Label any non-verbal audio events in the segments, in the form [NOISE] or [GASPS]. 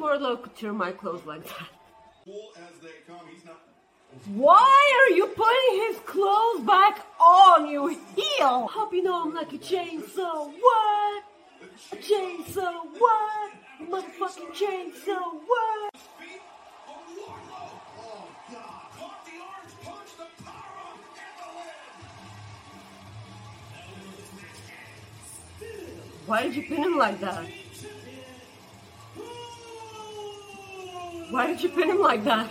Wardlow tear my clothes like that. Why are you putting his clothes back on, you heel? Hope you know I'm like a chainsaw. What? A chainsaw. What? A motherfucking chainsaw. What? Why did you pin him like that? Why did you pin him like that?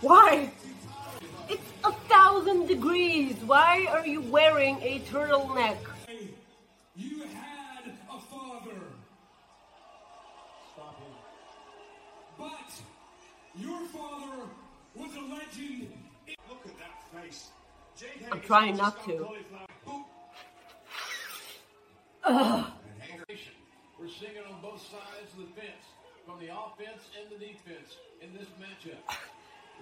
Why? It's a thousand degrees. Why are you wearing a turtleneck? You had a father. Stop him. But your father was a legend. Look at that face. I'm trying not to. Ugh. We're singing on both sides of the fence, from the offense and the defense in this matchup.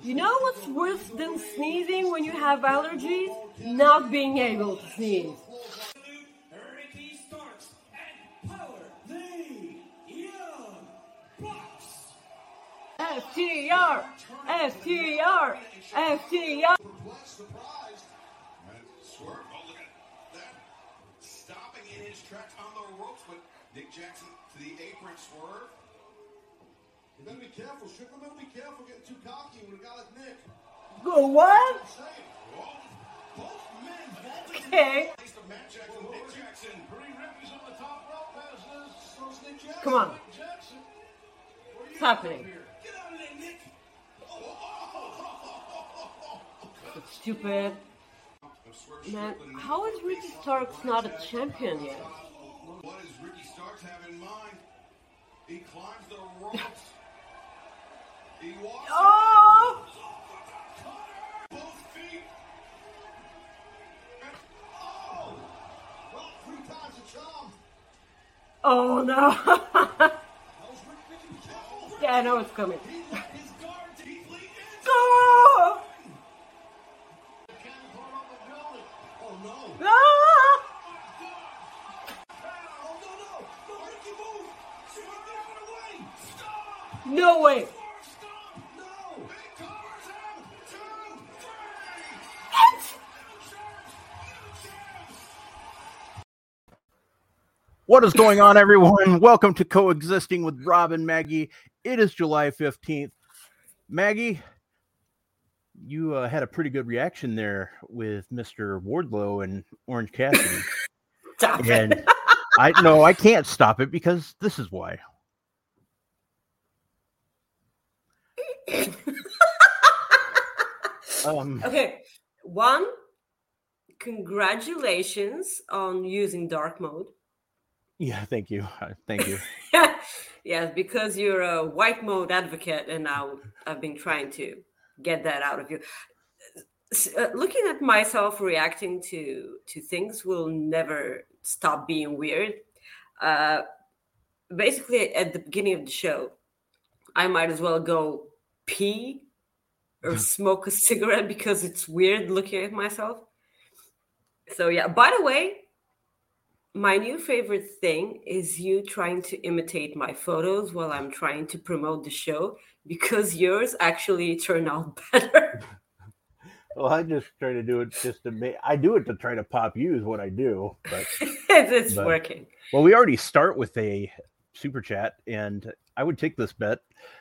You know what's worse than sneezing when you have allergies? Not being able to sneeze. Ricky Starks and Power the Young Bucks. FTR! FTR! FTR! swerve. Oh, look. Stopping in his tracks on the ropes, but Nick Jackson to the apron swerve. You better be careful, Strickland. Better be careful getting too cocky with a guy like Nick. Go what? Okay. Face of Matt Jackson, Nick Jackson. Three rippies on the top rope as this. So's Nick Jackson. Come on. What's happening? Get out of there, Nick. That's stupid. Man, how is Ricky Starks not a champion yet? What does Ricky Starks have in mind? He climbs the [LAUGHS] ropes. Oh! oh! No! [LAUGHS] Yeah, I know it's coming. He let his guard What is going on, everyone? Welcome to Coexisting with Rob and Maggie. It is July 15th. Maggie, you uh, had a pretty good reaction there with Mr. Wardlow and Orange Cassidy. [LAUGHS] Stop and it. I no, I can't stop it because this is why. [LAUGHS] Um, Okay, one, congratulations on using dark mode. Yeah, thank you. Thank you. [LAUGHS] yes, because you're a white mode advocate, and now I've been trying to get that out of you. Uh, looking at myself reacting to to things will never stop being weird. Uh, basically, at the beginning of the show, I might as well go pee or [LAUGHS] smoke a cigarette because it's weird looking at myself. So yeah. By the way, my new favorite thing is you trying to imitate my photos while I'm trying to promote the show because [LAUGHS] yours actually turn out [LAUGHS] better. [LAUGHS] Well, I just try to do it just to make. I do it to try to pop you is what I do, but. it's But- working. Well, we already start with a super chat, and I would take this bet.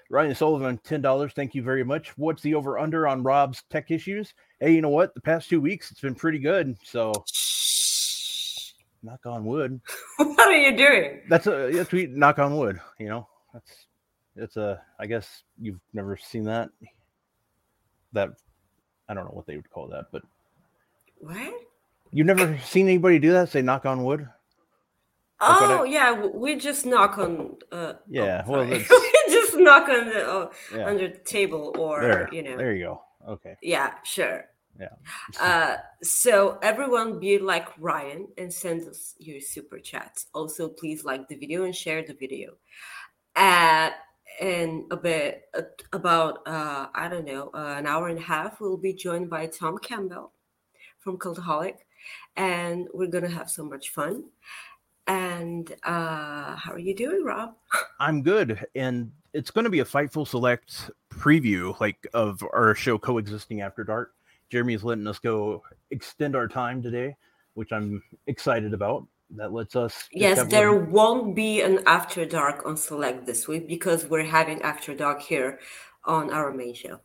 Ryan Sullivan, ten dollars. Thank you very much. What's the over under on Rob's tech issues? Hey, you know what? The past two weeks it's been pretty good. So knock on wood. [LAUGHS] what are you doing? That's a that's we knock on wood. You know that's it's a. I guess you've never seen that. That I don't know what they would call that, but What? you've never seen anybody do that. Say knock on wood. That's what I- Oh yeah, we just knock on. Uh, Yeah, oh, well, [LAUGHS] we just knock on the oh, Yeah. under the table or There, you know. there you go. Okay. Yeah, sure. Yeah. Uh, so everyone be like Ryan and send us your super chats. Also, please like the video and share the video. Uh, and a bit uh, about uh, I don't know uh, an hour and a half, we'll be joined by Tom Campbell from Cultaholic, and we're gonna have so much fun. And uh, how are you doing, Rob? I'm good, and it's going to be a Fightful Select preview, like of our show coexisting after dark. Jeremy is letting us go extend our time today, which I'm excited about. That lets us. Yes, there little- won't be an After Dark on Select this week because we're having After Dark here on our main show.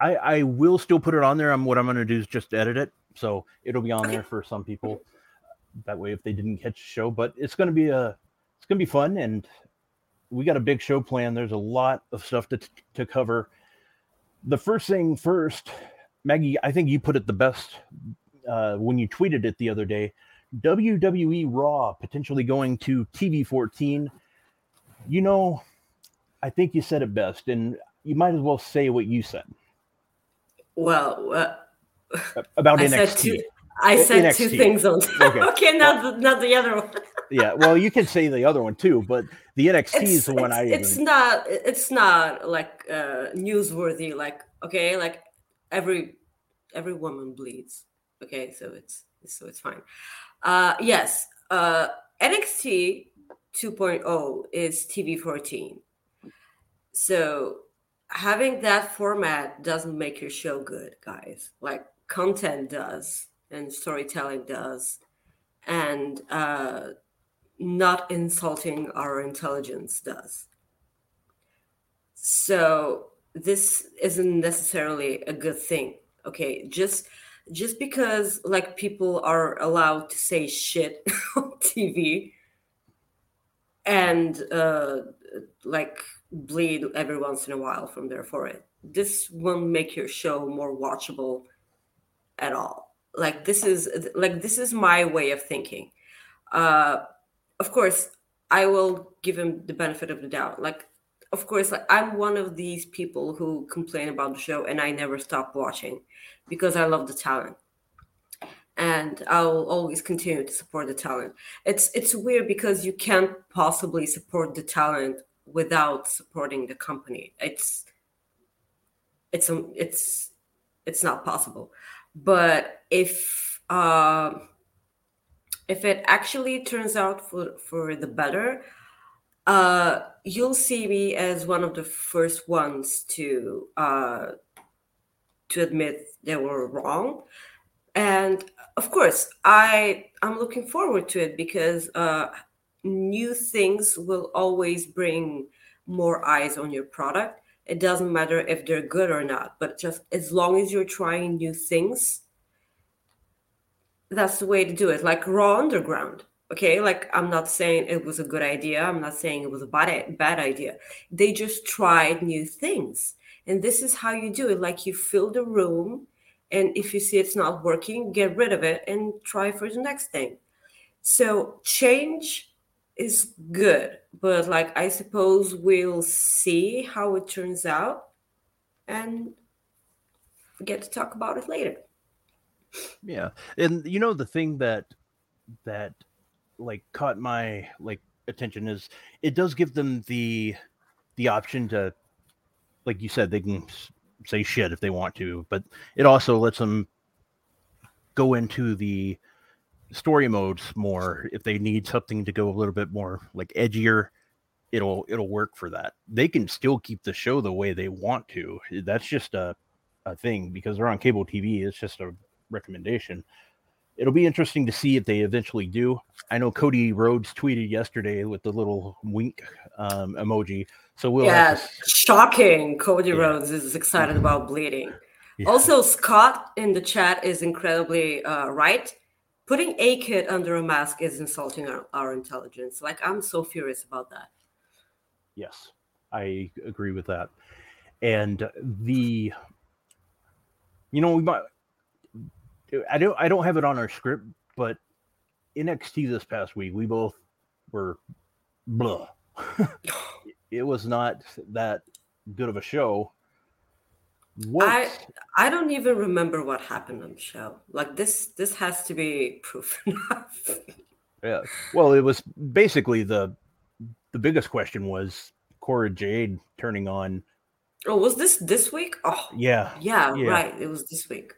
I, I will still put it on there. I'm what I'm going to do is just edit it, so it'll be on Okay. there for some people. That way, if they didn't catch the show, but it's going to be a, it's going to be fun, and we got a big show plan. There's a lot of stuff to to cover. The first thing first, Maggie, I think you put it the best uh, when you tweeted it the other day. WWE Raw potentially going to TV 14. You know, I think you said it best, and you might as well say what you said Well, uh, about I NXT. said two. I said two things on. Okay. [LAUGHS] okay, not the, not the other one. [LAUGHS] yeah, well, you can say the other one too, but the NXT is the one it's, I. it's not it's not like uh, newsworthy. Like okay, like every every woman bleeds. Okay, so it's so it's fine. Uh, yes, uh, NXT 2.0 is TV 14. So having that format doesn't make your show good, guys. Like content does, and storytelling does, and uh, not insulting our intelligence does. So this isn't necessarily a good thing. Okay, just just because like people are allowed to say shit [LAUGHS] on TV and uh, like bleed every once in a while from their forehead, this won't make your show more watchable at all. Like this is like this is my way of thinking. Uh, of course, I will give him the benefit of the doubt. Like, of course, I'm one of these people who complain about the show and I never stop watching because I love the talent. And I'll always continue to support the talent. It's it's weird because you can't possibly support the talent without supporting the company. It's it's um, it's it's not possible. But if uh, if it actually turns out for for the better, uh, you'll see me as one of the first ones to uh, to admit they were wrong. And of course, I I'm looking forward to it because uh, new things will always bring more eyes on your product. It doesn't matter if they're good or not, but just as long as you're trying new things, that's the way to do it. Like Raw Underground. Okay, like I'm not saying it was a good idea. I'm not saying it was a bad bad idea. They just tried new things, and this is how you do it. Like you fill the room, and if you see it's not working, get rid of it and try for the next thing. So change is good, but like I suppose we'll see how it turns out, and get to talk about it later. Yeah, and you know the thing that that like caught my like attention is it does give them the the option to like you said they can say shit if they want to but it also lets them go into the story modes more. If they need something to go a little bit more like edgier it'll it'll work for that. They can still keep the show the way they want to. That's just a a thing because they're on cable tv it's just a recommendation it'll be interesting to see if they eventually do. I know Cody Rhodes tweeted yesterday with the little wink um, emoji, so we'll yeah, have to, shocking. Cody Yeah. Rhodes is excited about bleeding. Yeah. Also, Scott in the chat is incredibly uh, right. Putting a kid under a mask is insulting our, our intelligence. Like, I'm so furious about that. yes, I agree with that. And the, you know, we might. I don't. I don't have it on our script, but NXT this past week, we both were blah. [LAUGHS] it was not that good of a show. What? I I don't even remember what happened on the show. Like this this has to be proof [LAUGHS] enough. Yeah. Well, it was basically the the biggest question was Cora Jade turning on. oh, was this this week? Oh, Yeah. yeah, Yeah. right. It was this week.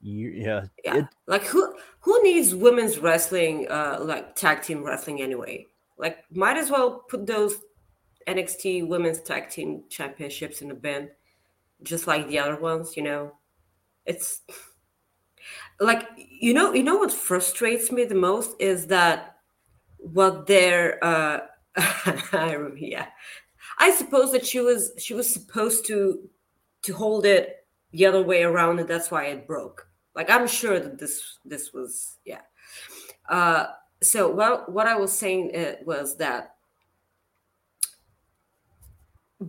You, yeah. Yeah. It, like who who needs women's wrestling uh like tag team wrestling anyway? Like, might as well put those NXT Women's Tag Team Championships in the bin, just like the other ones. You know, it's like you know, you know what frustrates me the most is that what they're. Uh, [LAUGHS] yeah, I suppose that she was she was supposed to to hold it the other way around, and that's why it broke. Like I'm sure that this this was yeah. Uh, so well, what I was saying uh, was that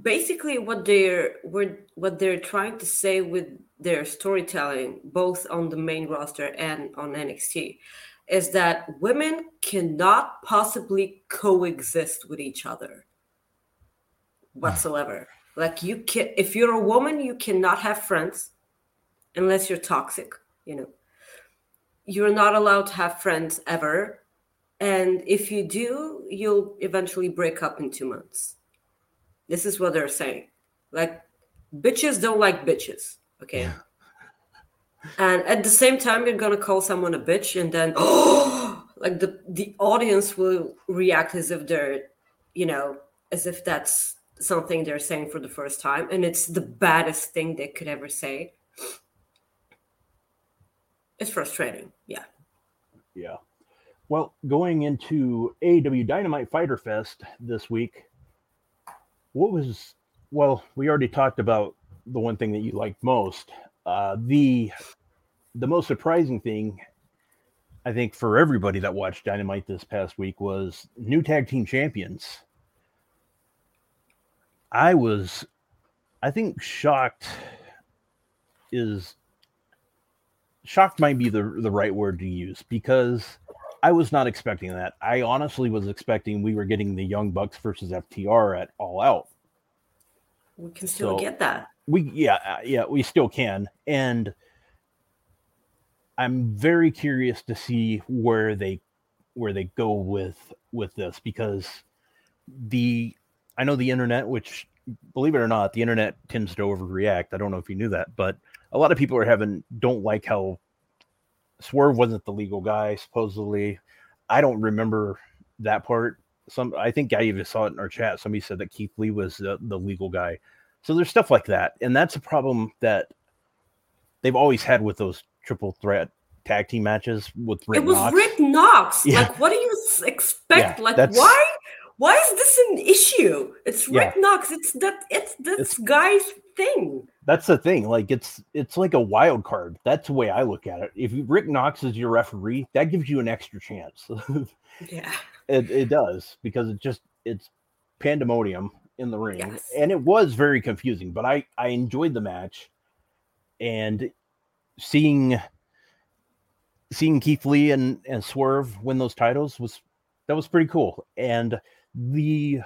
basically what they're what they're trying to say with their storytelling, both on the main roster and on NXT, is that women cannot possibly coexist with each other whatsoever. Like you can, if you're a woman, you cannot have friends unless you're toxic. You know, you're not allowed to have friends ever, and if you do, you'll eventually break up in two months. This is what they're saying. Like, bitches don't like bitches. Okay. Yeah. [LAUGHS] And at the same time, you're gonna call someone a bitch, and then oh, [GASPS] like the the audience will react as if they're, you know, as if that's something they're saying for the first time, and it's the baddest thing they could ever say. It's frustrating. Yeah. Yeah. Well, going into AEW Dynamite Fyter Fest this week, what was well, we already talked about the one thing that you liked most. Uh, the the most surprising thing, I think, for everybody that watched Dynamite this past week was new tag team champions. I was, I think, shocked. Is shocked might be the the right word to use because I was not expecting that. I honestly was expecting we were getting the Young Bucks versus FTR at All Out. We can still so get that. We yeah uh, yeah we still can, and I'm very curious to see where they where they go with with this because the I know the internet, which believe it or not, the internet tends to overreact. I don't know if you knew that, but a lot of people are having don't like how Swerve wasn't the legal guy, supposedly. I don't remember that part. Some I think I even saw it in our chat. Somebody said that Keith Lee was the, the legal guy. So there's stuff like that, and that's a problem that they've always had with those triple threat tag team matches with Rick. It was Knox. Rick Knox. Yeah. Like, what do you expect? Yeah, like, why? Why is this an issue? It's Rick yeah. Knox. It's that. It's this it's, guy's thing. That's the thing. Like, it's it's like a wild card. That's the way I look at it. If Rick Knox is your referee, that gives you an extra chance. [LAUGHS] yeah, it it does because it just it's pandemonium in the ring, yes. and it was very confusing. But I I enjoyed the match, and seeing seeing Keith Lee and and Swerve win those titles was that was pretty cool. And the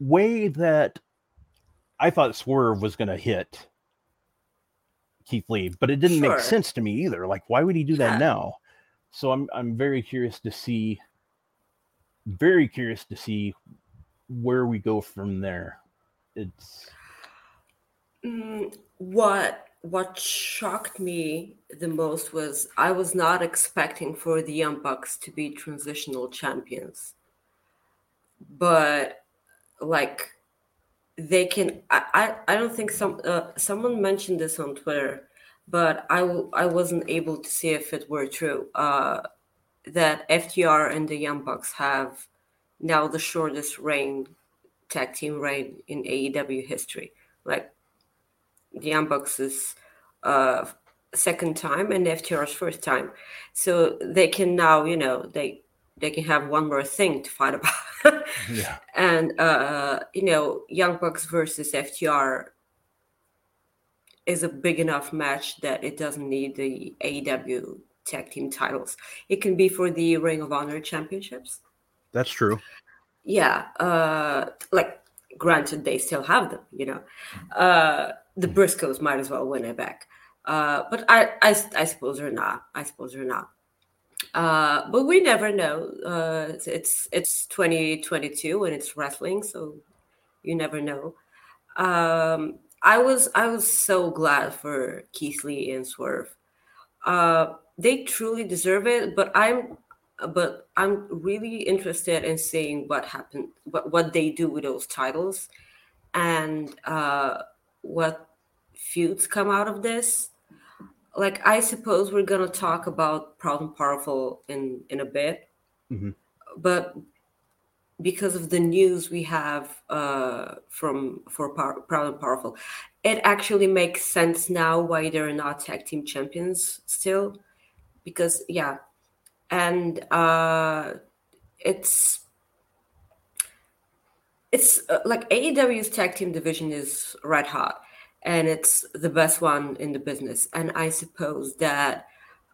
way that I thought Swerve was going to hit Keith Lee, but it didn't sure. make sense to me either. Like, why would he do that yeah. now? So I'm I'm very curious to see, very curious to see where we go from there. It's mm, what what shocked me the most was I was not expecting for the Young Bucks to be transitional champions but like they can i i, I don't think some uh, someone mentioned this on twitter but I w- I wasn't able to see if it were true uh, that ftr and the young bucks have now the shortest reign tag team reign in aew history like the young bucks is uh second time and FTR's first time. So they can now, you know, they they can have one more thing to fight about. [LAUGHS] yeah. And uh, you know, Young Bucks versus FTR is a big enough match that it doesn't need the AEW tag team titles. It can be for the Ring of Honor championships. That's true. Yeah. Uh, like granted they still have them, you know. Uh, the Briscoes might as well win it back. Uh, but I, I, I suppose they're not. I suppose they're not. Uh, but we never know. Uh, it's it's 2022 and it's wrestling, so you never know. Um, I was I was so glad for Keith Lee and Swerve. Uh, they truly deserve it, but I'm but I'm really interested in seeing what happened, what what they do with those titles, and uh, what feuds come out of this. Like I suppose we're gonna talk about Proud and Powerful in in a bit, Mhm. but because of the news we have uh, from for Power, Proud and Powerful, it actually makes sense now why they're not tag team champions still. Because yeah, and uh, it's it's uh, like AEW's tag team division is red hot, and it's the best one in the business. And I suppose that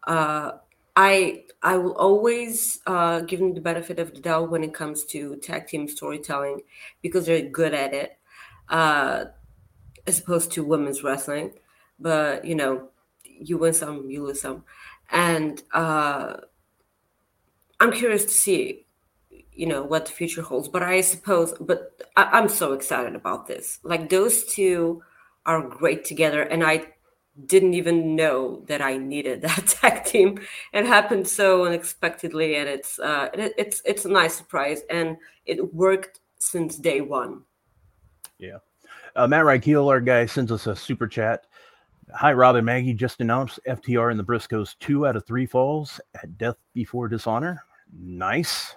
uh, I I will always uh, give them the benefit of the doubt when it comes to tag team storytelling because they're good at it, uh, as opposed to women's wrestling. But you know, you win some, you lose some, and uh, I'm curious to see, you know, what the future holds. But I suppose, but I, I'm so excited about this. Like those two are great together, and I didn't even know that I needed [LAUGHS] that tag team. It happened so unexpectedly, and it's uh, it, it's it's a nice surprise, and it worked since day one. Yeah, uh, Matt Reichel, our guy, sends us a super chat. Hi, Rob and Maggie. Just announced FTR and the Briscoes two out of three falls at Death Before Dishonor. Nice.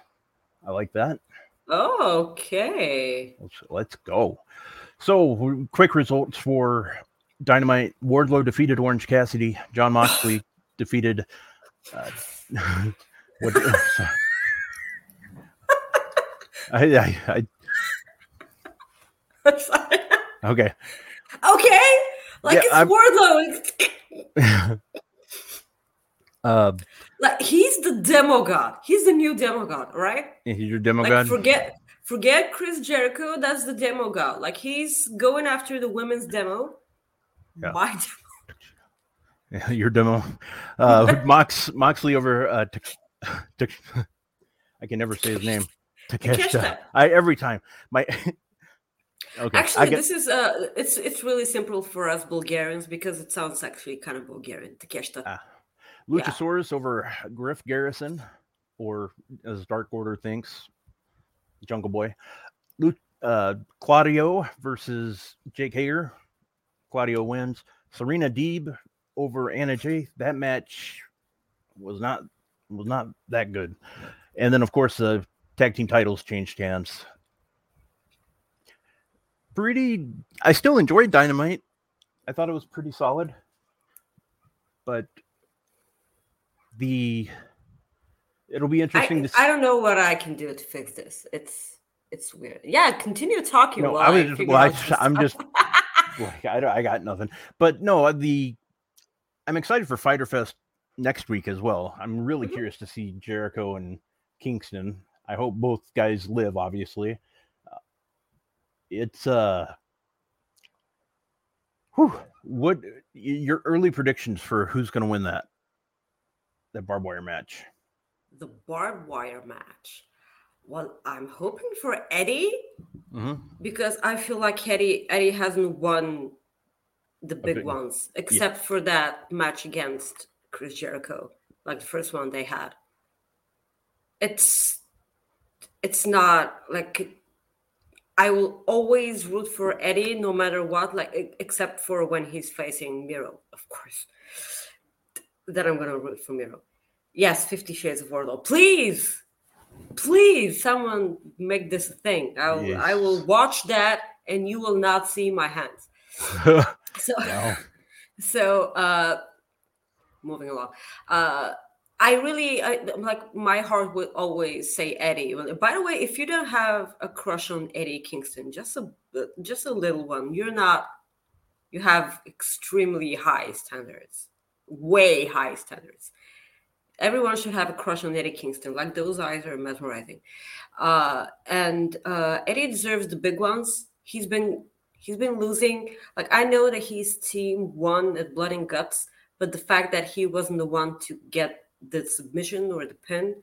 I like that. Okay. Let's, let's go. So, quick results for Dynamite. Wardlow defeated Orange Cassidy. Jon Moxley [SIGHS] defeated. Uh, [LAUGHS] what? [LAUGHS] [LAUGHS] I, I, I, Sorry. okay. okay. Like Yeah, it's I'm- Wardlow. uh, Like he's the demo god. He's the new demo god, right? he's your demo like god. forget forget Chris Jericho. That's the demo guy. Like he's going after the women's demo. Yeah. My [LAUGHS] demo. Yeah, your demo. Uh, [LAUGHS] Mox Moxley over. Uh, Tek- Tek- I can never say his name. Takeshita. I every time my. [LAUGHS] okay, Actually, get, this is uh, it's it's really simple for us Bulgarians because it sounds actually kind of Bulgarian. Takeshita. Ah. Luchasaurus over Griff Garrison, or as Dark Order thinks, Jungle Boy. Lu- uh, Claudio versus Jake Hager. Claudio wins. Serena Deeb over Anna. That match was not was not that good. And then of course the tag team titles changed hands. Pretty I still enjoyed Dynamite. I thought it was pretty solid. But the it'll be interesting I, to see. I don't know what I can do to fix this. It's it's weird. Yeah, continue talking. No, while I was just, well, I, I'm just, like, I, don't- I got nothing. But no, uh, the I'm excited for Fyter Fest next week as well. I'm really Mhm. curious to see Jericho and Kingston. I hope both guys live. Obviously, uh, it's uh, whew, what your early predictions for who's going to win that that barbed wire match? The barbed wire match. Well, I'm hoping for Eddie hmm because I feel like Eddie Eddie hasn't won the big big ones except for that match against Chris Jericho, like the first one they had. It's it's not like I will always root for Eddie no matter what, like except for when he's facing Miro, of course. Then I'm gonna root for Miro. Yes, Fifty Shades of Wardlow. Please, please, someone make this a thing. I will, I will watch that, and you will not see my hands. [LAUGHS] So, Wow. [LAUGHS] so uh, moving along. Uh, I really I, like my heart will always say Eddie. By the way, if you don't have a crush on Eddie Kingston, just a just a little one, you're not. You have extremely high standards, way high standards. Everyone should have a crush on Eddie Kingston. Like those eyes are mesmerizing, uh, and uh, Eddie deserves the big ones. He's been he's been losing. Like I know that his team won at Blood and Guts, but the fact that he wasn't the one to get the submission or the pin,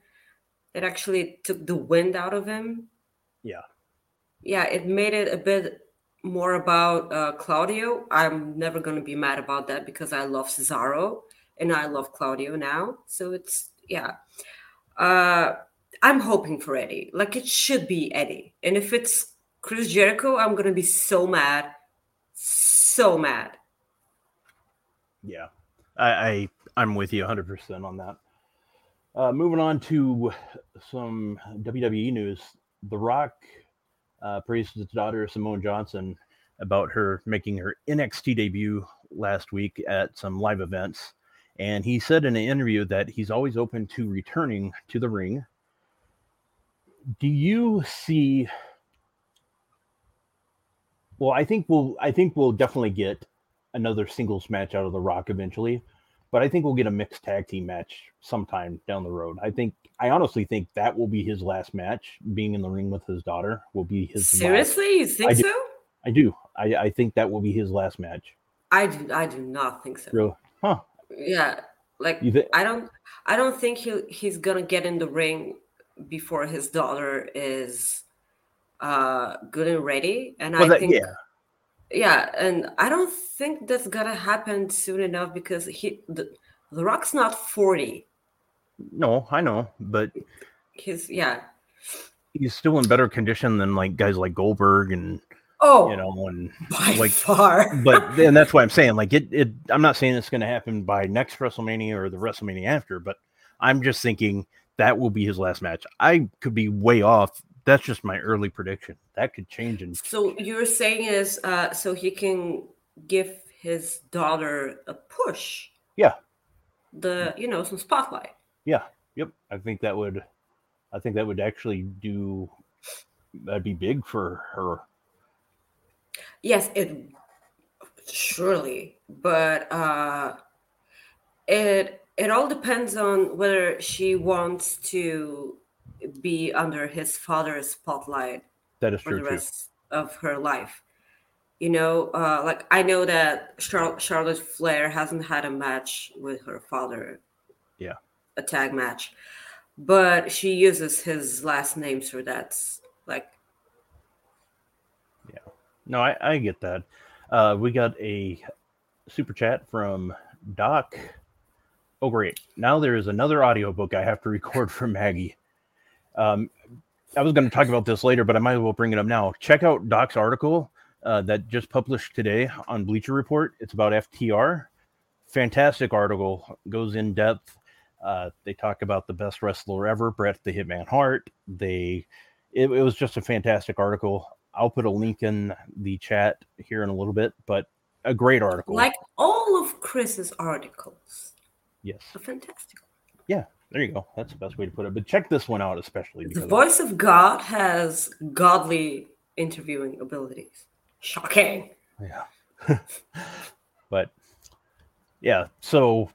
it actually took the wind out of him. Yeah. Yeah, it made it a bit more about uh, Claudio. I'm never going to be mad about that because I love Cesaro and I love Claudio now. So it's, yeah. Uh, I'm hoping for Eddie. Like it should be Eddie. And if it's Chris Jericho, I'm gonna be so mad, so mad. Yeah, I, I I'm with you 100 percent on that. Uh, moving on to some WWE news. The Rock uh, praised his daughter Simone Johnson about her making her NXT debut last week at some live events, and he said in an interview that he's always open to returning to the ring. Do you see? Well, I think we'll I think we'll definitely get another singles match out of The Rock eventually, but I think we'll get a mixed tag team match sometime down the road. I think I honestly think that will be his last match. Being in the ring with his daughter will be his last- Seriously, you think I do. so? I do. I, I think that will be his last match. I do. I do not think so. Really? Huh? Yeah, like thi- I don't. I don't think he he's gonna get in the ring before his daughter is uh good and ready. And Well, I that- think yeah. yeah, and I don't think that's gonna happen soon enough because he the, the Rock's not forty. No, I know, but He's yeah. he's still in better condition than like guys like Goldberg and Oh, you know and by like far. but [LAUGHS] and that's why I'm saying like it, it I'm not saying it's going to happen by next WrestleMania or the WrestleMania after, but I'm just thinking that will be his last match. I could be way off. That's just my early prediction. That could change and So you're saying is uh so he can give his daughter a push. Yeah. The you know some spotlight. yeah, yep. I think that would I think that would actually do that'd be big for her. Yes, it surely, but uh it it all depends on whether she wants to be under his father's spotlight That is for true the too. rest of her life. You know, uh, like I know that Char- Charlotte Flair hasn't had a match with her father. Yeah. A tag match, but she uses his last name, so that's like No, I, I get that. Uh, we got a super chat from Doc. Oh, great. Now there is another audiobook I have to record for Maggie. Um, I was going to talk about this later, but I might as well bring it up now. Check out Doc's article uh, that just published today on Bleacher Report. It's about FTR. Fantastic article, goes in depth. Uh, they talk about the best wrestler ever, Bret the Hitman Hart. They, it, it was just a fantastic article. I'll put a link in the chat here in a little bit, but a great article. like all of Chris's articles. yes, A fantastic. One. Yeah, there you go. That's the best way to put it. But check this one out especially The voice of God has godly interviewing abilities. Shocking. yeah. [LAUGHS] but yeah, so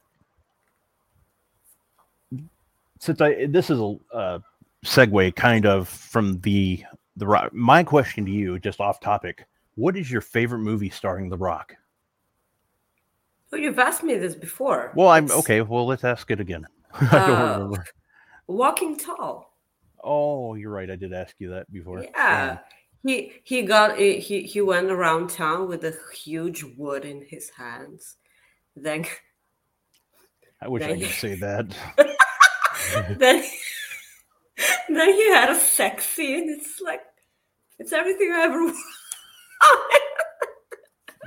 since I this is a uh, segue kind of from the the rock. My question to you, just off topic, what is your favorite movie starring The Rock? Oh, you've asked me this before. Well, I'm It's, okay. Well, let's ask it again. [LAUGHS] I don't Uh, remember. Walking Tall. Oh, you're right. I did ask you that before. Yeah. He he got he he went around town with a huge wood in his hands. Then I wish I Then- could say that. [LAUGHS] then [LAUGHS] then he had a sex scene. It's like it's everything I ever [LAUGHS] wanted.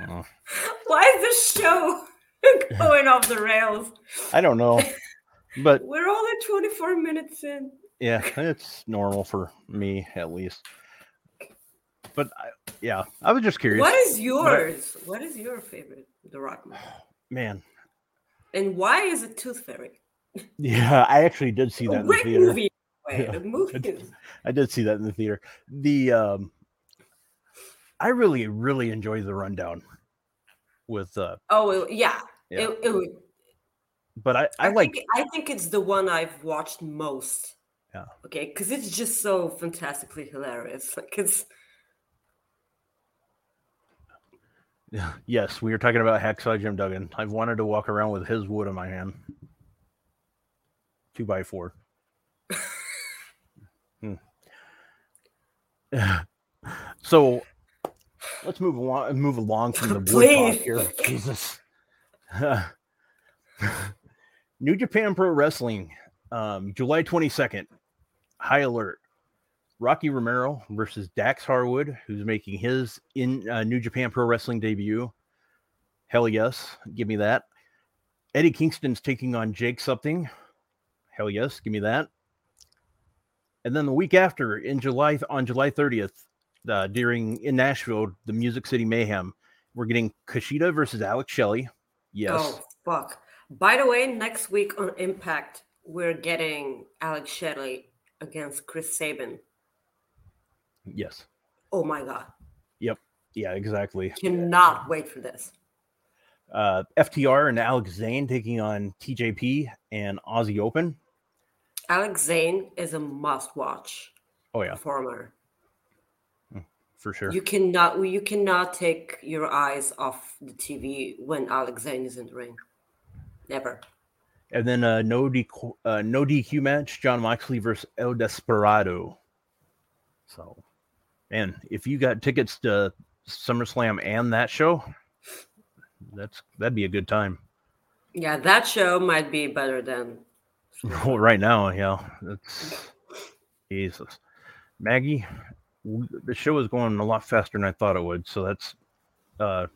Oh. Why is this show [LAUGHS] going off the rails? I don't know, but [LAUGHS] We're only 24 minutes in. yeah, it's normal for me at least. But I, yeah, I was just curious. What is yours? What is your favorite The Rock movie? [SIGHS] Man, And why is it Tooth Fairy? yeah, I actually did see that in the great theater. movie. By the way. Yeah. The movie is I did see that in the theater. The um, I really, really enjoy the rundown with uh, Oh yeah. Yeah. It, it, would- but I, I, like think, I think it's the one I've watched most. Yeah. Okay, because it's just so fantastically hilarious. [LAUGHS] Like it's [LAUGHS] yes, we were talking about Hacksaw Jim Duggan. I've wanted to walk around with his wood in my hand. Two by four. [LAUGHS] so let's move along move along from the wood talk here. Jesus. [LAUGHS] New Japan Pro Wrestling Um, July 22nd, high alert. Rocky Romero versus Dax Harwood, who's making his in uh, New Japan Pro Wrestling debut. Hell yes, give me that. Eddie Kingston's taking on Jake something. Hell yes, give me that. And then the week after, in July, on July 30th, uh, during in Nashville, the Music City Mayhem, we're getting Kushida versus Alex Shelley. Yes. Oh fuck! By the way, next week on Impact, we're getting Alex Shelley against Chris Sabin. Yes. Oh my god! Yep. Yeah, exactly. Cannot wait for this. Uh, FTR and Alex Zayne taking on TJP and Aussie Open. Alex Zayne is a must-watch Oh yeah, performer. for sure. You cannot you cannot take your eyes off the TV when Alex Zayne is in the ring. Never. And then uh, no DQ, uh, no DQ match: Jon Moxley versus El Desperado. So, man, if you got tickets to SummerSlam and that show, that's that'd be a good time. Yeah, that show might be better than [LAUGHS] Well, right now, yeah, that's Jesus, Maggie. The show is going a lot faster than I thought it would, so that's uh,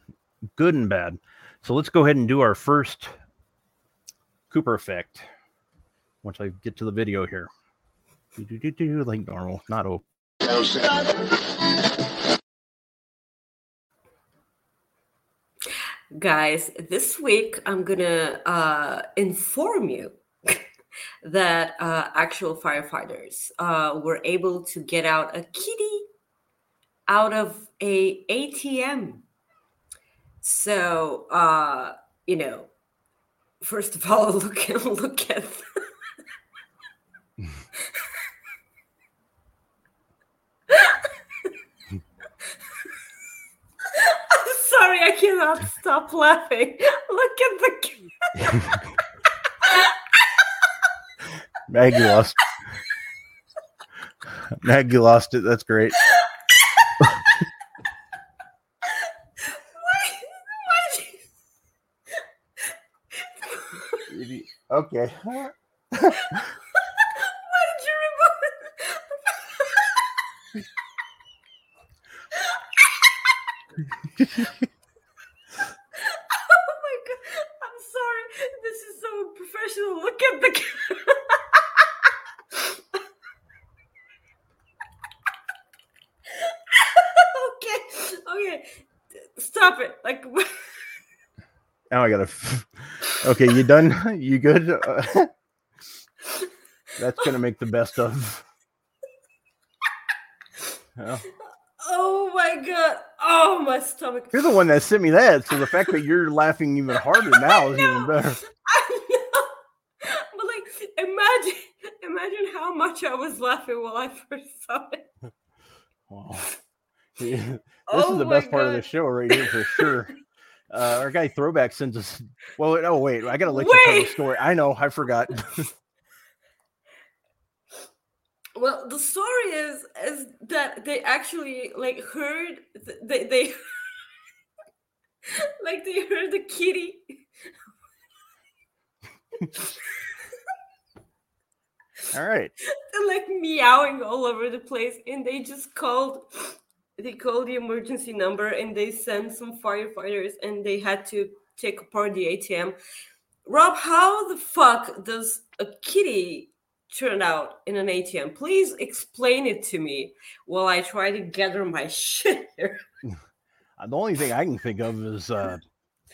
good and bad. So let's go ahead and do our first Cooper effect. Once I get to the video here, Do-do-do-do, like normal, not open. guys. This week I'm gonna uh, inform you that uh, actual firefighters uh, were able to get out a kitty out of a ATM. So uh, you know, first of all, [LAUGHS] look at look at. [LAUGHS] I'm sorry, I cannot stop laughing. Look at the. [LAUGHS] ca- Maggie lost. Maggie lost it. That's great. Why, why did you, Okay. why did you remove oh my god! I'm sorry. This is so professional. Look at the. ca- okay, okay, stop it. Like, [LAUGHS] Now I gotta. Okay, you done? [LAUGHS] You good? Uh, [LAUGHS] that's gonna make the best of. Well, oh my god! Oh my stomach. you're the one that sent me that, so the fact that you're laughing even harder now is even better. I know. But like, imagine, imagine how much I was laughing while I first saw it. Wow. This Oh is the best part of the show right here for sure. [LAUGHS] Uh, our guy Throwback sends us. [LAUGHS] Well, oh wait, I gotta let you tell the story. I know, I forgot. [LAUGHS] Well, the story is is that they actually like heard th- they they like they heard the kitty. All right. like meowing all over the place and they just called they called the emergency number and they sent some firefighters and they had to take apart the atm rob how the fuck does a kitty turn out in an atm please explain it to me while i try to gather my [LAUGHS] shit here [LAUGHS] the only thing I can think of is uh,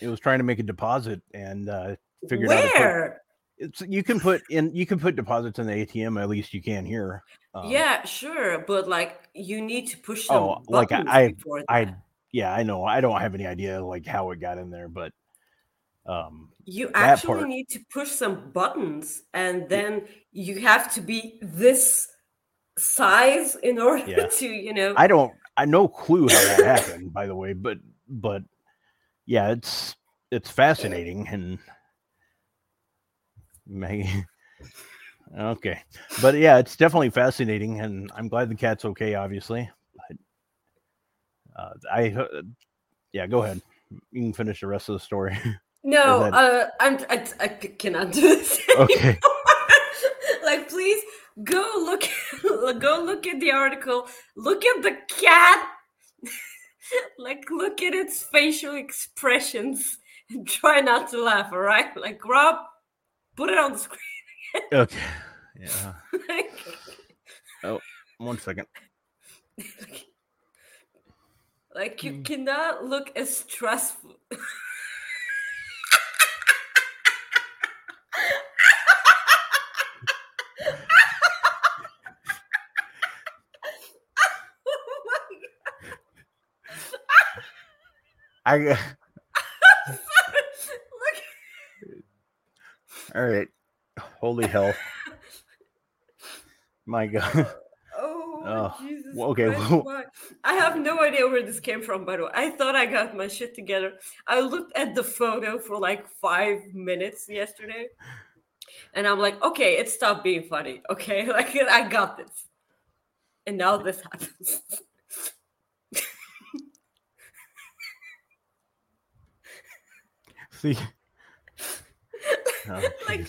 it was trying to make a deposit and uh, figured out. it put- where It's you can put in you can put deposits in the ATM. At least you can here. Um, yeah sure but like you need to push some Oh, like, I- I- I yeah, I know. I don't have any idea like how it got in there, but um, You actually part. need to push some buttons, and then you have to be this size in [LAUGHS] order Yeah. to, you know. I don't. I no clue how that happened. By the way, but but yeah, it's it's fascinating and [LAUGHS] Maggie. Okay, but yeah, it's definitely fascinating, and I'm glad the cat's okay. Obviously, but, uh, I uh, yeah, go ahead. You can finish the rest of the story. [LAUGHS] no, that- uh, I'm, I, I cannot do this. [LAUGHS] Okay. [LAUGHS] like please go look go look at the article look at the cat like look at its facial expressions and try not to laugh all right like rob put it on the screen Okay. Yeah. Like, [LAUGHS] oh, One second. like you hmm. cannot look as stressful oh [LAUGHS] I [LAUGHS] all right. Holy hell. My God. [LAUGHS] Oh, oh, Oh, Jesus. well, okay, Christ. I have no idea where this came from, by the way. I thought I got my shit together. I looked at the photo for like five minutes yesterday. And I'm like, okay, it stopped being funny. Okay. [LAUGHS] Like, I got this. And now this happens. See. [LAUGHS] Oh, like.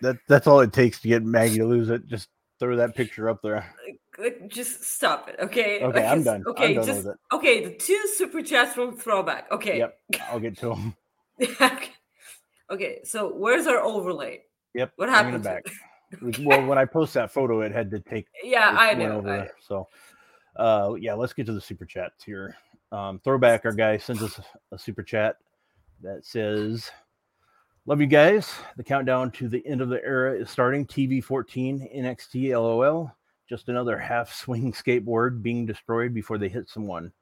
That that's all it takes to get Maggie to lose it. Just throw that picture up there. like, just stop it. Okay. Okay, Like, I'm done. I'm Okay. done just, okay. The two super chats from Throwback. Okay. Yep. I'll get to them. [LAUGHS] okay. So where's our overlay? Yep. What happened? to- well, when I post that photo, it had to take [LAUGHS] Yeah, I know. over I- there. So, uh, yeah, let's get to the super chats here. Um, throwback, our guy sends us a super chat that says, "Love you guys. The countdown to the end of the era is starting. TV 14 NXT LOL. Just another half [LAUGHS] swing skateboard being destroyed before they hit someone.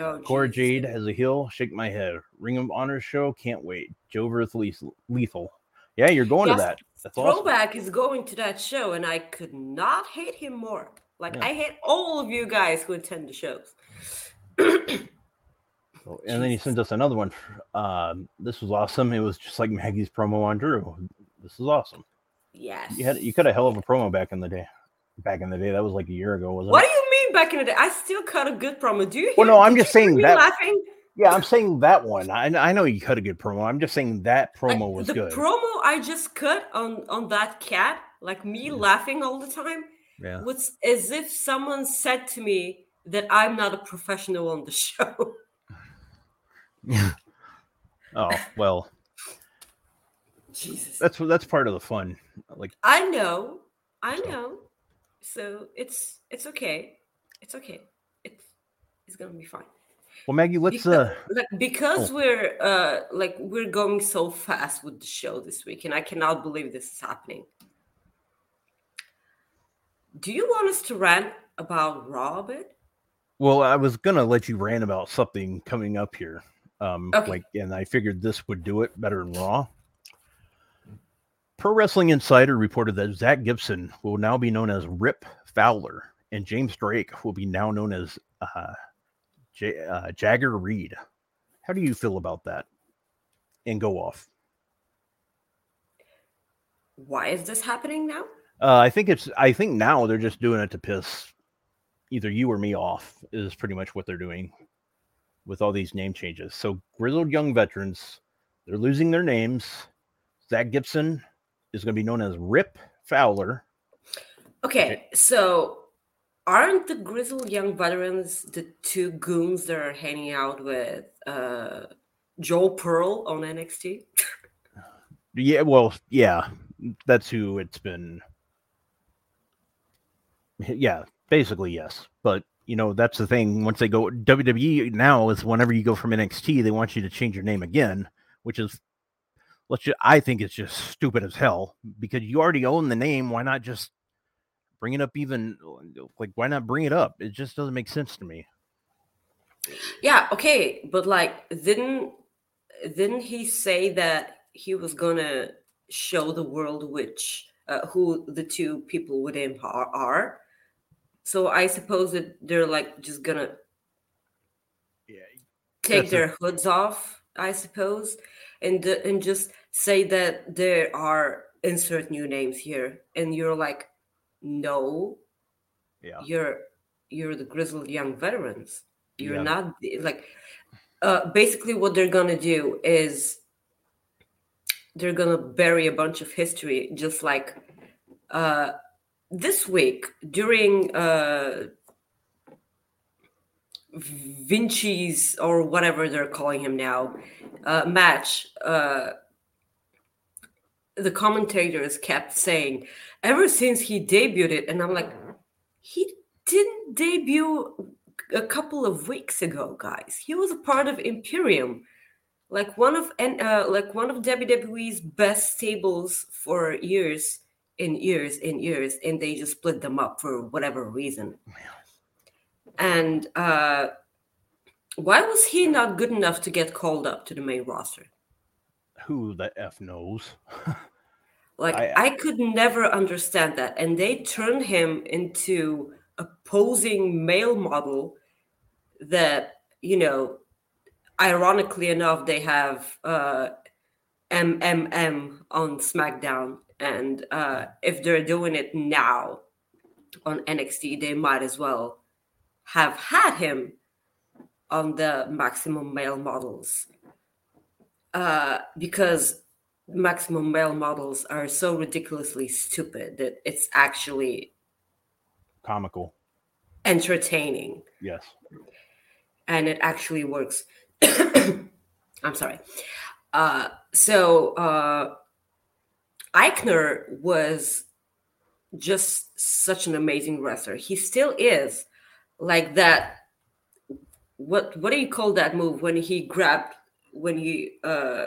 Oh, Cora Jade as a heel. Shake my head. Ring of Honor show. Can't wait. Joe versus Lethal. Yeah, you're going Yes, to that. That's awesome. Throwback is going to that show, and I could not hate him more. Like Yeah. I hate all of you guys who attend the shows. [CLEARS THROAT] So, and then he sent us another one. Um, this was awesome. It was just like Maggie's promo on Drew. This is awesome. yes. You had you cut a hell of a promo back in the day. Back in the day, that was like a year ago, wasn't What it? do you mean back in the day? I still cut a good promo. Do you? Hear, Well, no, I'm just saying that- Laughing. Yeah, I'm saying that one. I, I know you cut a good promo. I'm just saying that promo was the good. promo I just cut on on that cat, like me laughing all the time, yeah. was as if someone said to me that I'm not a professional on the [LAUGHS] show. [LAUGHS] Oh well, Jesus. that's that's part of the fun. Like I know. I So- know. So it's it's okay. It's okay. It's it's gonna be fine. well, Maggie, let's Because, uh like, because we're uh like we're going so fast with the show this week, and I cannot believe this is happening. Do you want us to rant about bit? Well, I was gonna let you rant about something coming up here. Um, Okay. like, and I figured this would do it better than Raw. Pro Wrestling Insider reported that Zach Gibson will now be known as Rip Fowler, and James Drake will be now known as uh, J- uh, Jagger Reid. How do you feel about that? And go off. Why is this happening now? Uh, I think it's. I think now they're just doing it to piss either you or me off. Is pretty much what they're doing with all these name changes. So grizzled young veterans, they're losing their names. Zach Gibson is going to be known as Rip Fowler. Okay, so aren't the grizzled young veterans the two goons that are hanging out with uh Joel Pearl on NXT? Yeah, well, yeah, that's who it's been. Yeah, basically yes, but you know that's the thing. Once they go WWE now is whenever you go from NXT, they want you to change your name again, which is let's just I think it's just stupid as hell because you already own the name. Why not just bring it up? Even like why not bring it up? It just doesn't make sense to me. Yeah, okay, but like didn't didn't he say that he was gonna show the world which uh, who the two people with him are, are? So I suppose that they're like just gonna Yeah, take That's a- their hoods off, I suppose, and and just say that there are insert new names here, and you're like, no, yeah, you're you're the grizzled young veterans. You're Yeah. not like uh basically what they're gonna do is they're gonna bury a bunch of history just like uh, this week during uh, Vinci's or whatever they're calling him now uh, match, uh, the commentators kept saying, ever since he debuted, and I'm like, he didn't debut a couple of weeks ago, guys. He was a part of Imperium, like one of and uh, like one of WWE's best stables for years and years and years, and they just split them up for whatever reason. And uh, why was he not good enough to get called up to the main roster? Who the f knows? [LAUGHS] Like I- I, could never understand that, and they turned him into a posing male model. That you know, ironically enough, they have uh, MMM on SmackDown, and uh, if they're doing it now on NXT, they might as well have had him on the maximum male models uh, because maximum male models are so ridiculously stupid that it's actually Comical. entertaining Yes. and it actually works. [COUGHS] I'm sorry. Uh, so uh, Aichner was just such an amazing wrestler. He still is like that. What what do you call that move when he grabbed when he uh,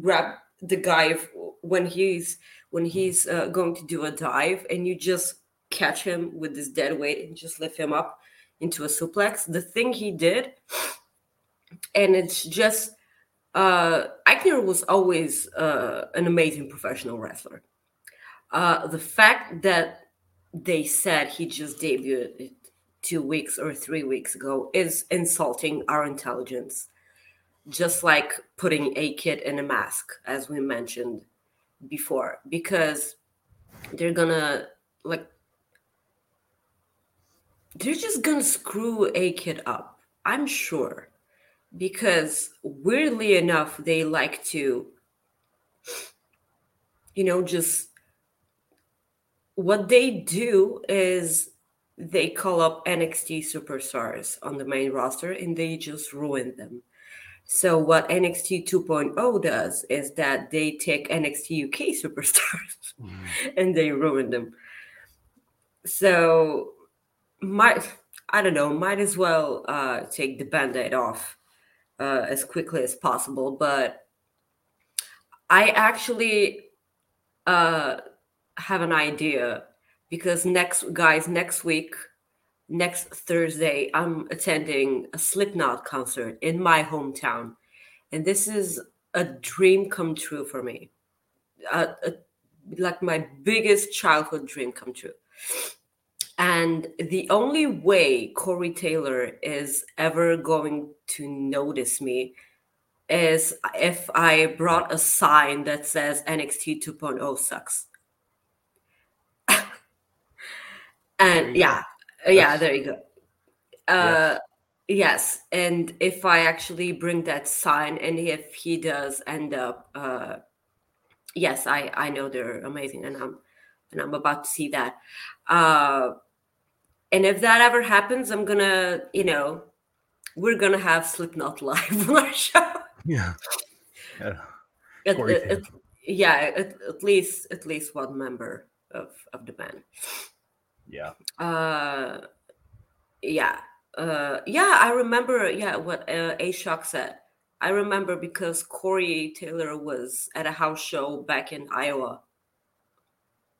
grabbed the guy when he's when he's uh, going to do a dive and you just catch him with this dead weight and just lift him up into a suplex. The thing he did, and it's just uh, Aichner was always uh, an amazing professional wrestler. Uh, the fact that they said he just debuted two weeks or three weeks ago is insulting our intelligence. Just like putting a kid in a mask, as we mentioned before, because they're gonna like they're just gonna screw a kid up. I'm sure because weirdly enough they like to you know just what they do is they call up NXT superstars on the main roster and they just ruin them. So what NXT 2.0 does is that they take NXT UK [LAUGHS] superstars and they ruin them. So might I don't know, might as well uh, take the band-aid off uh, as quickly as possible. But I actually uh, have an idea because next, guys, next week, next Thursday, I'm attending a Slipknot concert in my hometown, and this is a dream come true for me. Uh, a, like my biggest childhood dream come true. And the only way Corey Taylor is ever going to notice me is if I brought a sign that says NXT 2.0 sucks. [LAUGHS] and yeah, yeah, there you go. Uh, yes, and if I actually bring that sign, and if he does end up, uh, yes, I I know they're amazing, and I'm and I'm about to see that. Uh, and if that ever happens, I'm gonna, you know, we're gonna have Slipknot [LAUGHS] live on our show. Yeah. [LAUGHS] Yeah. At- at- at- yeah, at, at least at least one member of of the band. Yeah. Uh, yeah, uh, yeah. I remember. Yeah, what uh, A Shock said. I remember because Corey Taylor was at a house show back in Iowa.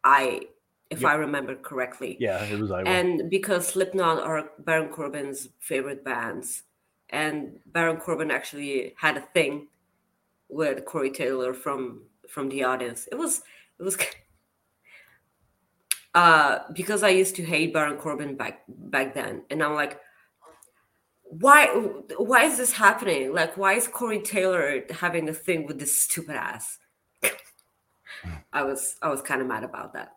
I, if Yep. I remember correctly. Yeah. It was Iowa. and because Slipknot are Baron Corbin's favorite bands, and Baron Corbin actually had a thing with Corey Taylor from from the audience. It was it was uh because I used to hate Baron Corbin back back then, and I'm like, why why is this happening? Like, why is Corey Taylor having a thing with this stupid ass? [LAUGHS] I was I was kind of mad about that.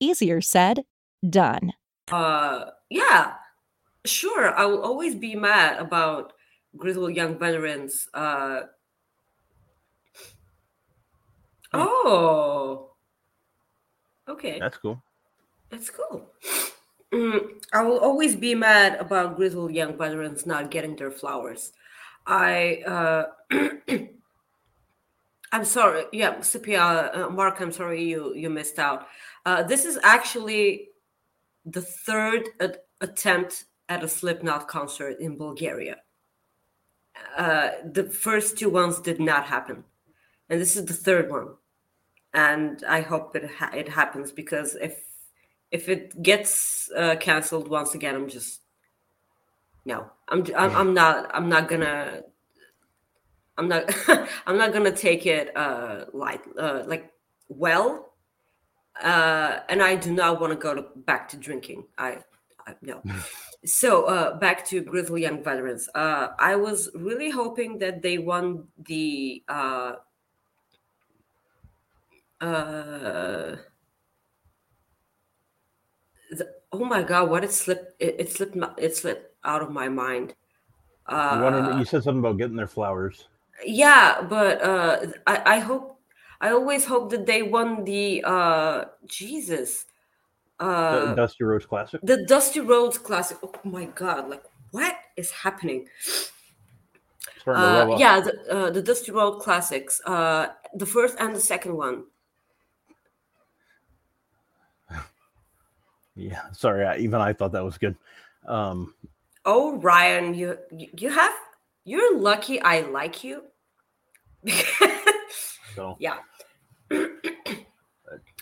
Easier said, done. Uh, yeah, sure. I will always be mad about grizzled young veterans. Uh, oh, okay. That's cool. That's cool. Mm, I will always be mad about grizzled young veterans not getting their flowers. I uh, [CLEARS THROAT] I'm sorry. Yeah, Scipia, uh, Mark, I'm sorry you you missed out. Uh, this is actually the third at- attempt at a Slipknot concert in Bulgaria. Uh, the first two ones did not happen, and this is the third one. And I hope it ha- it happens because if if it gets uh, canceled once again, I'm just no. I'm I'm, I'm not I'm not gonna I'm not [LAUGHS] I'm not gonna take it uh light uh like well. Uh and I do not want to go to, back to drinking. I, I no. [LAUGHS] so uh back to Grizzly Young Veterans. Uh I was really hoping that they won the uh uh the, oh my god what it slipped it, it slipped it slipped out of my mind uh You, wanted, you said something about getting their flowers. Yeah but uh i i hope i always hope that they won the uh jesus The uh Dusty Rhodes Classic. the dusty rhodes classic oh my god like what is happening Starting to rev uh yeah the, uh, the dusty road classics uh the first and the second one [LAUGHS] Yeah. Sorry. I, even I thought that was good. Um, oh ryan you you have you're lucky i like you [LAUGHS] so yeah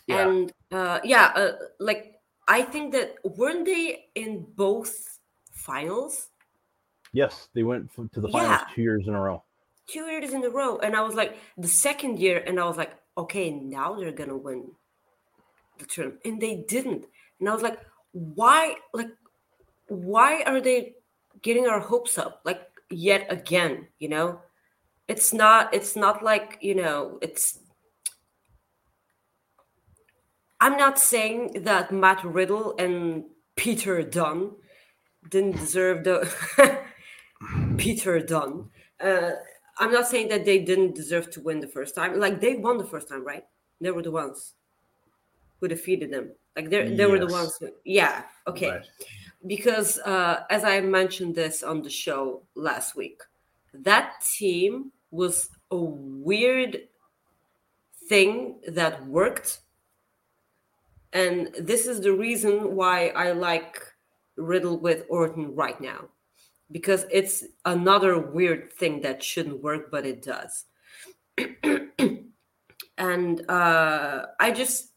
yeah. and uh yeah uh, like i think that weren't they in both finals yes, they went to the finals Yeah. two years in a row. two years in a row and i was like the second year and i was like okay now they're gonna win the tournament and they didn't and i was like why like why are they getting our hopes up like yet again you know? It's not it's not like you know it's i'm not saying that matt riddle and peter dunne didn't deserve the [LAUGHS] peter dunne. Uh, i'm not saying that they didn't deserve to win the first time. Like they won the first time right? They were the ones who defeated them. Like they they were the ones who yeah okay. Right. Because uh, as I mentioned this on the show last week, that team was a weird thing that worked. And this is the reason why I like Riddle with Orton right now. Because it's another weird thing that shouldn't work, but it does. [CLEARS THROAT] and uh, I just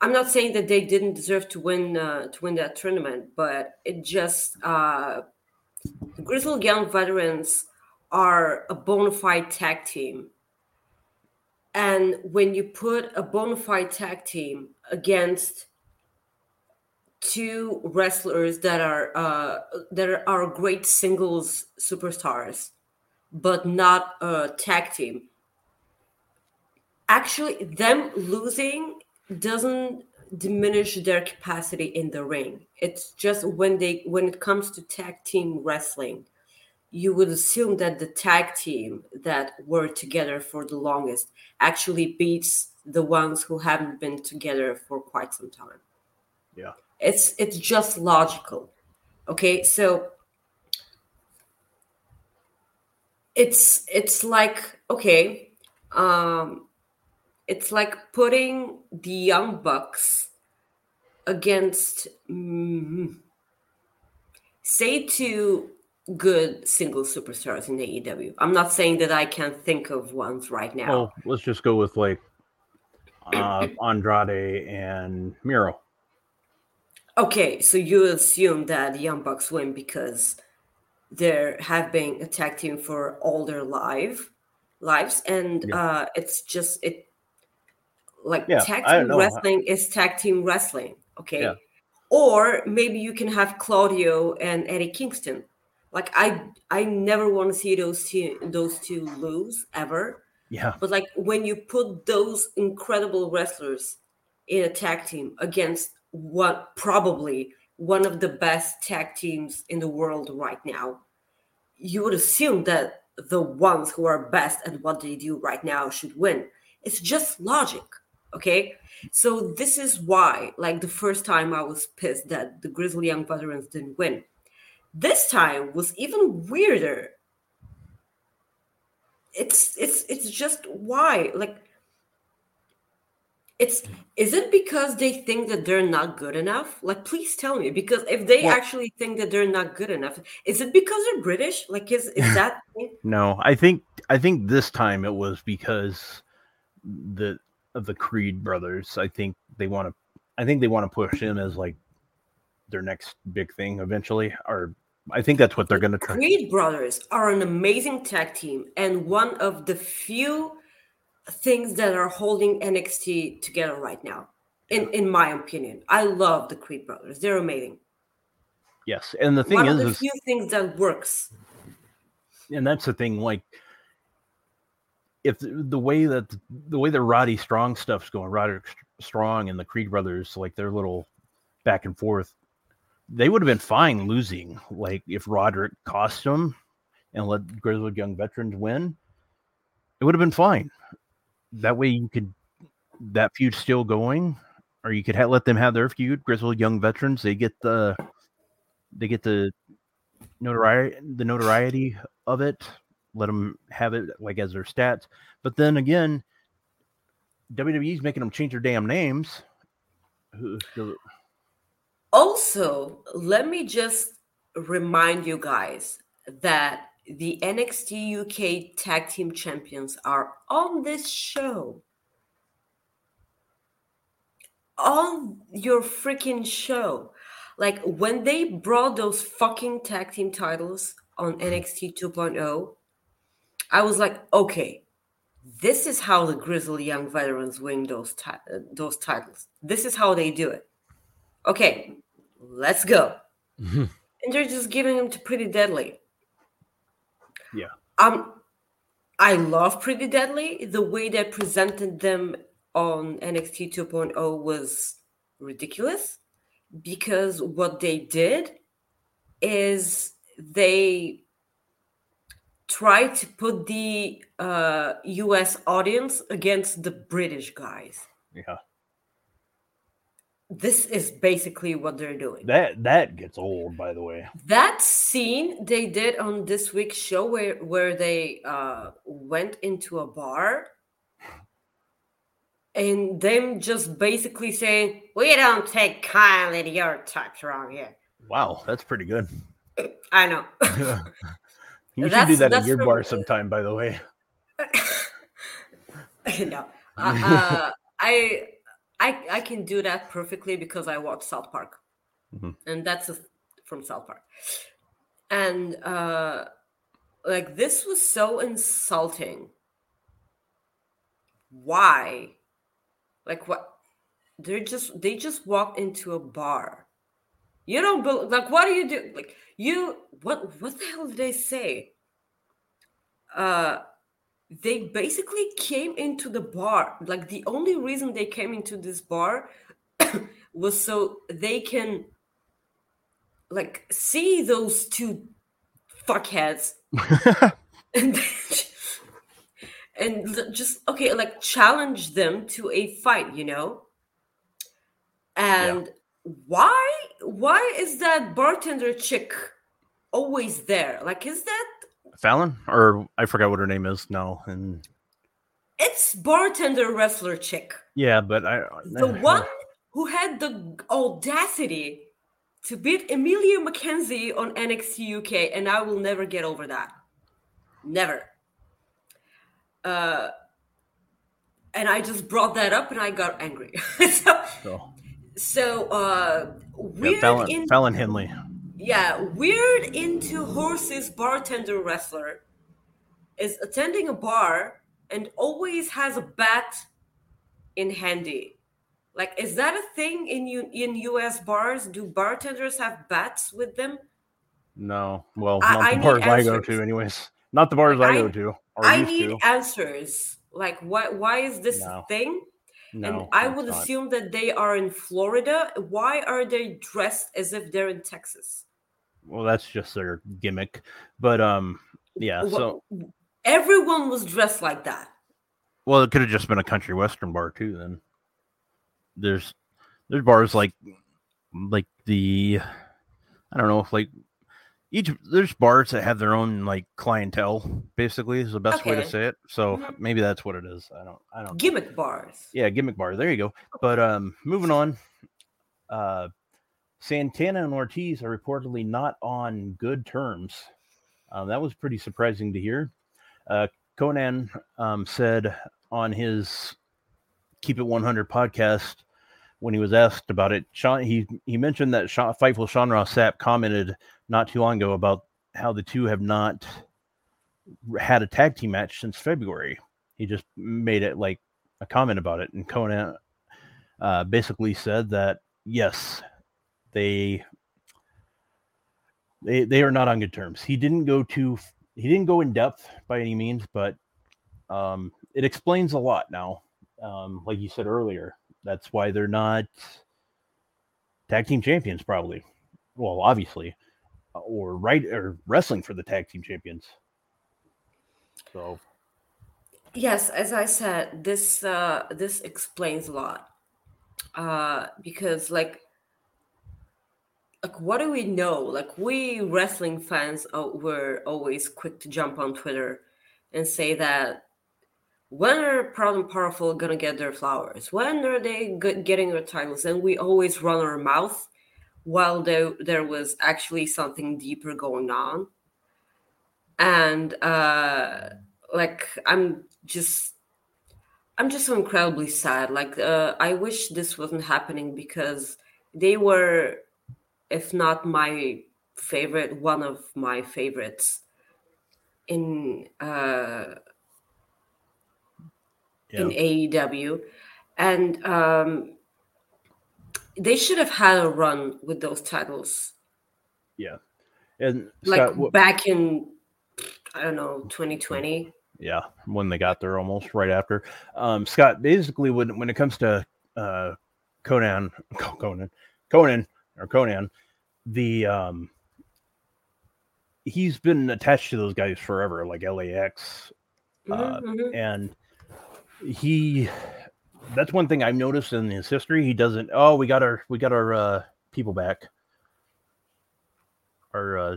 I'm not saying that they didn't deserve to win uh, to win that tournament, but it just uh, Grizzled Young Veterans are a bona fide tag team, and when you put a bona fide tag team against two wrestlers that are uh, that are great singles superstars, but not a tag team, actually them losing doesn't diminish their capacity in the ring. It's just when they when it comes to tag team wrestling you would assume that the tag team that were together for the longest actually beats the ones who haven't been together for quite some time. Yeah. it's it's just logical. Okay so it's it's like okay um it's like putting the young bucks against mm, say two good single superstars in AEW. I'm not saying that I can't think of ones right now. Well, let's just go with like uh, [COUGHS] Andrade and Miro. Okay, so you assume that the Young Bucks win because they have been a tag team for all their life lives, and Yeah. uh, it's just it like Yeah, tag team wrestling is tag team wrestling. Okay, Yeah. or maybe you can have Claudio and Eddie Kingston. Like I, I never want to see those two those two lose ever. Yeah. But like when you put those incredible wrestlers in a tag team against what probably one of the best tag teams in the world right now, you would assume that the ones who are best at what they do right now should win. It's just logic. Okay. So this is why, like the first time I was pissed that the Grizzly Young Veterans didn't win. This time was even weirder. It's it's it's just why like it's is it because they think that they're not good enough? Like please tell me because if they Well- actually think that they're not good enough is it because they're british? Like is is [LAUGHS] that No, I think I think this time it was because the of the Creed brothers. I think they want to I think they want to push him as like their next big thing eventually or I think that's what they're going to try. creed brothers are an amazing tag team and one of the few things that are holding nxt together right now in in my opinion i love the creed brothers they're amazing Yes. And the thing one is, of the is few things that works and that's the thing like if the, way that the way that Roddy Strong stuff's going, Roderick Strong and the Creed brothers, like their little back and forth, they would have been fine losing. Like if Roderick cost them and let Grizzled Young Veterans win, it would have been fine. That way you could that feud still going, or you could ha- let them have their feud. Grizzled Young Veterans, they get the they get the notoriety the notoriety of it let them have it like as their stats but then again wwe's making them change their damn names Also, let me just remind you guys that the NXT UK Tag Team Champions are on this show. On your freaking show. Like when they brought those fucking tag team titles on NXT 2.0, I was like, okay, this is how the Grizzly Young Veterans win those, ti- uh, those titles. This is how they do it. Okay, let's go. Mhm. And they're just giving them to Pretty Deadly. Yeah. Um, I love Pretty Deadly. The way they presented them on NXT 2.0 was ridiculous because what they did is they tried to put the uh, US audience against the British guys. yeah. This is basically what they're doing. that that gets old by the way. That scene they did on this week's show where where they uh went into a bar and them just basically saying we don't take kindly to your types around here. Wow that's pretty good. [CLEARS THROAT] I know [LAUGHS] you should do that at your bar sometime by the way. [LAUGHS] No. Uh, [LAUGHS] uh, I, I i can do that perfectly because i watch south park. Mhm. and that's a, from south park. And uh like this was so insulting. Why? Like what? They're just they just walked into a bar you don't like what do you do like you what what the hell did they say? Uh they basically came into the bar like the only reason they came into this bar [COUGHS] was so they can like see those two fuckheads [LAUGHS] and [LAUGHS] and just okay like challenge them to a fight you know? And why why is that bartender chick always there like is that fallon or i forgot what her name is now and It's bartender wrestler chick. Yeah, but I The one who had the audacity to beat Emilia McKenzie on NXT UK, and I will never get over that. Never. Uh, and I just brought that up, and I got angry. [LAUGHS] so, So, so uh, yeah, weird Fallon, in Fallon Henley. yeah, weird into horses bartender wrestler is attending a bar and always has a bat in handy. Like, is that a thing in U- in U.S. bars? Do bartenders have bats with them? No, well, I- not I the need bars I go to, anyways. Not the bars I, I- go to. I need to. answers. Like, why why is this No. thing? No, and I would not. assume that they are in Florida. Why are they dressed as if they're in Texas? Well, that's just their gimmick. But um, yeah. Wha- So, everyone was dressed like that. well, it could have just been a country western bar too. Then there's there's bars like like the I don't know if like each there's bars that have their own like clientele. Basically, is the best way to say it. So Mhm. maybe that's what it is. I don't. I don't. Gimmick bars. Yeah, gimmick bar. There you go. But um, moving on. Uh, Santana and Ortiz are reportedly not on good terms. Um, that was pretty surprising to hear. Uh, Konnan um, said on his Keep It 100 podcast when he was asked about it, Sean, he he mentioned that Sean, Fightful Sean Ross Sapp commented not too long ago about how the two have not had a tag team match since February. He just made it like a comment about it, and Konnan uh, basically said that yes, they they they are not on good terms. He didn't go too he didn't go in depth by any means, but um, it explains a lot now. Um, like you said earlier, that's why they're not tag team champions, probably. Well, obviously, or right or wrestling for the tag team champions. So Yes, as I said, this uh, this explains a lot. Uh, because like like what do we know? Like we wrestling fans uh, were always quick to jump on Twitter and say that when are Proud and Powerful gonna get their flowers? When are they getting their titles? And we always run our mouth while there there was actually something deeper going on. And uh, like I'm just I'm just so incredibly sad. Like uh, I wish this wasn't happening because they were, if not my favorite, one of my favorites in uh, in AEW, and um, they should have had a run with those titles, yeah, and like Scott, what- back in I don't know 2020. yeah, when they got there almost right after. Um, Scott, basically, when when it comes to uh, Konnan, [LAUGHS] Konnan, Konnan, or Konnan, the um, he's been attached to those guys forever, like LAX, uh, Mhm, mhm. and he. That's one thing I've noticed in his history. He doesn't. Oh, we got our we got our uh, people back. Our uh,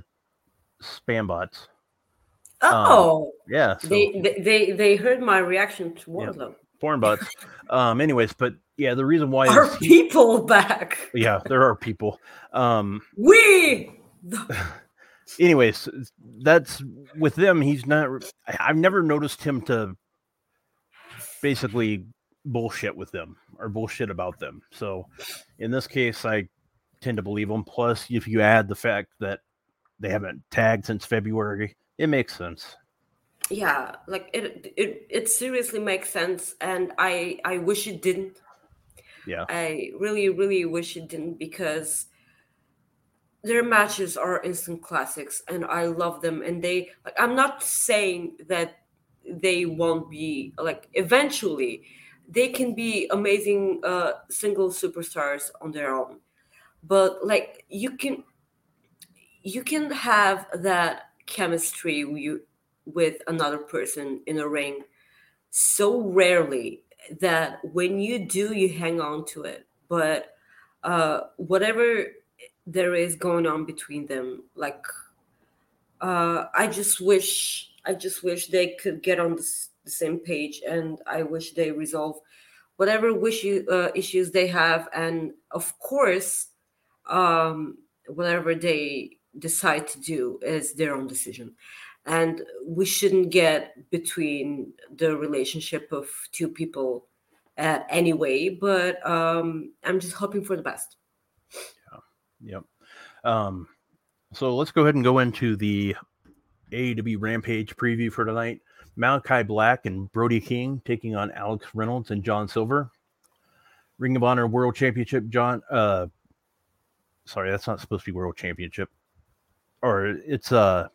spam bots. Oh, Yeah, so- they, they they heard my reaction toward them. foreign bots. [LAUGHS] um, anyways, but yeah, the reason why Are is people back? yeah, there are people. Um, We. [LAUGHS] anyways, that's with them. He's not. I've never noticed him to basically bullshit with them or bullshit about them. So in this case, I tend to believe them. Plus, if you add the fact that they haven't tagged since February, it makes sense. Yeah, like it it it seriously makes sense, and I I wish it didn't. Yeah. I really really wish it didn't because their matches are instant classics, and I love them. And they like I'm not saying that they won't be like eventually they can be amazing uh single superstars on their own. But like you can you can have that chemistry you with another person in a ring so rarely that when you do you hang on to it. But uh whatever there is going on between them like uh i just wish i just wish they could get on the, s- the same page, and I wish they resolve whatever you, uh, issues they have, and of course, um, whatever they decide to do is their own decision. And we shouldn't get between the relationship of two people uh, anyway. But um, I'm just hoping for the best. Yeah yep. Um, so let's go ahead and go into the AEW Rampage preview for tonight. Malachi Black and Brody King taking on Alex Reynolds and John Silver. Ring of Honor World Championship, John. Uh, sorry, that's not supposed to be World Championship, or it's uh,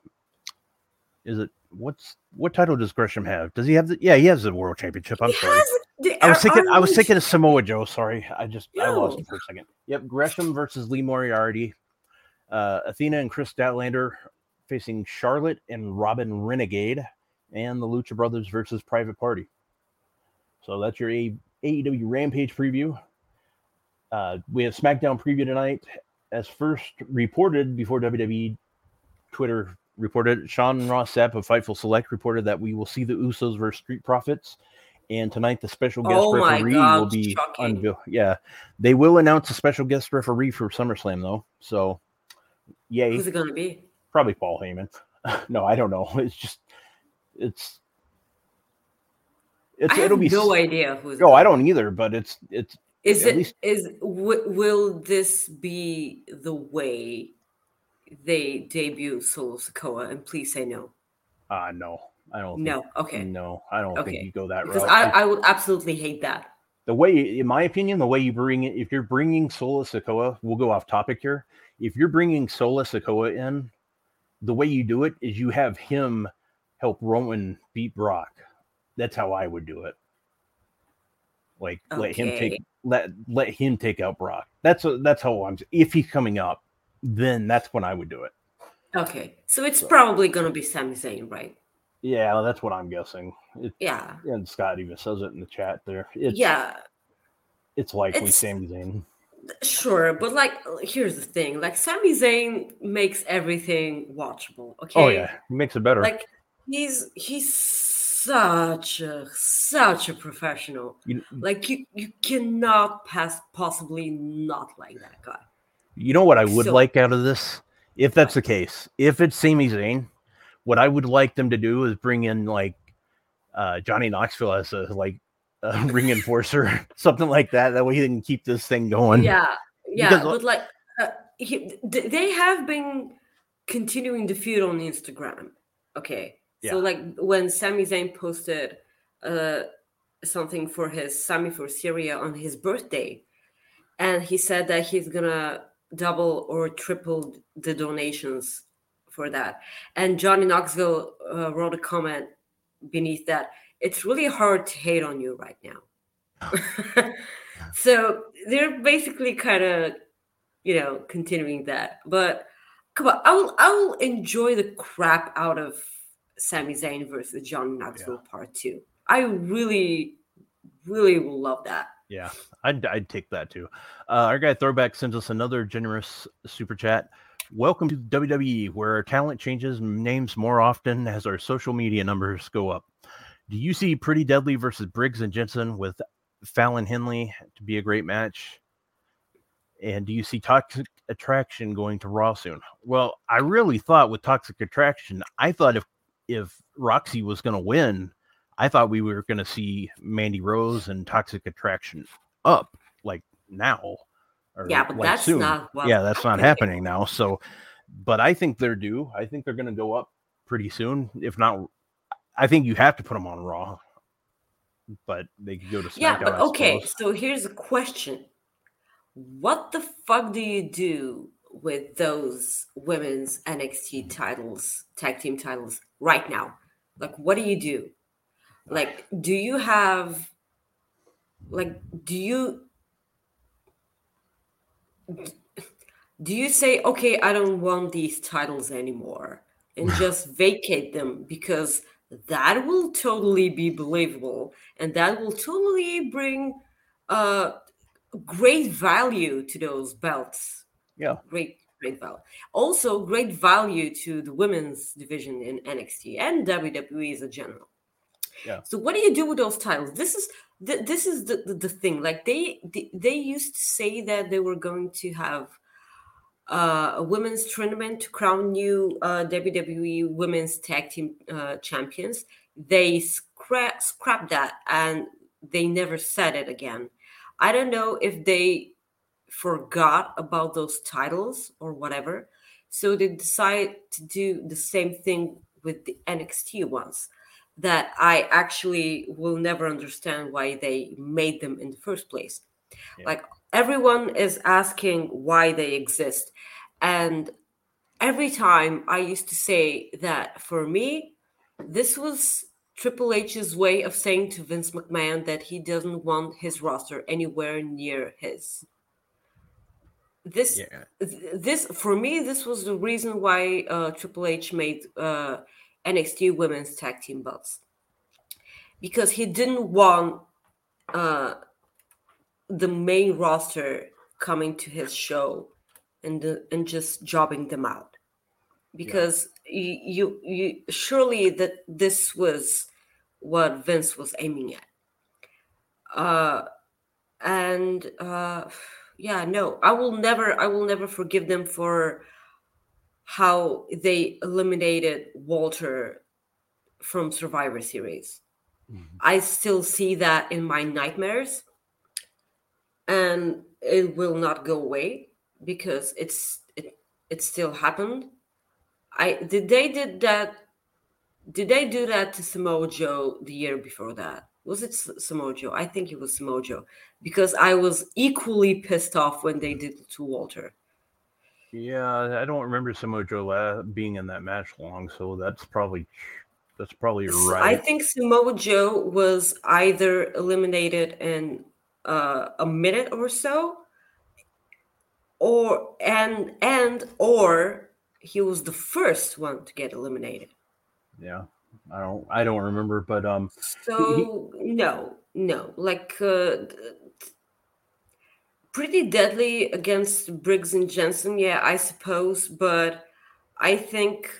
is it what's what title does Gresham have? Does he have the? Yeah, he has the World Championship. I'm He sorry. has I was thinking. I was orange- thinking of Samoa Joe. Sorry, I just I lost it for a second. Yep, Gresham versus Lee Moriarty. Uh, Athena and Kris Statlander facing Charlotte and Robyn Renegade, and the Lucha Brothers versus Private Party. So that's your A- AEW Rampage preview. Uh, we have SmackDown preview tonight. As first reported before WWE Twitter reported, Sean Ross Sapp of Fightful Select reported that we will see the Usos versus Street Profits. And tonight, the special guest Oh referee God, will be unveiled. Yeah, they will announce a special guest referee for SummerSlam, though. So, yay! Who's it gonna be? Probably Paul Heyman. [LAUGHS] no, I don't know. [LAUGHS] It's just, it's, it's. I have it'll be. no idea who's. No, I don't either. But it's, it's. Is at it least- is w- will this be the way they debut Solo Sikoa? And please say no. Uh no, I don't. No. Think, Okay. No, I don't Okay. think you go that Because route. I, I- I would absolutely hate that. the way, in my opinion, the way you bring it, if you're bringing Solo Sikoa, we'll go off topic here. If you're bringing Solo Sikoa in, the way you do it is you have him help Roman beat Brock. That's how I would do it. Like let him take let let him take out Brock. That's that's how I'm. If he's coming up, then that's when I would do it. Okay. So it's probably gonna be Sami Zayn, right? Yeah, that's what I'm guessing. It, Yeah. and Scott even says it in the chat there. It's, yeah. it's likely It's- Sami Zayn. Sure, but like, here's the thing: like, Sami Zayn makes everything watchable. Okay. Oh yeah, he makes it better. Like, he's he's such a such a professional. You- Like, you you cannot pass possibly not like that guy. You know what I would So- like out of this, if that's the case, if it's Sami Zayn, what I would like them to do is bring in like uh, Johnny Knoxville as a like a [LAUGHS] ring enforcer, [LAUGHS] something like that. That way he can keep this thing going. Yeah, yeah, Because- but like, uh, he, they have been continuing the feud on Instagram. Okay, so like when Sami Zayn posted uh something for his Sami for Syria on his birthday, and he said that he's gonna double or triple the donations for that. And Johnny Knoxville uh, wrote a comment beneath that. It's really hard to hate on you right now. [LAUGHS] so they're basically kind of, you know, continuing that. But come on, I will I will enjoy the crap out of Sami Zayn versus John Knoxville Part Two. I really, really will love that. Yeah, I'd, I'd take that too. Uh, our guy Throwback sends us another generous super chat. Welcome to WWE, where our talent changes names more often as our social media numbers go up. Do you see Pretty Deadly versus Briggs and Jensen with Fallon Henley to be a great match? And do you see Toxic Attraction going to Raw soon? Well, I really thought with Toxic Attraction, I thought if if Roxy was going to win, I thought we were going to see Mandy Rose and Toxic Attraction up like now. Or Yeah, but like that's soon. not what's yeah, that's not happening. happening now. So, but I think they're due. I think they're going to go up pretty soon. If not, I think you have to put them on Raw. But they could go to SmackDown. Yeah, but okay. So here's a question: What the fuck do you do with those women's NXT titles, tag team titles, right now? Like, what do you do? Like, do you have, like, do you do you say, okay, I don't want these titles anymore, and [LAUGHS] just vacate them because that will totally be believable, and that will totally bring uh great value to those belts. Yeah. Great, great value. Also, great value to the women's division in NXT and WWE as a general. Yeah. So what do you do with those titles? This is th- this is the, the the thing. Like they, they they used to say that they were going to have uh, a women's tournament to crown new uh, WWE Women's Tag Team uh, Champions. They scra- scrapped that and they never said it again. I don't know if they forgot about those titles or whatever. So they decided to do the same thing with the NXT ones that I actually will never understand why they made them in the first place. Yeah. Like everyone is asking why they exist. And every time I used to say that for me, this was Triple H's way of saying to Vince McMahon that he doesn't want his roster anywhere near his. This, Yeah. this for me, this was the reason why uh, Triple H made uh, NXT Women's Tag Team belts. Because he didn't want uh, the main roster coming to his show and the, and just jobbing them out. Because you, you you surely that this was what Vince was aiming at. Uh and uh yeah no i will never i will never forgive them for how they eliminated walter from survivor series. Mm-hmm. I still see that in my nightmares and it will not go away because it's it it still happened. I did they did that did they do that to Samoa Joe the year before that? Was it S- Samoa Joe? I think it was Samoa Joe because I was equally pissed off when they did it to Walter. Yeah, I don't remember la- being in that match long, so that's probably that's probably right. I think Samoa Joe was either eliminated in uh, a minute or so, or and and or he was the first one to get eliminated. yeah, I don't I don't remember, but um, So no, no, like uh, pretty deadly against Briggs and Jensen, yeah, I suppose. But I think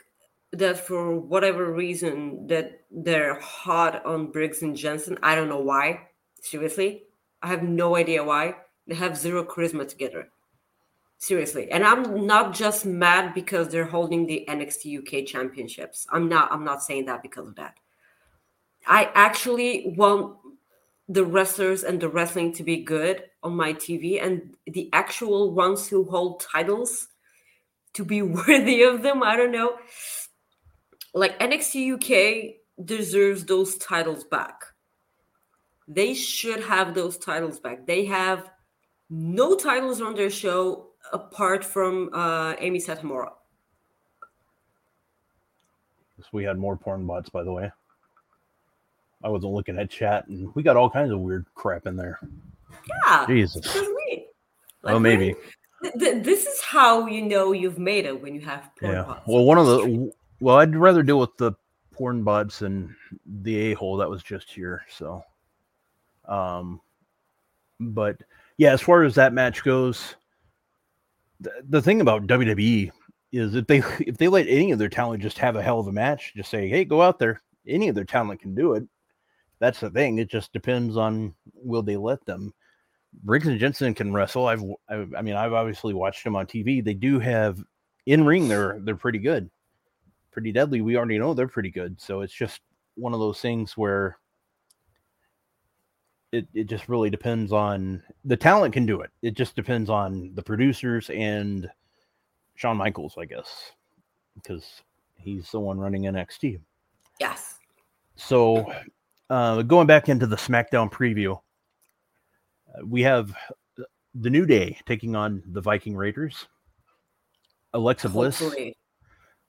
that for whatever reason that they're hot on Briggs and Jensen. I don't know why. Seriously, I have no idea why. They have zero charisma together. Seriously, and I'm not just mad because they're holding the NXT UK championships. I'm not. I'm not saying that because of that. I actually want the wrestlers and the wrestling to be good on my TV and the actual ones who hold titles to be [LAUGHS] worthy of them. I don't know. Like NXT UK deserves those titles back. They should have those titles back. They have no titles on their show apart from uh, Amy Satomura. we had more porn bots, by the way. I wasn't looking at chat, and we got all kinds of weird crap in there. Yeah, Jesus. That's me. Oh, maybe. Th- th- this is how you know you've made it when you have porn Yeah. bots. Well, one of the well, I'd rather deal with the porn bots than the a hole that was just here. So, um, but yeah, as far as that match goes, the, thing about WWE is if they [LAUGHS] if they let any of their talent just have a hell of a match, just say, hey, go out there. Any of their talent can do it. That's the thing. It just depends on will they let them. Briggs and Jensen can wrestle. I've, I've I mean, I've obviously watched them on TV. They do have in ring. They're they're pretty good, pretty deadly. We already know they're pretty good. So it's just one of those things where it it just really depends on the talent can do it. It just depends on the producers and Shawn Michaels, I guess, because he's the one running NXT. Yes. So, uh, going back into the SmackDown preview, uh, we have the New Day taking on the Viking Raiders. Alexa Bliss. Hopefully.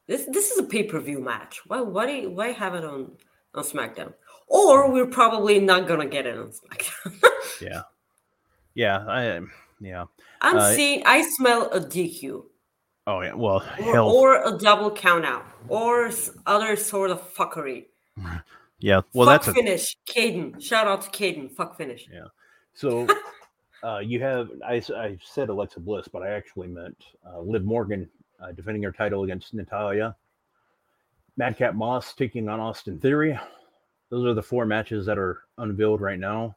This this is a pay per view match. Why why do you, why have it on on SmackDown? Or we're probably not gonna get it on SmackDown. [LAUGHS] Yeah, yeah, I yeah. I'm Uh, seeing. I smell a DQ Oh yeah. Well, or, hell, or a double count out or other sort of fuckery. [LAUGHS] yeah. Well, Fuck that's a, finish. Caden. Shout out to Caden. Fuck finish. Yeah. so. [LAUGHS] Uh, you have I, I said Alexa Bliss, but I actually meant uh, Liv Morgan uh, defending her title against Natalya. Madcap Moss taking on Austin Theory. Those are the four matches that are unveiled right now.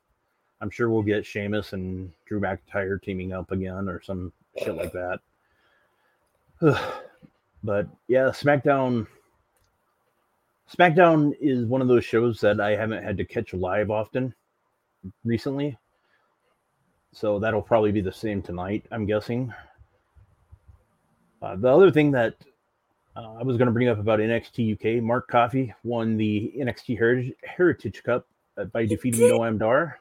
I'm sure we'll get Sheamus and Drew McIntyre teaming up again or some shit like that. but yeah, SmackDown. SmackDown is one of those shows that I haven't had to catch live often recently. So that'll probably be the same tonight, I'm guessing. Uh, the other thing that uh, I was going to bring up about NXT UK, Mark Coffey won the NXT Heritage, Heritage Cup uh, by defeating Noam Dar.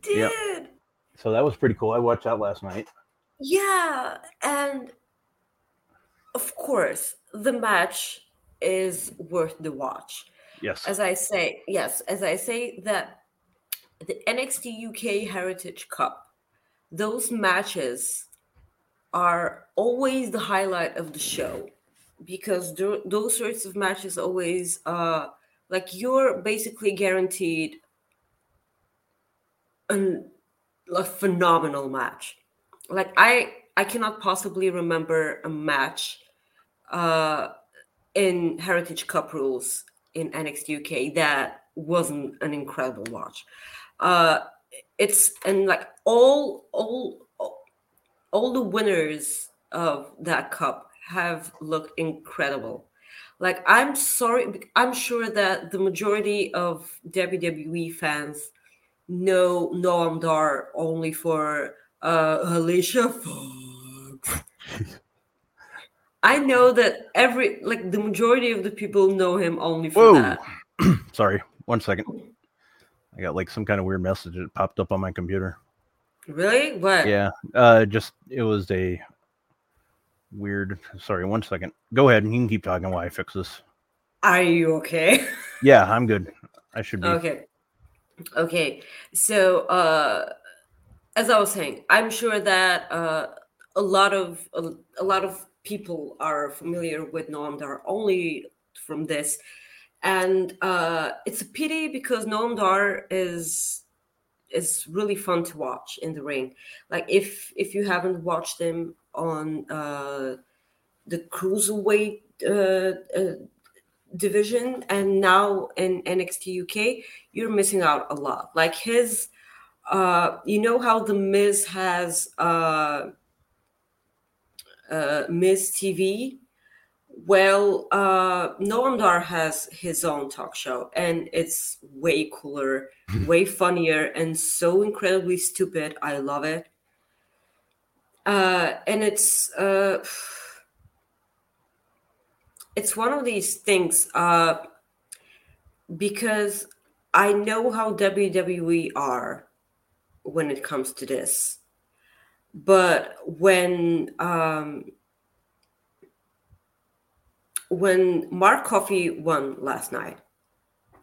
Did Yep. So that was pretty cool. I watched that last night. Yeah, and of course, the match is worth the watch. Yes. As I say, yes, as I say that the NXT UK Heritage Cup, those matches are always the highlight of the show because tho- those sorts of matches always uh like you're basically guaranteed an a phenomenal match. Like i i cannot possibly remember a match uh in heritage cup rules in nxt uk that wasn't an incredible watch uh it's and like all all- all the winners of that cup have looked incredible like i'm sorry i'm sure that the majority of wwe fans know Noam Dar only for uh, Alicia Fox. I know that every like the majority of the people know him only for Whoa. that. [CLEARS THROAT] Sorry. One second. I got like some kind of weird message that popped up on my computer. Really? What? Yeah. Uh just it was a weird sorry, one second. Go ahead and you can keep talking while I fix this. Are you okay? [LAUGHS] Yeah, I'm good. I should be. okay. Okay. So uh as I was saying, I'm sure that uh a lot of a, a lot of people are familiar with Noam Dar only from this. And uh it's a pity because Noam Dar is is really fun to watch in the ring. Like if if you haven't watched him on uh the cruiserweight uh, uh division and now in NXT UK, you're missing out a lot. Like his uh you know how the Miz has uh uh Miz TV? Well, uh Noam Dar has his own talk show and it's way cooler, [LAUGHS] way funnier and so incredibly stupid. I love it. Uh and it's uh it's one of these things uh because I know how WWE are when it comes to this. But when um when Mark Coffey won last night,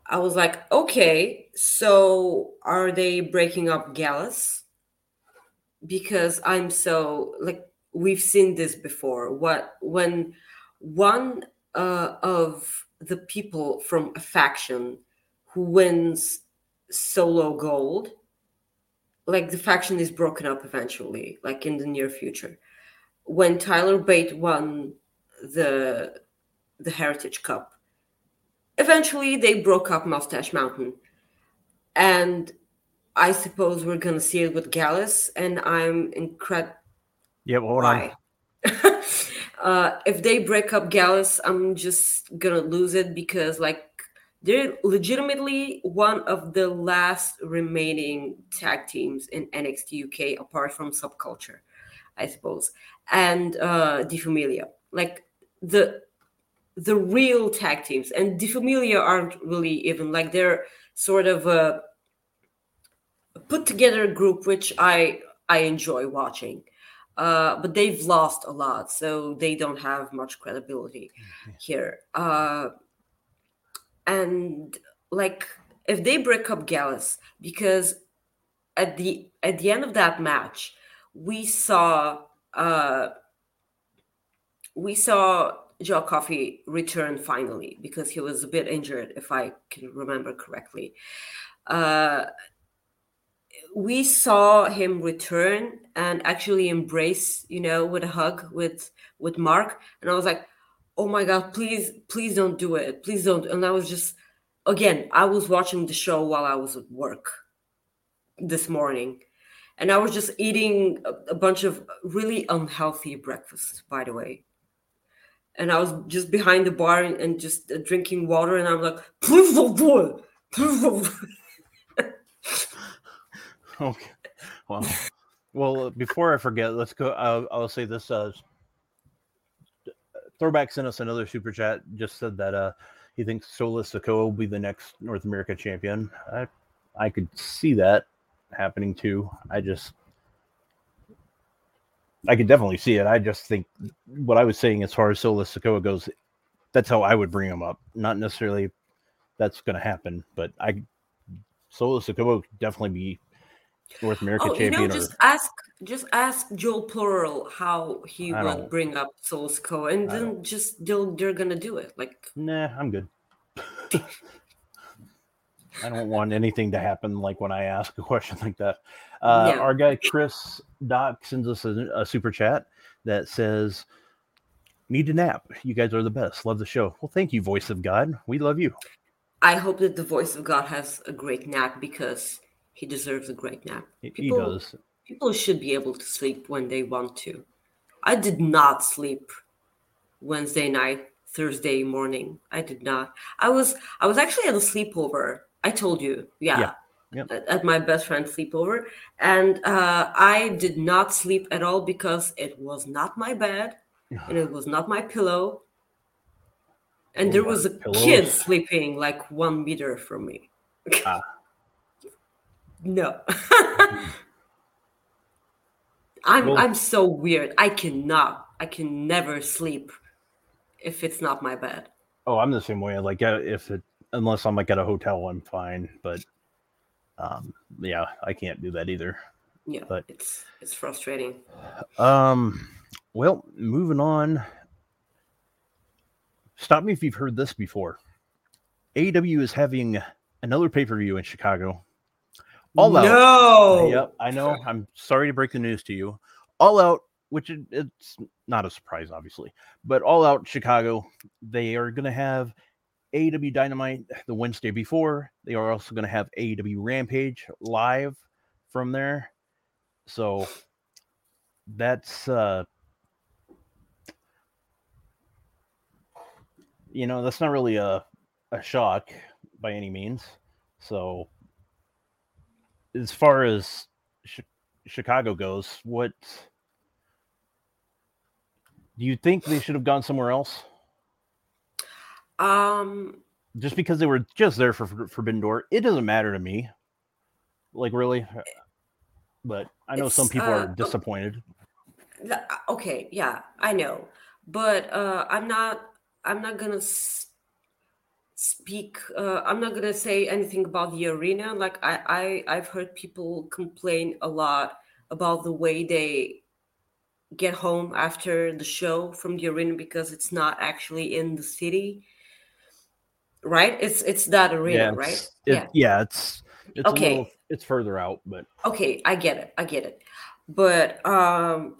I was like, okay, so are they breaking up Gallus? Because I'm so like we've seen this before. What when one uh, of the people from a faction who wins solo gold like the faction is broken up eventually like in the near future when tyler bate won the the heritage cup eventually they broke up mustache mountain and i suppose we're gonna see it with gallus and i'm incredible Yeah, well, why [LAUGHS] uh, if they break up Gallus, I'm just gonna lose it because like they're legitimately one of the last remaining tag teams in NXT UK apart from Subculture, I suppose, and uh, Die Familie. Like the the real tag teams and Die Familie aren't really even like they're sort of a put together a group which I I enjoy watching. Uh, but they've lost a lot, so they don't have much credibility here. Uh, and like, if they break up Gallus, because at the at the end of that match, we saw uh, we saw Joe Coffey return finally because he was a bit injured, if I can remember correctly. Uh, we saw him return and actually embrace you know with a hug with with mark and i was like oh my god please please don't do it please don't and i was just again, I was watching the show while I was at work this morning, and I was just eating a, a bunch of really unhealthy breakfast, by the way. And I was just behind the bar and, and just uh, drinking water, and I'm like, please don't do it. Please don't do it." [LAUGHS] Okay. Well, well. Before I forget, let's go. I'll, I'll say this. Uh, Throwback sent us another super chat. Just said that uh, he thinks Solo Sikoa will be the next North America champion. I, I could see that happening too. I just, I could definitely see it. I just think what I was saying as far as Solo Sikoa goes, that's how I would bring him up. Not necessarily that's going to happen, but I Solo would definitely be North America Oh, you know, just or, ask, just ask Joel Plural how he I would bring up Solsco, and I then just they'll they're gonna do it. Like, nah, I'm good. [LAUGHS] I don't want anything to happen like when I ask a question like that. Uh, Yeah. Our guy Chris Doc sends us a, a super chat that says, "Need to nap. You guys are the best. Love the show. Well, thank you, voice of God. We love you. I hope that the voice of God has a great nap because he deserves a great nap. He, he People, does. people should be able to sleep when they want to. I did not sleep Wednesday night, Thursday morning. I did not. I was I was actually at a sleepover. I told you, yeah, Yeah. Yep. at, at my best friend's sleepover, and uh, I did not sleep at all because it was not my bed and it was not my pillow, and Oh, there was a pillows. kid sleeping like one meter from me. Ah. [LAUGHS] no. [LAUGHS] I'm Well- I'm so weird. I cannot. I can never sleep if it's not my bed. Oh, I'm the same way. Like uh, if it, unless I'm like at a hotel, I'm fine. But um, yeah, I can't do that either. Yeah, But- it's it's frustrating. Um, well, moving on. Stop me if you've heard this before. AEW is having another pay per view in Chicago. All out. no. Yep, I know. I'm sorry to break the news to you. All out, which it, it's not a surprise, obviously, but all out Chicago. They are going to have AEW Dynamite the Wednesday before. They are also going to have AEW Rampage live from there. So that's uh you know that's not really a a shock by any means. So as far as Chi- Chicago goes, what do you think they should have gone somewhere else? Um. Just because they were just there for For- Forbidden Door, it doesn't matter to me. Like really, but I know some people uh, are disappointed. uh, Okay. Yeah, I know, but uh, I'm not. I'm not gonna s- speak. Uh, I'm not gonna say anything about the arena. Like I, I, I've heard people complain a lot about the way they get home after the show from the arena because it's not actually in the city. Right? It's it's that arena, right? it's- it- yeah, it's it's a Okay. little, it's further out, but okay i get it i get it but um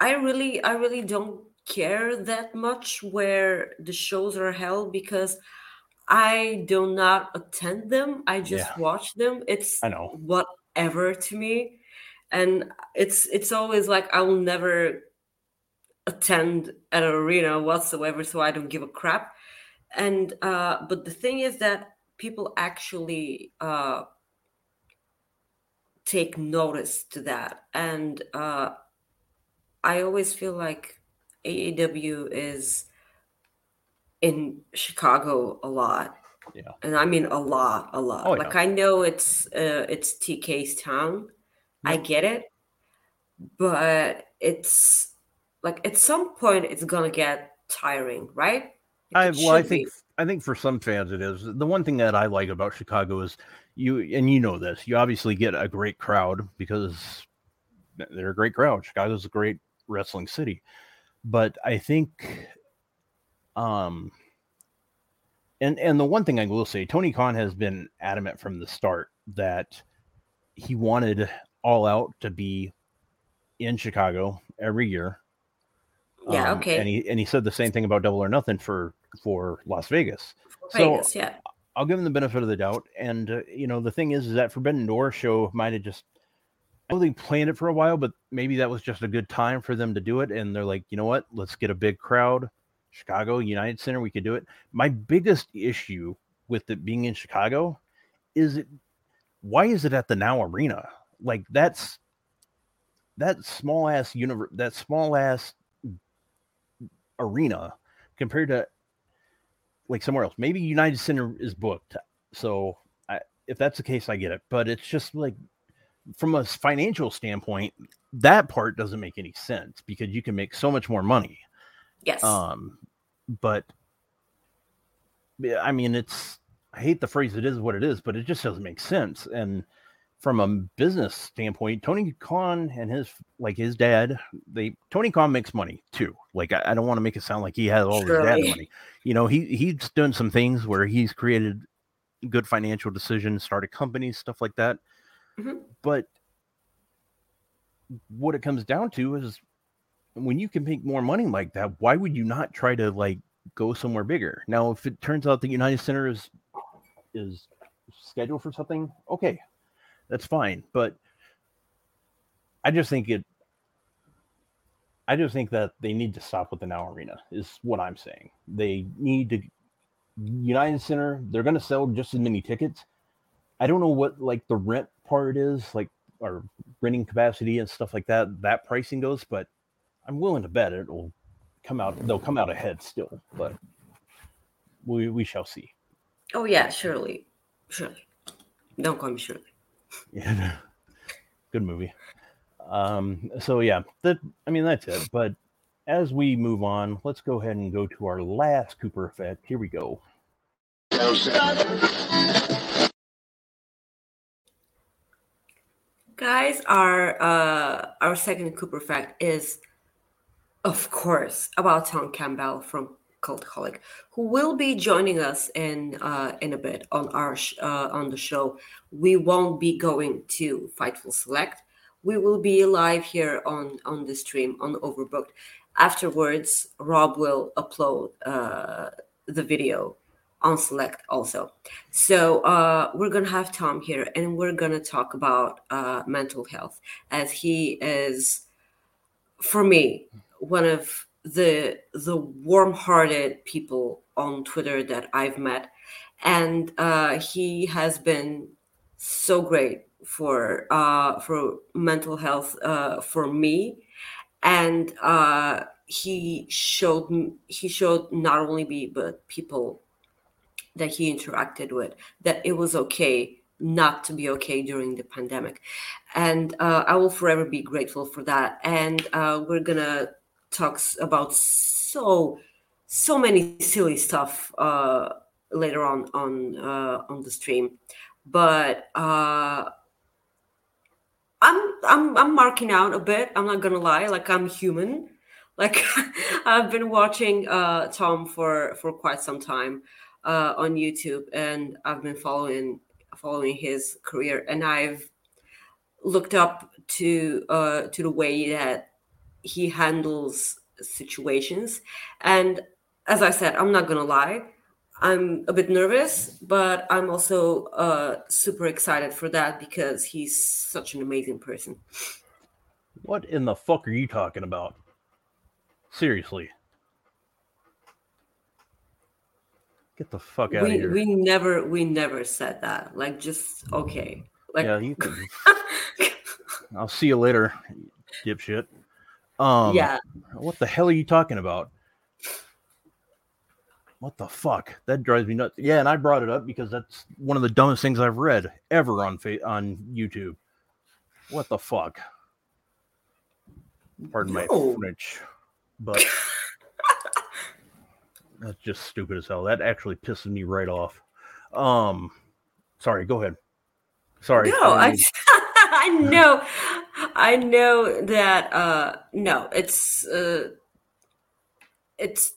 i really i really don't care that much where the shows are held because i do not attend them i just Yeah. watch them it's I know. whatever to me and it's it's always like i will never attend an arena whatsoever so i don't give a crap and uh but the thing is that people actually uh take notice to that and uh i always feel like aew is in chicago a lot Yeah. and i mean a lot a lot Oh, like yeah. i know it's uh it's tk's town i get it but it's like at some point it's gonna get tiring right I Like, it well, I should be. think I think for some fans it is. The one thing that I like about Chicago is you and you know this. You obviously get a great crowd because they're a great crowd. Chicago's a great wrestling city. But I think um and and the one thing I will say, Tony Khan has been adamant from the start that he wanted all out to be in Chicago every year. yeah Um, okay And he and he said the same thing about Double or Nothing for for Las Vegas. For so- Vegas, yeah I'll give him the benefit of the doubt. And uh, you know, the thing is, is that Forbidden Door show might have just. I know they planned it for a while, but maybe that was just a good time for them to do it. And they're like, you know what? Let's get a big crowd. Chicago United Center, we could do it. My biggest issue with it being in Chicago is it why is it at the Now Arena? Like that's that small ass universe, that small ass arena compared to like somewhere else. Maybe United Center is booked, so I, if that's the case, I get it. But it's just like from a financial standpoint, that part doesn't make any sense because you can make so much more money. Yes. Um, but I mean, it's I hate the phrase "it is what it is," but it just doesn't make sense. And from a business standpoint, Tony Khan and his like his dad, they Tony Khan makes money too. Like I, I don't want to make it sound like he has all his dad's Surely. money. You know, he he's done some things where he's created good financial decisions, started companies, stuff like that. Mhm. But what it comes down to is when you can make more money like that, why would you not try to like go somewhere bigger? Now, if it turns out the United Center is is scheduled for something, okay, that's fine. But I just think it. I just think that they need to stop with the Now Arena. Is what I'm saying. They need to. United Center, they're going to sell just as many tickets. I don't know what like the rent part is, like or renting capacity and stuff like that. That pricing goes, but I'm willing to bet it'll come out. They'll come out ahead still, but we we shall see. Oh yeah, surely, surely. Don't call me Shirley. Yeah, good movie. Um, so yeah, that I mean that's it. But as we move on, let's go ahead and go to our last Cooper effect. Here we go. Guys, our uh, our second Cooper fact is, of course, about Tom Campbell from Cultaholic, who will be joining us in uh, in a bit on our sh- uh, on the show. We won't be going to Fightful Select. We will be live here on on the stream on Overbooked. Afterwards, Rob will upload uh, the video on Select also. So uh, we're gonna have Tom here, and we're gonna talk about uh, mental health, as he is, for me, one of the the warm-hearted people on Twitter that I've met, and uh, he has been so great for uh, for mental health uh, for me, and uh, he showed he showed not only me but people that he interacted with that it was okay not to be okay during the pandemic. And uh, i will forever be grateful for that. And uh, we're gonna talk s- about so so many silly stuff uh, later on on uh, on the stream but uh, I'm I'm I'm marking out a bit. I'm not gonna lie. Like I'm human. Like [LAUGHS] I've been watching uh, Tom for for quite some time uh, on YouTube, and I've been following following his career, and I've looked up to uh, to the way that he handles situations. And as I said, I'm not gonna lie. I'm a bit nervous, but I'm also uh, super excited for that because he's such an amazing person. What in the fuck are you talking about? Seriously. Get the fuck out of We here. we never we never said that. Like just okay. Like yeah, you can. [LAUGHS] I'll see you later, dipshit. Um, yeah. What the hell are you talking about? What the fuck? That drives me nuts. Yeah, and I brought it up because that's one of the dumbest things I've read ever on fa- on YouTube. What the fuck? Pardon my French, but [LAUGHS] that's just stupid as hell. That actually pisses me right off. Um, sorry. Go ahead. Sorry. No, I [LAUGHS] [LAUGHS] I know I know that uh no, it's uh it's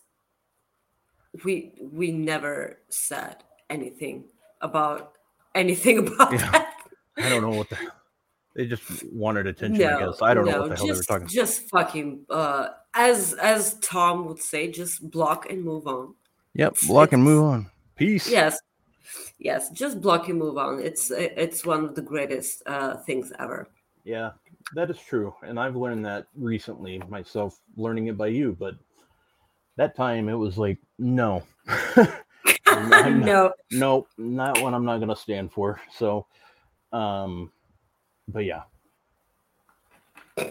we we never said anything about anything [LAUGHS] about Yeah. that. I don't know what the. They just wanted attention. I No, guess I don't know what the hell just, they were talking. About. Just fucking uh as as Tom would say, just block and move on. Yep, it's- block and move on. Peace. Yes. Yes, just block and move on. It's it's one of the greatest uh, things ever. Yeah, that is true, and I've learned that recently myself, learning it by you. But that time it was like, no, [LAUGHS] not- [LAUGHS] no, no, not one I'm not gonna stand for. So, um, but yeah. [LAUGHS]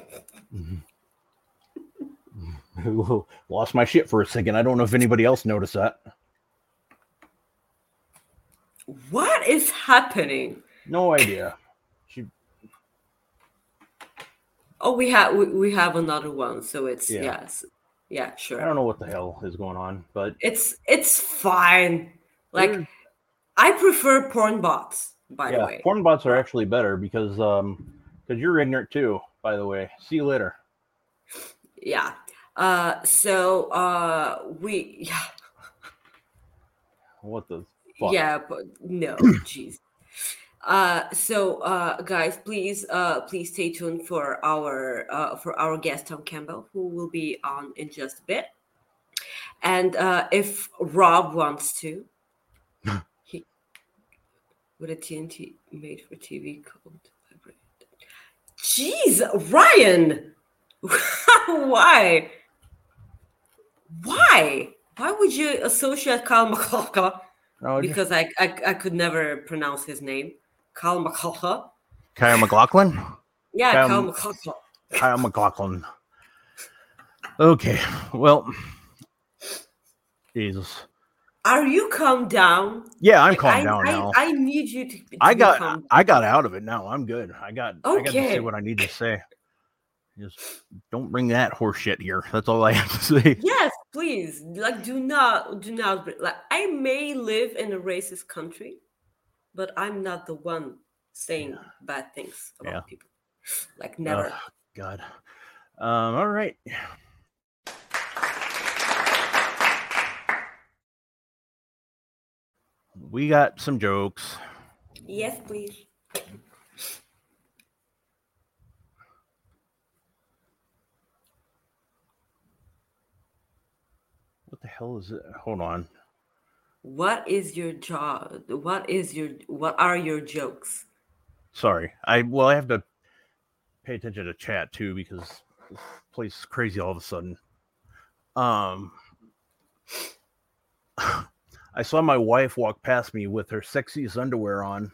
Lost my shit for a second. I don't know if anybody else noticed that. What is happening? No idea. She, Oh, we have we, we have another one. So it's Yeah. yes, yeah, sure. I don't know what the hell is going on, but It's it's fine. Like. I prefer porn bots. By the way, porn bots are actually better because um, because you're ignorant too. By the way, see you later. yeah. Uh, so uh, we [LAUGHS] yeah. What the fuck? Yeah, but no, [CLEARS THROAT] jeez. Uh, so uh, guys, please, uh, please stay tuned for our uh, for our guest Tom Campbell, who will be on in just a bit. And uh, if Rob wants to, [LAUGHS] he with a TNT made for TV called Jeez, Ryan, [LAUGHS] why? Why? Why would you associate Kyle McCullough? Oh, because I, I I could never pronounce his name. Kyle McCullough. Kyle McLaughlin. Yeah, Kyle- Kyle McCullough. Kyle McLaughlin. Okay, well, Jesus. Are you calm down? Yeah, I'm Like, calmed I, down I, now. I need you to. to I be got calm. I got out of it now. I'm good. I got I got to say Okay. what I need to say. Just don't bring that horse shit here. That's all I have to say. Yes, please. Like, do not, do not. Like, I may live in a racist country, but I'm not the one saying bad things about Yeah. people. Like, never. Ugh, God. Um, all right. We got some jokes. yes, please. The hell is it? Hold on. What is your job? What is your? What are your jokes? Sorry. I well, I have to pay attention to chat too because this place is crazy all of a sudden. Um [SIGHS] I saw my wife walk past me with her sexiest underwear on,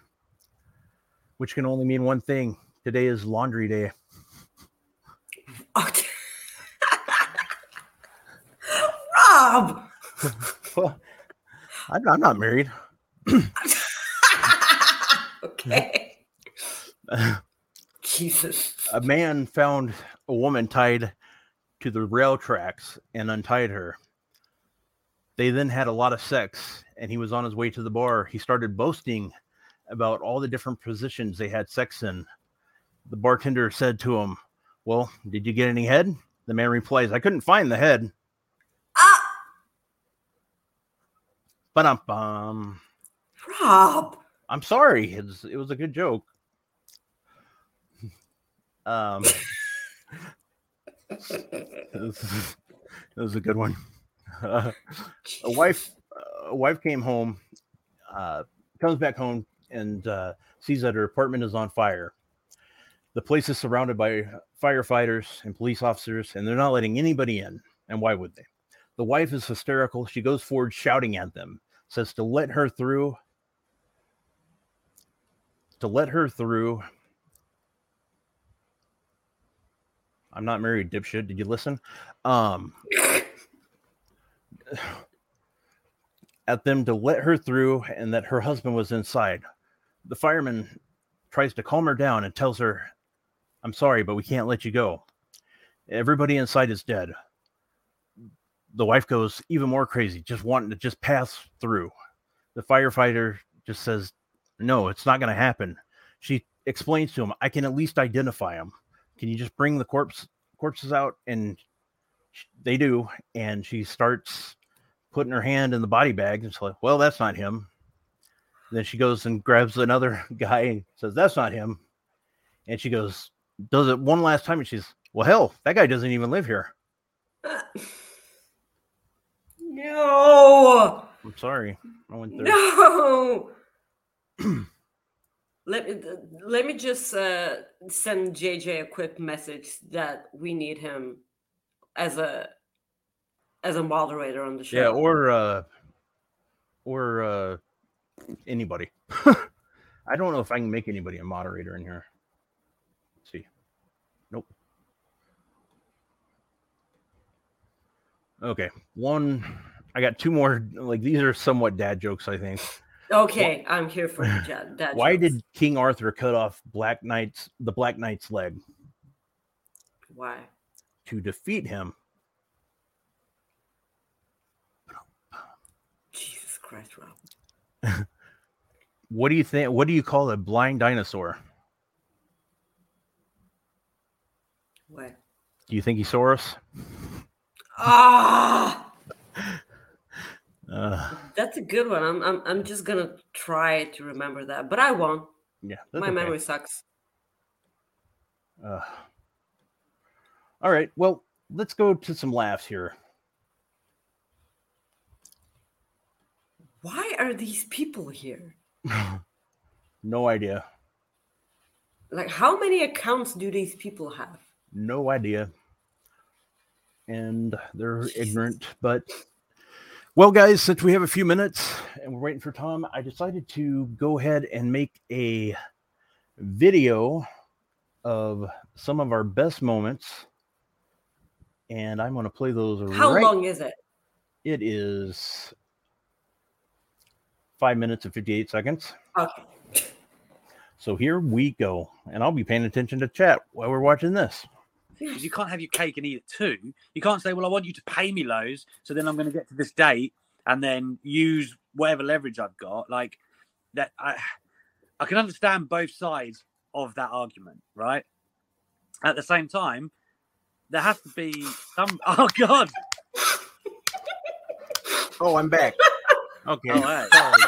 which can only mean one thing. Today is laundry day. [LAUGHS] Rob. [LAUGHS] Well, I'm not married. [LAUGHS] okay. [LAUGHS] Jesus. a man found a woman tied to the rail tracks and untied her. They then had a lot of sex, and he was on his way to the bar. He started boasting about all the different positions they had sex in. The bartender said to him, Well, did you get any head? The man replies, I couldn't find the head. Ah, But um, um, Rob. I'm sorry. It's, it was a good joke. Um, [LAUGHS] [LAUGHS] it was, a good one. [LAUGHS] a wife, a wife came home, uh, comes back home and uh, sees that her apartment is on fire. The place is surrounded by firefighters and police officers, and they're not letting anybody in. And why would they? The wife is hysterical. She goes forward shouting at them, says to let her through, to let her through. I'm not married, dipshit. Did you listen? Um, [SIGHS] at them to let her through and that her husband was inside. The fireman tries to calm her down and tells her, I'm sorry, but we can't let you go. Everybody inside is dead. The wife goes even more crazy, just wanting to just pass through. The firefighter just says, No, it's not going to happen. She explains to him, I can at least identify him. Can you just bring the corpse corpses out? And they do. And she starts putting her hand in the body bag. And it's like, Well, that's not him. then she goes and grabs another [LAUGHS] guy and says, That's not him. And she goes, Does it one last time. And she's, Well, hell, that guy doesn't even live here. [LAUGHS] No. I'm sorry. I went there. No. [CLEARS THROAT] let me let me just uh, send JJ a quick message that we need him as a as a moderator on the show. Yeah, or uh or uh anybody. [LAUGHS] I don't know if I can make anybody a moderator in here. Let's see. Nope. Okay. One I got two more like these are somewhat dad jokes, I think. okay, I'm here for the dad. [SIGHS] dad Why jokes. did King Arthur cut off Black Knight's the Black Knight's leg? why? To defeat him. Jesus Christ, Rob. [LAUGHS] What do you think what do you call a blind dinosaur? What? Do you think he saw us? Ah, Uh, that's a good one. I'm I'm I'm just gonna try to remember that, but I won't. yeah. My okay. memory sucks. Uh, all right. Well, let's go to some laughs here. Why are these people here? [LAUGHS] no idea. Like, how many accounts do these people have? No idea. And they're [LAUGHS] ignorant. But, well, guys, since we have a few minutes and we're waiting for Tom, I decided to go ahead and make a video of some of our best moments. And I'm going to play those How right long is it? It is five minutes and 58 seconds. Okay. So here we go. And I'll be paying attention to chat while we're watching this. Because you can't have your cake and eat it too. You can't say, "Well, I want you to pay me loads, so then I'm going to get to this date and then use whatever leverage I've got." Like that, I I can understand both sides of that argument, right? At the same time, there has to be some. [LAUGHS] Oh God! Oh, I'm back. Okay. Oh, hey. Sorry.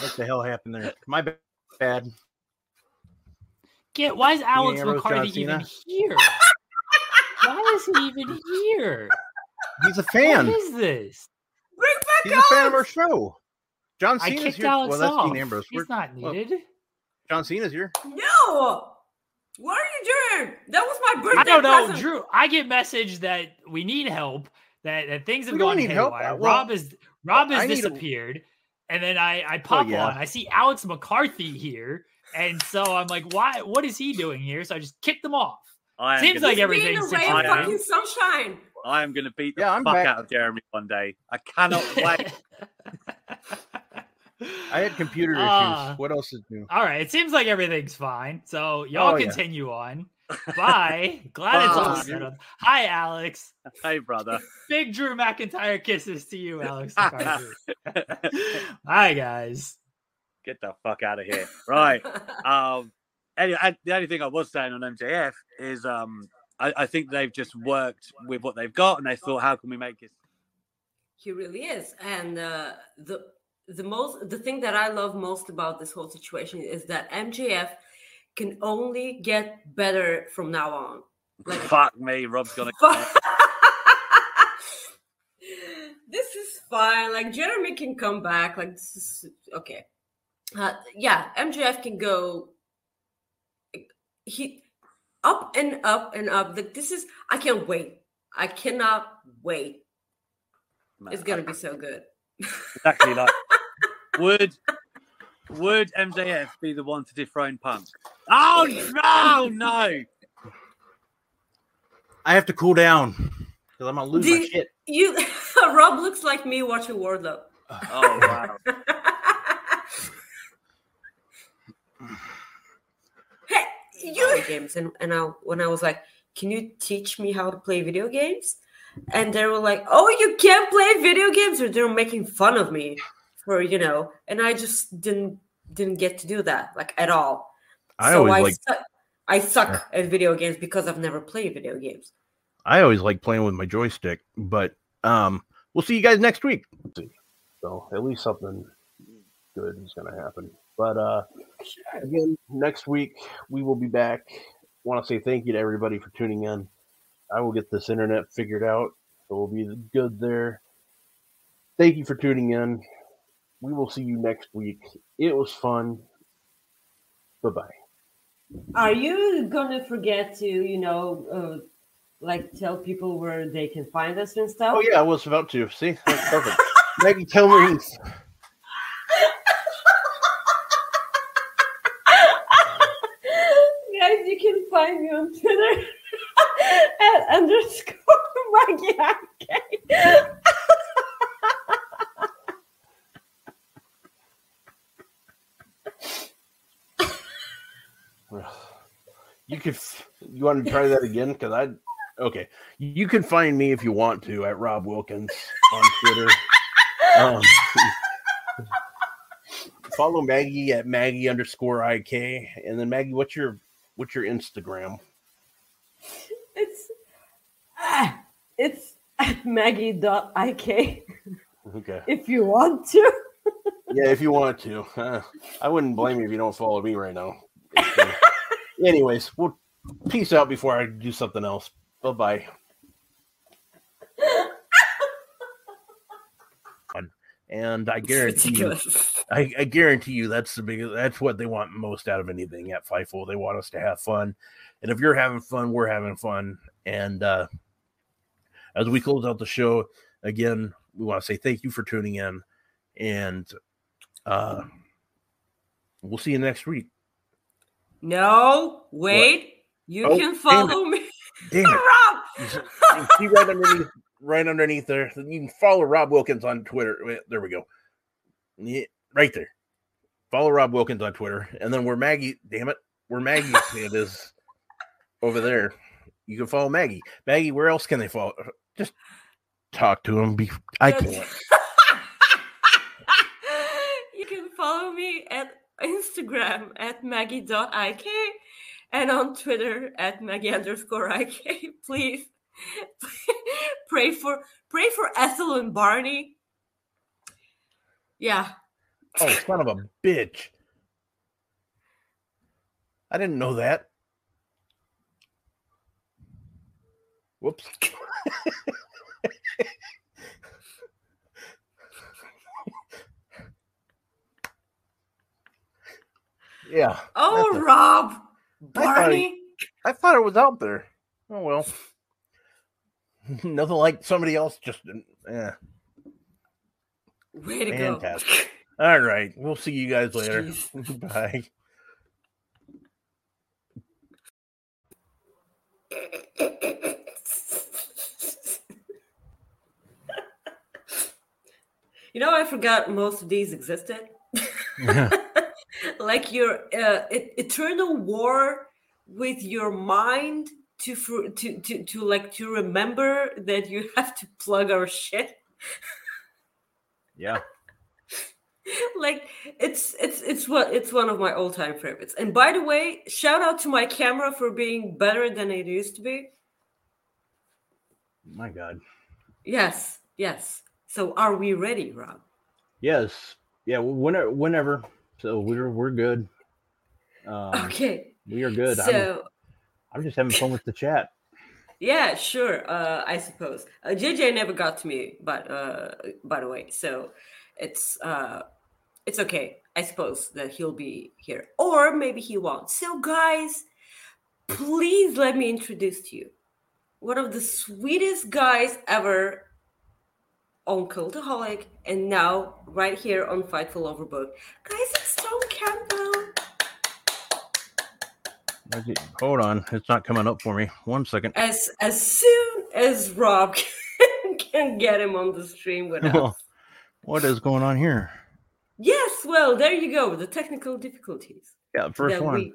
What the hell happened there? My bad. Get why is Alex Ambrose, McCarthy even here? Why is he even here? He's a fan. What is this? Bring back He's a fan of our show. John I Cena's kicked here. Alex well, that's off. Dean Ambrose. He's We're- not well, needed. John Cena's here. No. What are you doing? That was my birthday I don't know, present. Drew. I get message that we need help. That, that things have We gone need help. haywire. Uh, well, Rob is Rob has I need a- disappeared, and then I I pop yeah. on. I see Alex McCarthy here, and so I'm like, why? What is he doing here? So I just kicked them off. I am Seems like Be in everything's the ray of situated. sunshine. I am going to beat the Yeah, I'm fuck back. out of Jeremy one day. I cannot [LAUGHS] wait. I had computer issues. Ah. what else is new? All right, it seems like everything's fine. So y'all Oh, yeah. continue on. [LAUGHS] Bye. Glad it's all Bye. set up. Hi, Alex. hey, brother. Big Drew McIntyre kisses to you, Alex. [LAUGHS] Hi, guys. Get the fuck out of here. Right. um anyway, I, the only thing I was saying on MJF is um I, I think they've just worked with what they've got and they thought how can we make it He really is, and uh, the the most the thing that I love most about this whole situation is that MJF can only get better from now on. Like fuck me rob's gonna [LAUGHS] this is fine. Like Jeremy can come back. Like this is okay. Uh, yeah, MJF can go. He up and up and up. Like this is. I can't wait. I cannot wait. It's gonna be so good. exactly like [LAUGHS] would would MJF be the one to dethrone Punk? Oh, oh no, no! I have to cool down because I'm gonna lose Do my you- shit. You, [LAUGHS] Rob looks like me watching Wardlow. Oh wow! [LAUGHS] [LAUGHS] hey, you games, and and I when I was like, "Can you teach me how to play video games?" And they were like, "Oh, you can't play video games," or they're making fun of me for you know, and I just didn't didn't get to do that like at all. I so always I like suck, I suck at video games because I've never played video games. I always like playing with my joystick, but um, we'll see you guys next week. So at least something good is going to happen. But uh, again, next week we will be back. Want to say thank you to everybody for tuning in. I will get this internet figured out, so we'll be good there. thank you for tuning in. We will see you next week. It was fun. Bye bye. Are you gonna forget to, you know, uh, like tell people where they can find us and stuff? Oh yeah, I was about to. See, that's perfect. Maggie, tell me. [LAUGHS] Guys, you can find me on Twitter at [LAUGHS] underscore Maggie You could. You want to try that again? Because I. Okay, you can find me if you want to at Rob Wilkins on Twitter. Um, [LAUGHS] follow Maggie at Maggie underscore IK, and then Maggie, what's your what's your Instagram? It's ah, it's at Maggie.ik Okay. if you want to. Yeah, if you want to. Uh, I wouldn't blame you if you don't follow me right now. [LAUGHS] Anyways, we'll peace out before I do something else. Bye bye. And I guarantee you, I, I guarantee you that's the big that's what they want most out of anything at Fightful. They want us to have fun. And if you're having fun, we're having fun. And uh as we close out the show, again, we want to say thank you for tuning in. And uh we'll see you next week. No, wait. You Oh, can damn follow me. Damn. [LAUGHS] Rob! See- right underneath right underneath there. You can follow Rob Wilkins on Twitter. Wait, There we go. Yeah, right there. Follow Rob Wilkins on Twitter. And then where Maggie, damn it, where Maggie it [LAUGHS] is over there. You can follow Maggie. Maggie, where else can they follow? Just talk to him. Be I can't. [LAUGHS] you can follow me at Instagram at Maggie.ik and on Twitter at Maggie underscore IK. [LAUGHS] Please [LAUGHS] pray for pray for Ethel and Barney. Yeah. Oh, son of a bitch. I didn't know that. Whoops. yeah. Oh Rob. I thought Barney. I thought it was out there. Oh well. [LAUGHS] Nothing like somebody else just mm, yeah. Way to go. Fantastic. All right. We'll see you guys later. [LAUGHS] Bye. [LAUGHS] You know, I forgot most of these existed. [LAUGHS] like your uh, eternal war with your mind to, to to to like to remember that you [LAUGHS] have to plug our shit. Yeah. [LAUGHS] like it's it's it's what it's one of my all-time favorites. And by the way, shout out to my camera for being better than it used to be. My God. Yes, yes. So are we ready, Rob? Yes. Yeah. Whenever. Whenever. So we're we're good. Um, Okay. We are good. So I'm, I'm just having fun with the chat. Yeah, sure. Uh, I suppose uh, JJ never got to me, but uh, by the way, so it's uh, it's okay. I suppose that he'll be here, or maybe he won't. So, guys, please let me introduce to you one of the sweetest guys ever on Cultaholic, and now right here on Fightful Overbook. Guys, it's Tom Campbell. Hold on. It's not coming up for me. One second. As as soon as Rob [LAUGHS] can, can get him on the stream with [LAUGHS] us. what is going on here? Yes, well, there you go. The technical difficulties. Yeah, first one. we-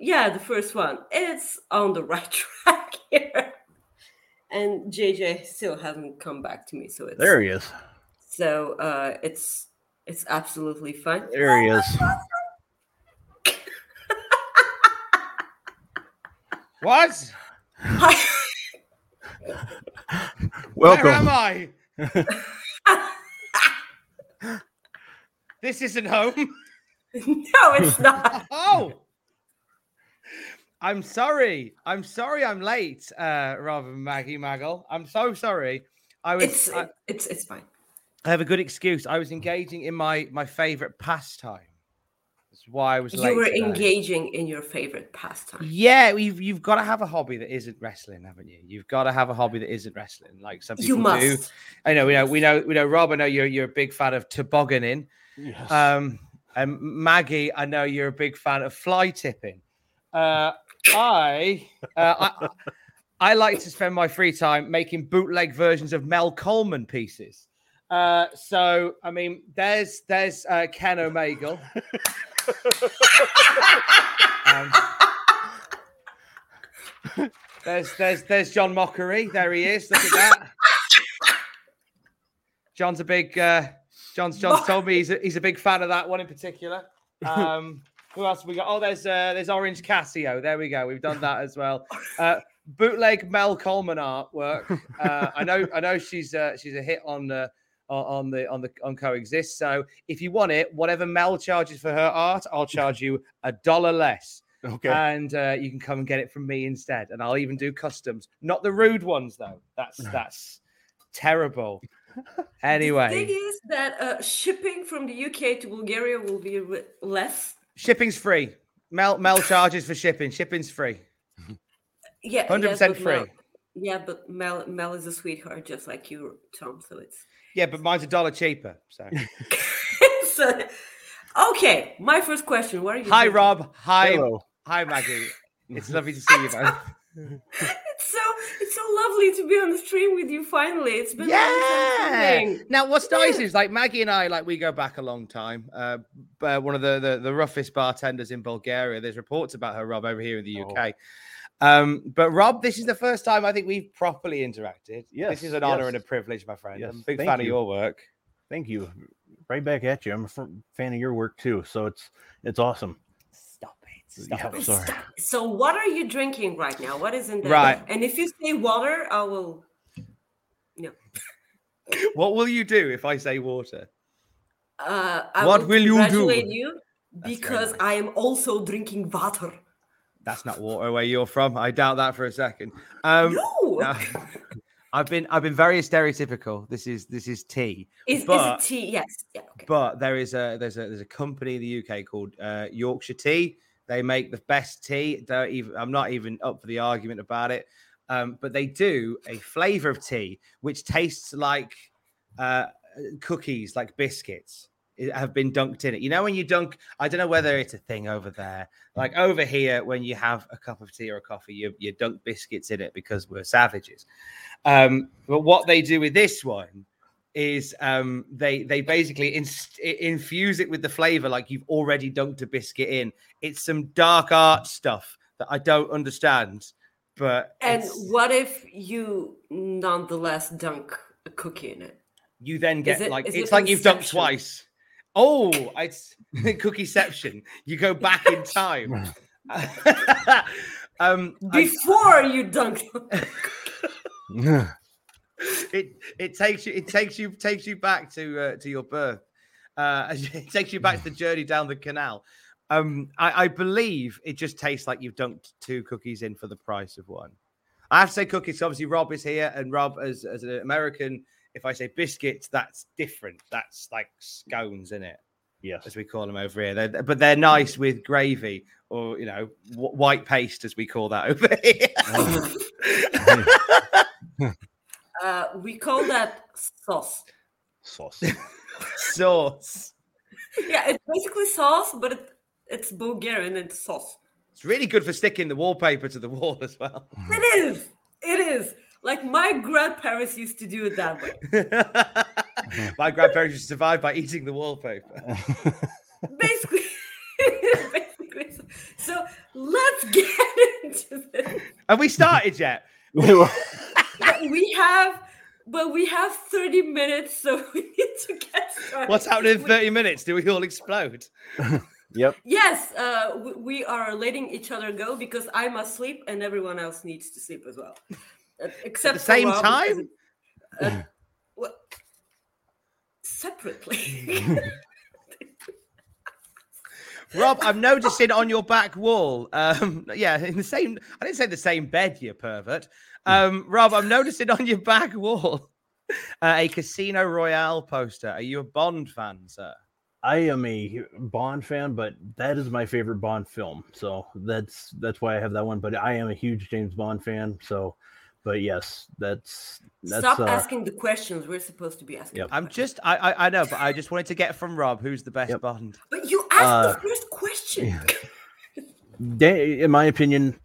yeah, the first one. It's on the right [LAUGHS] track here. And JJ still hasn't come back to me, so it's There he is. so uh it's it's absolutely fun. There he is. What? [LAUGHS] Welcome. Where am I? [LAUGHS] this isn't home. no, it's not. [LAUGHS] oh. I'm sorry. I'm sorry I'm late, uh, rather than Maggie Maggle. I'm so sorry. I was It's I- it's it's fine. I have a good excuse. I was engaging in my my favorite pastime. That's why I was late. You were today. engaging in your favorite pastime. Yeah, you've you've got to have a hobby that isn't wrestling, haven't you? You've got to have a hobby that isn't wrestling, like some You people do. I know, we know, we know, we know. Rob, I know you're you're a big fan of tobogganing. Yes. Um, and Maggie, I know you're a big fan of fly tipping. Uh, I, uh, I, I like to spend my free time making bootleg versions of Mel Coleman pieces. Uh, so, I mean, there's there's uh, Ken Omegle. [LAUGHS] Um, there's there's there's John Mockery. There he is. Look at that. John's a big uh John's John's told me he's a, he's a big fan of that one in particular. Um who else have we got? Oh, there's uh there's Orange Casio. There we go. We've done that as well. Uh bootleg Mel Coleman artwork. Uh I know I know she's uh she's a hit on uh on on the on the on coexist. So if you want it, whatever Mel charges for her art, I'll charge you a dollar less. Okay. And uh, you can come and get it from me instead. And I'll even do customs. Not the rude ones though. That's [LAUGHS] that's terrible. Anyway, the thing is that uh, shipping from the UK to Bulgaria will be ri- less. Shipping's free. Mel Mel charges for shipping. Shipping's free. [LAUGHS] Yeah, yes, 100% free. Mel- yeah, but Mel Mel is a sweetheart, just like you, Tom. So it's Yeah, but mine's a dollar cheaper. So [LAUGHS] so, okay. My first question: What are you? hi drinking? Rob. Hi Hello. hi Maggie. [LAUGHS] It's lovely to see you both. It's so it's so lovely to be on the stream with you. Finally, it's been a Yeah. Now, what's nice is like Maggie and I, like we go back a long time. Uh, uh, one of the, the the roughest bartenders in Bulgaria. There's reports about her, Rob, over here in the UK. Um, but Rob, this is the first time I think we've properly interacted. Yes, this is an honor and a privilege, my friend. Yes, I'm a big thank fan of you. your work. Thank you. Right back at you. I'm a fan of your work too. So it's it's awesome. Stop it. Yeah, Stop So, what are you drinking right now? What is in there? Right. And if you say water, I will. No. [LAUGHS] What will you do if I say water? Uh, I What will you do? you very because I am also drinking water. That's not water where you're from. I doubt that for a second. Um, no. [LAUGHS] no. I've been I've been very stereotypical. This is this is tea. Is, but, is it tea? Yes. Yeah. Okay. but there is a there's a there's a company in the UK called uh, Yorkshire Tea. They make the best tea. Don't even I'm not even up for the argument about it. Um, but they do a flavor of tea which tastes like uh, cookies, like biscuits. Have been dunked in it. You know when you dunk, I don't know whether it's a thing over there. Like over here, when you have a cup of tea or a coffee, you, you dunk biscuits in it because we're savages. Um, but what they do with this one is um, they they basically inst- infuse it with the flavor like you've already dunked a biscuit in. It's some dark art stuff that I don't understand, but And it's- what if you nonetheless dunk a cookie in it? you then get it- like it's it like you've dunked twice. Oh, it's [LAUGHS] cookieception. You go back in [LAUGHS] time. [LAUGHS] um, I- Before you dunk. It it takes you it takes you takes you back to uh, to your birth. Uh, [LAUGHS] it takes you back to the [LAUGHS] journey down the canal. Um, I, I believe it just tastes like you've dunked two cookies in for the price of one. I have to say cookies. Obviously, Rob is here, and Rob, as as an American, if I say biscuits, that's different. That's like scones in it, Yes. as we call them over here. They're, but they're nice with gravy or you know wh- white paste, as we call that over [LAUGHS] here. Uh, we call that sauce. Sauce. [LAUGHS] Sauce. Yeah, it's basically sauce, but it, it's Bulgarian and it's sauce. It's really good for sticking the wallpaper to the wall as well. It is. It is. Like my grandparents used to do it that way. [LAUGHS] My grandparents used to survive by eating the wallpaper. [LAUGHS] Basically. basically. So, so let's get into this. Have we started yet? But we have, but we have 30 minutes, so [LAUGHS] we need to get started. What's happening in We- 30 minutes? Do we all explode? [LAUGHS] yep. Yes, uh, we, we are letting each other go because I must sleep and everyone else needs to sleep as well. Uh, except the same Rob, time? it- uh, [LAUGHS] well, separately. Rob, I'm noticing on your back wall. Um, yeah, in the same. I didn't say the same bed, you pervert. [LAUGHS] Um, Rob, I'm noticing on your back wall. [LAUGHS] Uh, a Casino Royale poster. Are you a Bond fan, sir? I am a Bond fan, but that is my favorite Bond film. So that's that's why I have that one. But I am a huge James Bond fan. So, but yes, that's that's. Stop uh, asking the questions we're supposed to be asking. Yep. I'm just, I, I, I know, but I just wanted to get from Rob who's the best Yep. Bond. But you asked Uh, the first question. [LAUGHS] Da- in my opinion,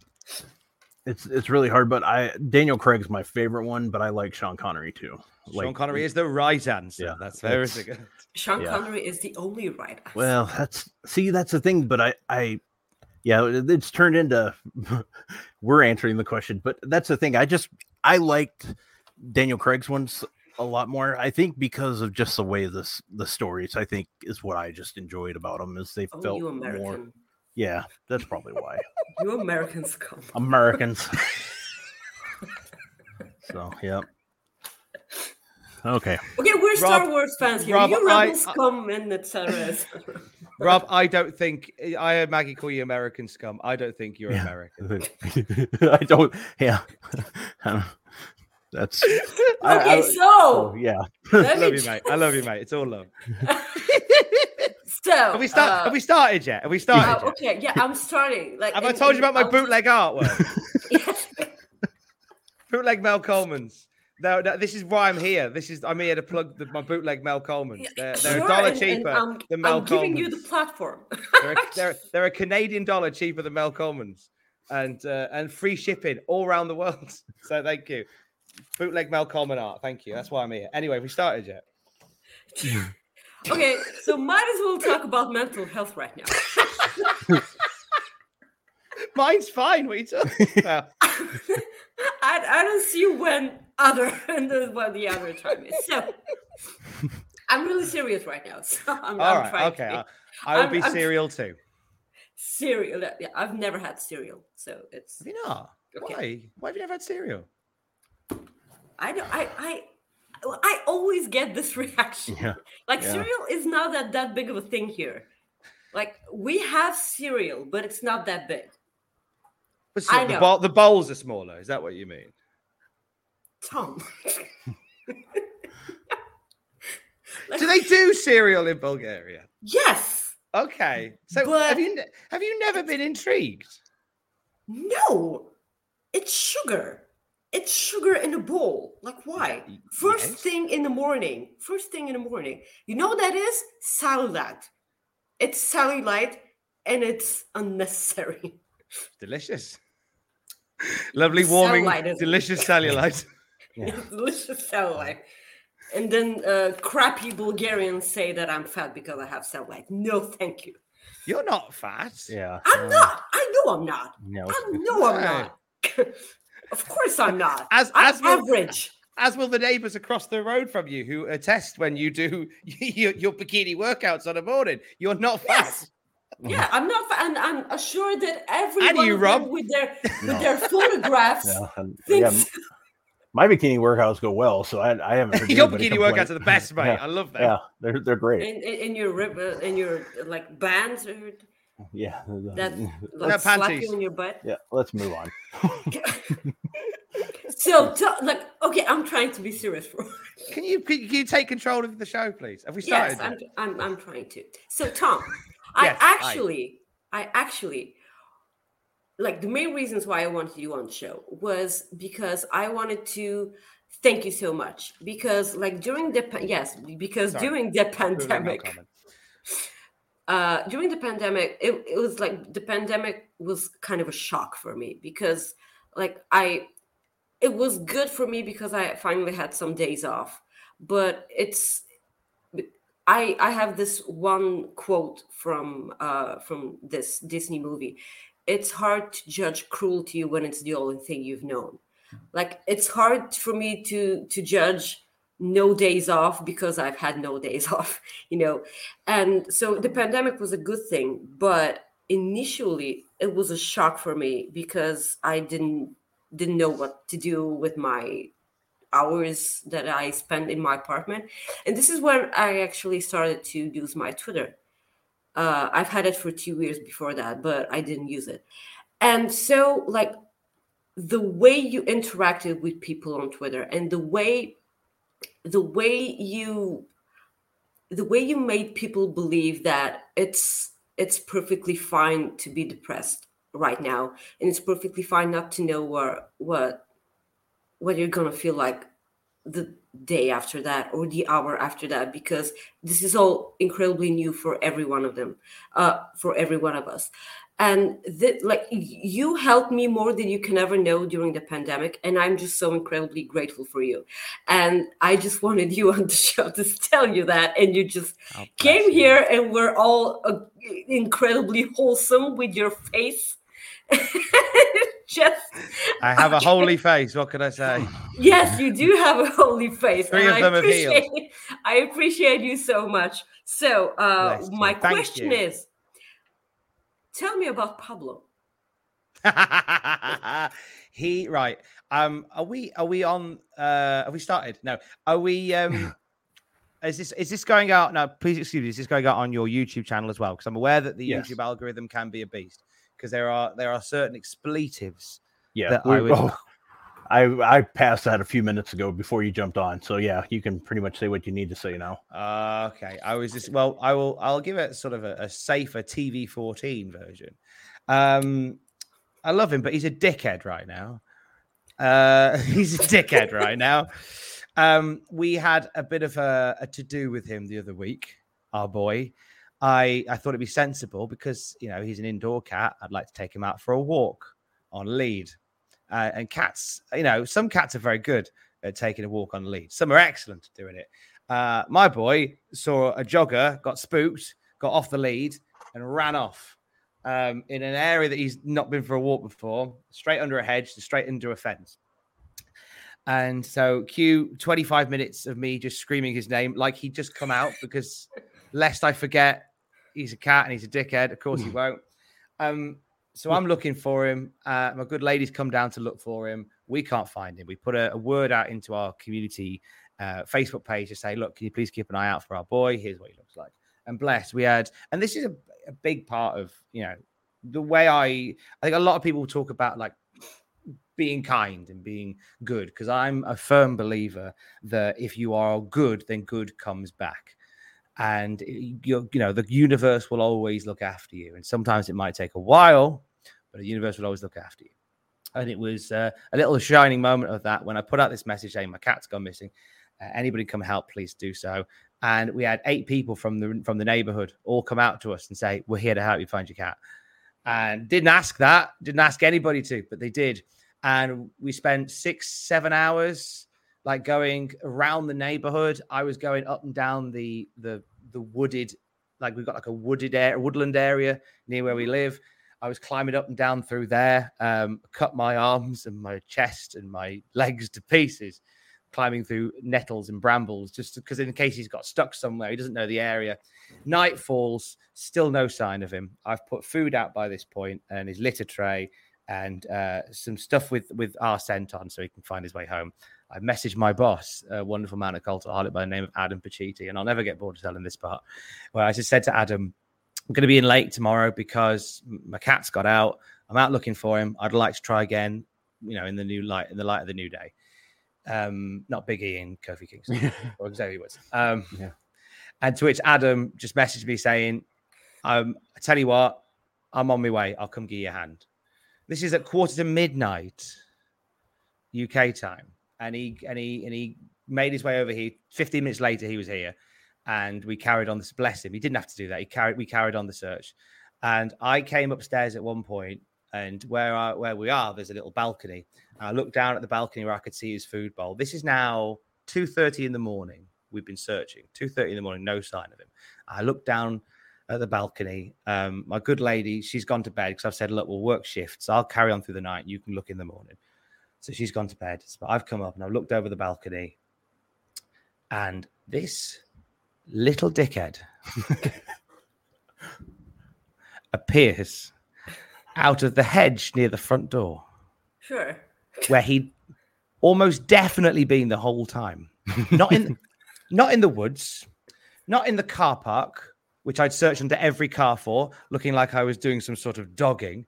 it's it's really hard. But I Daniel Craig's my favorite one, but I like Sean Connery too. Sean Connery is the right answer. Yeah, That's very good. Sean yeah. Connery is the only right answer. Well, that's see, that's the thing. But I, I, yeah, it's turned into [LAUGHS] we're answering the question. But that's the thing. I just I liked Daniel Craig's ones a lot more. I think because of just the way this the stories. I think is what I just enjoyed about them is they oh, felt you more. American. Yeah, that's probably why You Americans come. Americans. [LAUGHS] so yeah. Okay. Okay, we're Star Wars fans here. Rob, you I- rebels come and etc. etc. [LAUGHS] Rob, I don't think I heard Maggie call you American scum. I don't think you're Yeah. American. [LAUGHS] I don't. Yeah. Um, that's okay, I- I- so oh, yeah. I love you, mate. I love you, mate. It's all love. So Have we start? uh, have we started yet? Have we started? uh, yet? okay, yeah, I'm starting. Like, Have I and- told you about my I'll- bootleg artwork? Yes. [LAUGHS] [LAUGHS] bootleg Mel Coleman's. No, no, this is why I'm here. This is I'm here to plug the, my bootleg Mel Coleman's. They're, they're Sure, a dollar and- and cheaper I'm, than Mel I'm giving you the platform. they're, a, they're, they're a Canadian dollar cheaper than Mel Coleman's, and uh, and free shipping all around the world. [LAUGHS] So thank you, bootleg Mel Coleman art. Thank you. That's why I'm here. Anyway, we started yet. Okay, so might as well talk about mental health right now. [LAUGHS] Mine's fine. What are you about? [LAUGHS] I, I don't see when other and [LAUGHS] the, what the other time is. So I'm really serious right now. So I'm, all I'm right. trying Okay. to I, I will I'm- be I'm- cereal too. cereal. Yeah, I've never had cereal, so it's Have you not? Okay. Why? Why have you never had cereal? I don't I I I always get this [LAUGHS] reaction. Yeah. Like Yeah. cereal is not that that big of a thing here. Like we have cereal, but it's not that big. But I the, know. bowl, the bowls are smaller. Is that what you mean? Tom. [LAUGHS] Do they do cereal in Bulgaria? yes. Okay. So But- have you have you never been intrigued? No. It's sugar. It's sugar in a bowl. Like why? Y- First yes. thing in the morning. First thing in the morning. You know what that is? Cellulite. It's cellulite and it's unnecessary. [LAUGHS] Delicious. Lovely, warming, Cellulite, isn't it? delicious cellulite. [LAUGHS] It's delicious cellulite. And then uh, crappy Bulgarians say that I'm fat because I have cellulite. No, thank you. You're not fat. Yeah. I'm uh, not. I know I'm not. No. I know I'm not. [LAUGHS] of course I'm not. As- I'm as will- average. As will the neighbours across the road from you who attest when you do [LAUGHS] your, your bikini workouts on a morning. You're not fat. Yes. Yeah, I'm not, fa- and I'm assured that everyone you, Rob. with their [LAUGHS] with No. their photographs Yeah, and- yeah, thinks my bikini workouts go well, so I, I haven't. Heard [LAUGHS] Your bikini complain. workouts are the best, mate. Yeah, I love them. yeah, they're they're great. in, in, in your rib, uh, in your like bands or Oh, yeah, that No like slap panties. you on your butt. yeah. Let's move on. [LAUGHS] So, to, like, okay, I'm trying to be serious for. Can you can you take control of the show, please? Have we started? yes, I'm. I'm, I'm trying to. So, Tom, [LAUGHS] I Yes, I- actually, I actually, like, the main reasons why I wanted you on the show was because I wanted to thank you so much because, like, during the yes, because Sorry. during the Rude, no pandemic, comment. [LAUGHS] uh during the pandemic it, it was like the pandemic was kind of a shock for me because like i it was good for me because i finally had some days off but it's i i have this one quote from uh from this disney movie. It's hard to judge cruelty when it's the only thing you've known. Like it's hard for me to to judge no days off because i've had no days [LAUGHS] off you know? And so the pandemic was a good thing but initially it was a shock for me because i didn't didn't know what to do with my hours that i spend in my apartment. And this is when i actually started to use my twitter. Uh, i've had it for two years before that but i didn't use it. And so like the way you interacted with people on twitter and the way the way you the way you made people believe that it's it's perfectly fine to be depressed right now and it's perfectly fine not to know what what what you're gonna feel like the day after that or the hour after that because this is all incredibly new for every one of them uh for every one of us and that like you helped me more than you can ever know during the pandemic and i'm just so incredibly grateful for you and i just [LAUGHS] wanted you on the show to [LAUGHS] tell you that and you just Oh, came here and we're all uh, incredibly wholesome with your face [LAUGHS] just I have a holy face. What can I say? [SIGHS] yes you do have a holy face Three and of them I have healed. appreciate, I appreciate you so much so uh my Thank question you. is tell me about pablo [LAUGHS] he right. Um, are we are we on? Uh, have we started? No. Are we? Um, [LAUGHS] is this is this going out now? Please excuse me. Is this going out on your YouTube channel as well? Because I'm aware that the Yes. YouTube algorithm can be a beast. Because there are there are certain expletives. Yeah, that we- I would. [LAUGHS] oh, I I passed that a few minutes ago before you jumped on. So yeah, you can pretty much say what you need to say now. Uh, okay, I was just well. I will. I'll give it sort of a, a safer TV fourteen version. Um, I love him, but he's a dickhead right now. Uh, [LAUGHS] he's a dickhead right now. Um, we had a bit of a, a to do with him the other week. Our boy, I I thought it'd be sensible because you know he's an indoor cat. I'd like to take him out for a walk on lead. Uh, and cats, you know, some cats are very good at taking a walk on the lead. Some are excellent at doing it. Uh, my boy saw a jogger, got spooked, got off the lead, and ran off um, in an area that he's not been for a walk before, straight under a hedge, straight under a fence. And so, cue 25 minutes of me just screaming his name like he'd just come out because [LAUGHS] lest I forget, he's a cat and he's a dickhead. Of course, he [LAUGHS] won't. Um, so I'm looking for him. Uh, my good lady's come down to look for him. We can't find him. We put a, a word out into our community uh, Facebook page to say, look, can you please keep an eye out for our boy? Here's what he looks like. And bless, we had, and this is a, a big part of, you know, the way I, I think a lot of people talk about like being kind and being good because I'm a firm believer that if you are good, then good comes back. And you you know the universe will always look after you, and sometimes it might take a while, but the universe will always look after you. And it was uh, a little shining moment of that when I put out this message saying my cat's gone missing. Uh, anybody come help, please do so. And we had eight people from the from the neighborhood all come out to us and say, "We're here to help you find your cat." And didn't ask that, didn't ask anybody to, but they did. And we spent six, seven hours like going around the neighborhood. I was going up and down the the the wooded, like we've got like a wooded area, woodland area near where we live. I was climbing up and down through there, um, cut my arms and my chest and my legs to pieces, climbing through nettles and brambles, just because in case he's got stuck somewhere, he doesn't know the area. Night falls, still no sign of him. I've put food out by this point and his litter tray and uh, some stuff with with our scent on so he can find his way home. I messaged my boss, a wonderful man at Cultaholic by the name of Adam Pacitti, and I'll never get bored of telling this part. Where I just said to Adam, I'm going to be in late tomorrow because my cat's got out. I'm out looking for him. I'd like to try again, you know, in the new light, in the light of the new day. Um, not Big E and Kofi Kingston [LAUGHS] or Xavier Woods. Um, Yeah. And to which Adam just messaged me saying, um, I tell you what, I'm on my way. I'll come give you a hand. This is at quarter to midnight UK time. And he and he and he made his way over here. 15 minutes later, he was here. And we carried on this bless him. He didn't have to do that. He carried we carried on the search. And I came upstairs at one point, and where I, where we are, there's a little balcony. And I looked down at the balcony where I could see his food bowl. This is now 2:30 in the morning. We've been searching. 2:30 in the morning, no sign of him. I looked down at the balcony. Um, my good lady, she's gone to bed because I've said, look, we'll work shifts. I'll carry on through the night. You can look in the morning. So she's gone to bed. But I've come up and I've looked over the balcony, and this little dickhead [LAUGHS] appears out of the hedge near the front door Sure. where he'd almost definitely been the whole time. Not in [LAUGHS] not in the woods, not in the car park, which I'd searched under every car for, looking like I was doing some sort of dogging.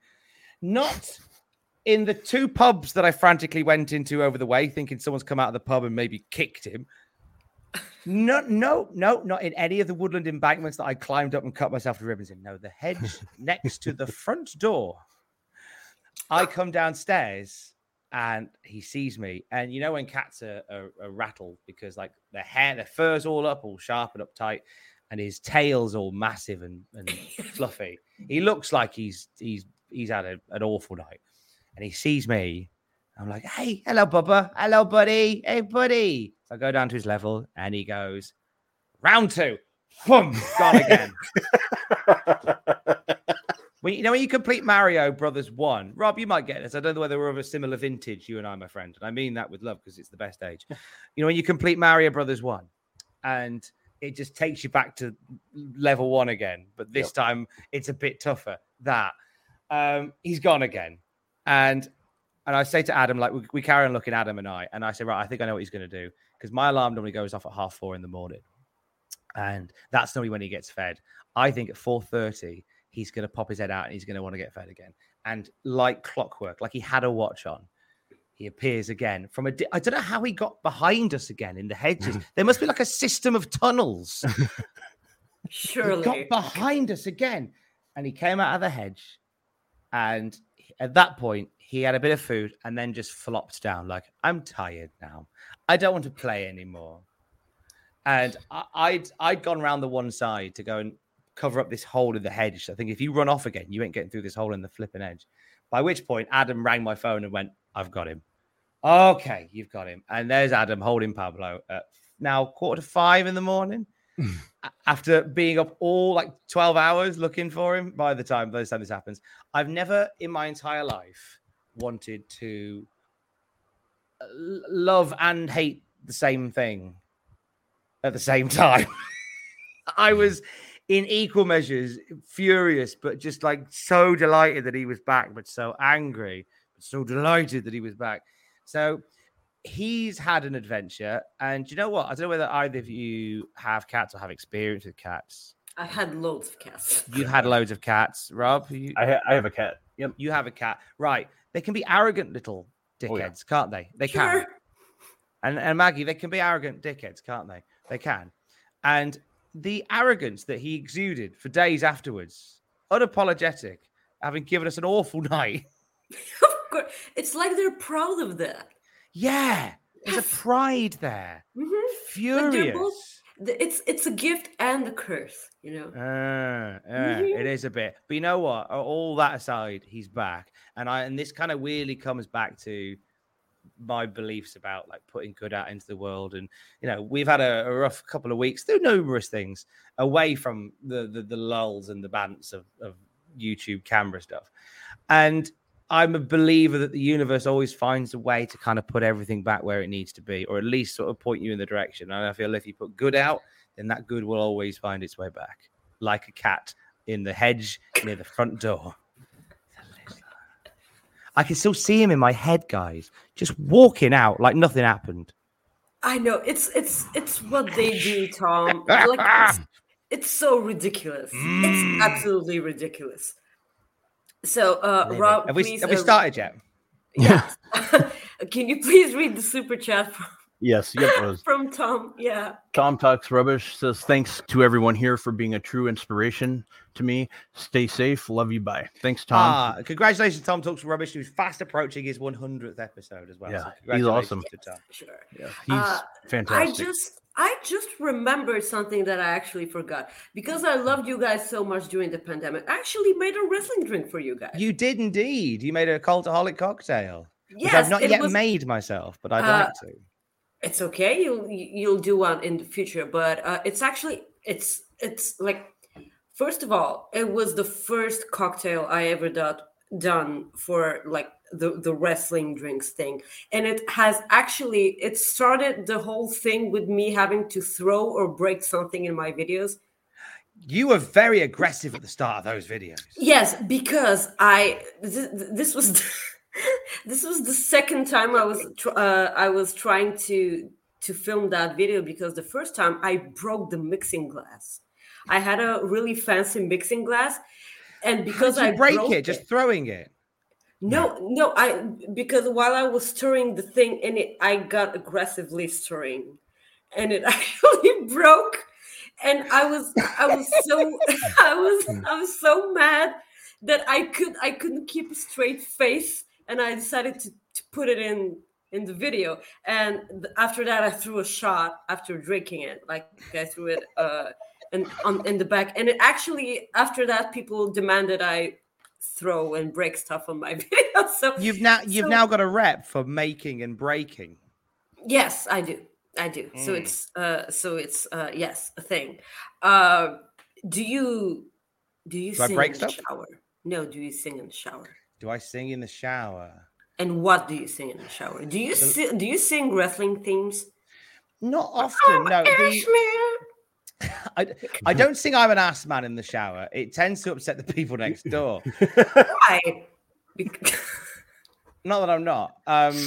Not in the two pubs that I frantically went into over the way, thinking someone's come out of the pub and maybe kicked him. No, no, no, not in any of the woodland embankments that I climbed up and cut myself to ribbons in. No, the hedge [LAUGHS] next to the front door. I come downstairs and he sees me. And you know when cats are, are, are rattled because like their hair, their fur's all up, all sharp and uptight, and his tail's all massive and, and [LAUGHS] fluffy. He looks like he's he's he's had a, an awful night. And he sees me. I'm like, hey, hello, Bubba. Hello, buddy. Hey, buddy. So I go down to his level and he goes, round two. Boom, gone again. [LAUGHS] when you know when you complete Mario Brothers One, Rob, you might get this. I don't know whether we're of a similar vintage, you and I, my friend. And I mean that with love because it's the best age. [LAUGHS] You know, when you complete Mario Brothers One, and it just takes you back to level one again, but this time it's a bit tougher. That um, he's gone again, and and I say to Adam, like we, we carry on looking Adam and I, and I say, right, I think I know what he's going to do because my alarm normally goes off at half four in the morning, and that's normally when he gets fed. I think at four thirty he's going to pop his head out and he's going to want to get fed again. And like clockwork, like he had a watch on, he appears again from a. Di- I don't know how he got behind us again in the hedges. [LAUGHS] there must be like a system of tunnels. [LAUGHS] He Surely. got behind us again, and he came out of the hedge, and at that point he had a bit of food and then just flopped down like I'm tired now. I don't want to play anymore. And I, I'd I'd gone round the one side to go and cover up this hole in the hedge. I think if you run off again, you ain't getting through this hole in the flipping edge. By which point, Adam rang my phone and went, "I've got him." Okay, you've got him. And there's Adam holding Pablo at now quarter to five in the morning. After being up all like 12 hours looking for him by the time by the time this happens. I've never in my entire life wanted to uh, love and hate the same thing at the same [LAUGHS] time. I was in equal measures furious, but just like so delighted that he was back, but so angry, but so delighted that he was back. So he's had an adventure. And do you know what? I don't know whether either of you have cats or have experience with cats. I've had loads of cats. You've had loads of cats, Rob. You, I, ha- I have a cat. Yep. you have a cat, right? They can be arrogant little dickheads, Oh, yeah. can't they? They Sure. can. And and Maggie, they can be arrogant dickheads, can't they? They can. And the arrogance that he exuded for days afterwards, unapologetic, having given us an awful [LAUGHS] night. Of course. It's like they're proud of that. Yeah, there's a pride there. Mhm. Like Furious. both- It's it's a gift and a curse, you know. Uh, yeah, Mhm. it is a bit. But you know what? All that aside, he's back. And I and this kind of weirdly comes back to my beliefs about like putting good out into the world. And you know, we've had a, a rough couple of weeks through numerous things away from the the, the lulls and the bants of, of YouTube camera stuff. And I'm a believer that the universe always finds a way to kind of put everything back where it needs to be, or at least sort of point you in the direction. And I feel if you put good out, then that good will always find its way back, like a cat in the hedge near the front door. I can still see him in my head, guys, just walking out like nothing happened. I know it's it's it's what they do, Tom. like it's, [LAUGHS] it's so ridiculous. Mm. It's absolutely ridiculous. So, uh, Really. Rob, have we, please, have we uh, started yet? Yeah. [LAUGHS] Can you please read the super chat from, Yes. Yep. was- [LAUGHS] from Tom? Yeah. Tom Talks Rubbish says, Thanks to everyone here for being a true inspiration to me. Stay safe. Love you. Bye. Thanks, Tom. Ah, congratulations, Tom Talks Rubbish, who's fast approaching his 100th episode as well. Yeah, So he's awesome. to Tom. Sure. Yeah, he's Uh, I just I just remembered something that I actually forgot because I loved you guys so much during the pandemic. I actually made a wrestling drink for you guys. You did indeed. You made a cultaholic cocktail, which Yes, I've not yet was- made myself, but I'd Uh, like to. It's okay. You'll you'll do one in the future, but uh, it's actually it's it's like first of all, it was the first cocktail I ever done done for like the the wrestling drinks thing, and it has actually it started the whole thing with me having to throw or break something in my videos. You were very aggressive at the start of those videos. Yes, because I this, this was [LAUGHS] this was the second time I was tr- uh, I was trying to to film that video because the first time I broke the mixing glass. I had a really fancy mixing glass, and because I break broke it, just throwing it. No, no, I because while I was stirring the thing in it, I got aggressively stirring, and it [LAUGHS] actually broke. And I was I was so [LAUGHS] I was I was so mad that I could I couldn't keep a straight face, and I decided to, to put it in in the video. And after that, I threw a shot after drinking it. Like I threw it uh, in on in the back, and it actually after that, people demanded I throw and break stuff on my [LAUGHS] video. So You've now you've so- now got a rep for making and breaking. Yes, I do. I do. So Mm. it's uh so it's uh yes, a thing. Uh do you do you Do sing in the shower? No, do you sing in the shower? Do I sing in the shower? And what do you sing in the shower? Do you si- do you sing wrestling themes? Not often. No. The, [LAUGHS] I, I don't sing I'm an ass man in the shower. It tends to upset the people next door. [LAUGHS] Why? [LAUGHS] Not that I'm not. Um,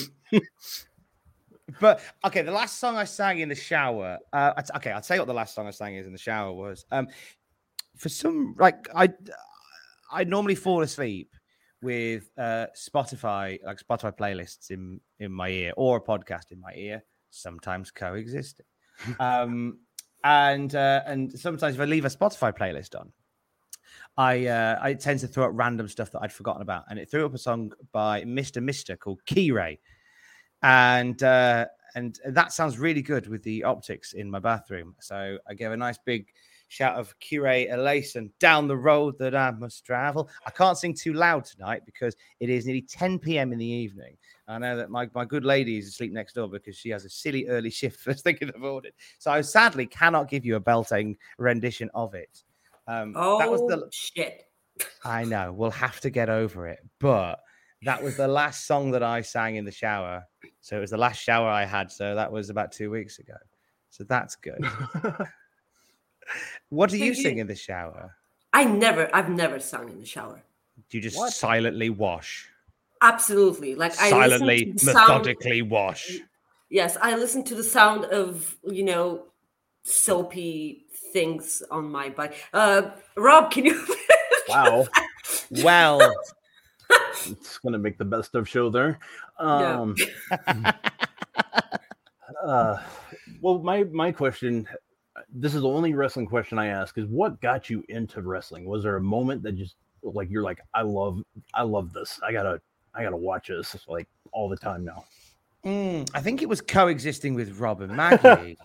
but okay, the last song I sang in the shower. Uh, I t- okay, I'll tell you what the last song I sang is in the shower was. Um, for some like I, I normally fall asleep with uh Spotify like Spotify playlists in in my ear or a podcast in my ear, sometimes coexisting. Um, and uh, and sometimes if I leave a Spotify playlist on, I uh, I tend to throw up random stuff that I'd forgotten about, and it threw up a song by Mister Mister called Kyrie, and uh, and that sounds really good with the optics in my bathroom. So I gave a nice big shout of Kyrie eleison down the road that I must travel. I can't sing too loud tonight because it is nearly 10 p.m. in the evening. I know that my, my good lady is asleep next door because she has a silly early shift [LAUGHS] first thing in the morning. So I sadly cannot give you a belting rendition of it. Um, Oh that was the shit. I know. We'll have to get over it. But that was the [LAUGHS] last song that I sang in the shower. So it was the last shower I had. So that was about two weeks ago. So that's good. [LAUGHS] what do you Thank sing in the shower? I never I've never sung in the shower. Do you just silently wash? Absolutely. Like I silently, to the sound- methodically wash. Yes, I listen to the sound of you know soapy things on my body. Uh, Rob, can you? [LAUGHS] Wow. Well, it's gonna make the best of show there. Yeah. Um, [LAUGHS] uh, well, my my question. This is the only wrestling question I ask: is what got you into wrestling? Was there a moment that just like you're like, I love, I love this. I gotta, I gotta watch this like all the time now. Mm, I think it was coexisting with Rob and Maggie.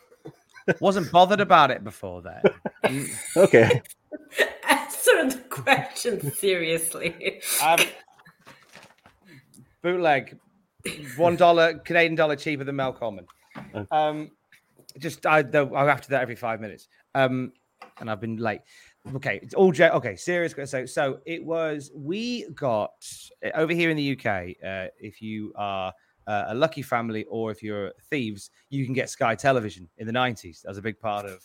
[LAUGHS] Wasn't bothered about it before then. Okay. [LAUGHS] Answer the question seriously. Um, bootleg, one dollar Canadian dollar cheaper than Mel Coleman. Um, just I I have to do that every five minutes. Um, and I've been late. Okay, it's all jo- okay. Serious. So so it was. We got uh, over here in the UK. Uh, if you are uh, a lucky family or if you're thieves, you can get Sky Television in the nineties. That was a big part of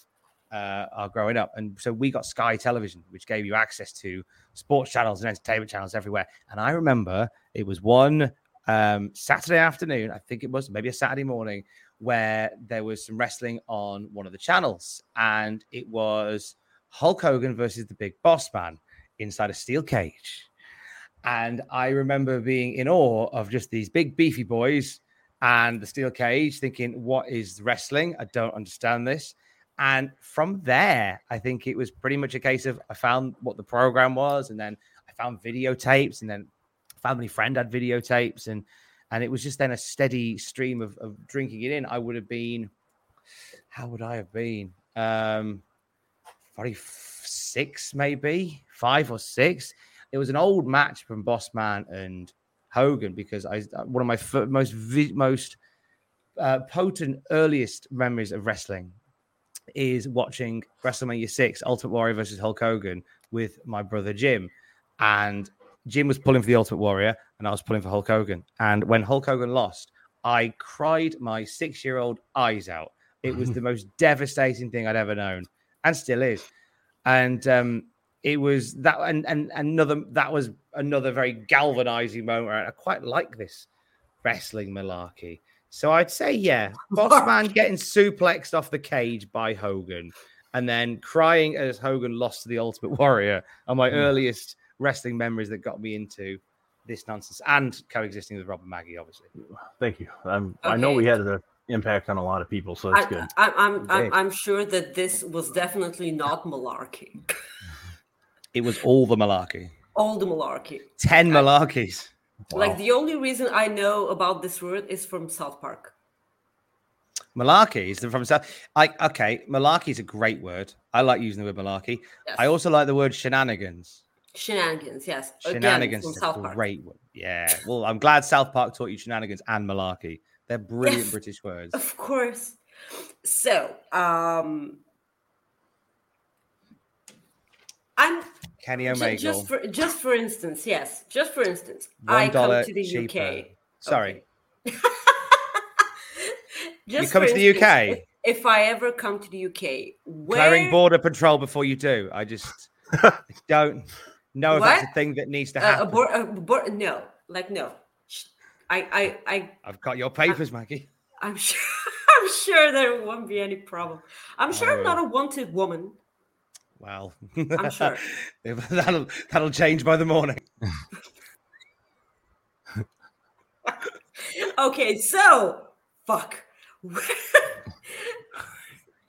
uh, our growing up. And so we got Sky Television, which gave you access to sports channels and entertainment channels everywhere. And I remember it was one um, Saturday afternoon, I think it was maybe a Saturday morning, where there was some wrestling on one of the channels. And it was Hulk Hogan versus the Big Boss Man inside a steel cage. And I remember being in awe of just these big beefy boys and the steel cage, thinking, what is wrestling? I don't understand this. And from there, I think it was pretty much a case of I found what the program was, and then I found videotapes, and then family friend had videotapes, and and it was just then a steady stream of, of drinking it in. I would have been, how would I have been? Um, probably f- six, maybe five or six. It was an old match from Bossman and Hogan because I one of my fir- most vi- most uh, potent earliest memories of wrestling is watching WrestleMania 6 Ultimate Warrior versus Hulk Hogan with my brother Jim. And Jim was pulling for the Ultimate Warrior and I was pulling for Hulk Hogan. And when Hulk Hogan lost, I cried my six year old eyes out. It was [LAUGHS] the most devastating thing I'd ever known and still is. And um, it was that, and, and another, that was another very galvanizing moment. I quite like this wrestling malarkey. So I'd say, yeah, [LAUGHS] Boss Man getting suplexed off the cage by Hogan and then crying as Hogan lost to the Ultimate Warrior are my Hmm. earliest wrestling memories that got me into this nonsense and coexisting with Rob and Maggie, obviously. Thank you. Um, I know we had an impact on a lot of people, so that's I, good. I, I'm, I'm I'm sure that this was definitely not malarkey. [LAUGHS] It was all the malarkey. All the malarkey. 10 malarkeys. Like the only reason I know about this word is from South Park. Malarkey is from South. I okay, malarkey is a great word. I like using the word malarkey. Yes. I also like the word shenanigans. Shenanigans, yes. Again, Shenanigans from is South a Park. great word. Yeah. Well, I'm glad South Park taught you shenanigans and malarkey. They're brilliant Yes. [LAUGHS] British words. Of course. So, um, I'm Kenny Omegle. just for just for instance, yes, just for instance, One I come to the cheaper. UK. Sorry. [LAUGHS] Just come for to the instance, UK? If, if I ever come to the UK, where Clearing border patrol before you do. I just [LAUGHS] don't know if that's a thing that needs to uh, happen. abor- uh, abor- no, like no, I, I, I, I've got your papers, Maggie. I'm [LAUGHS] sure, I'm sure there won't be any problem. I'm sure I'm Oh. not a wanted woman. Well, I'm sure. [LAUGHS] that'll that'll change by the morning. [LAUGHS] Okay, so fuck.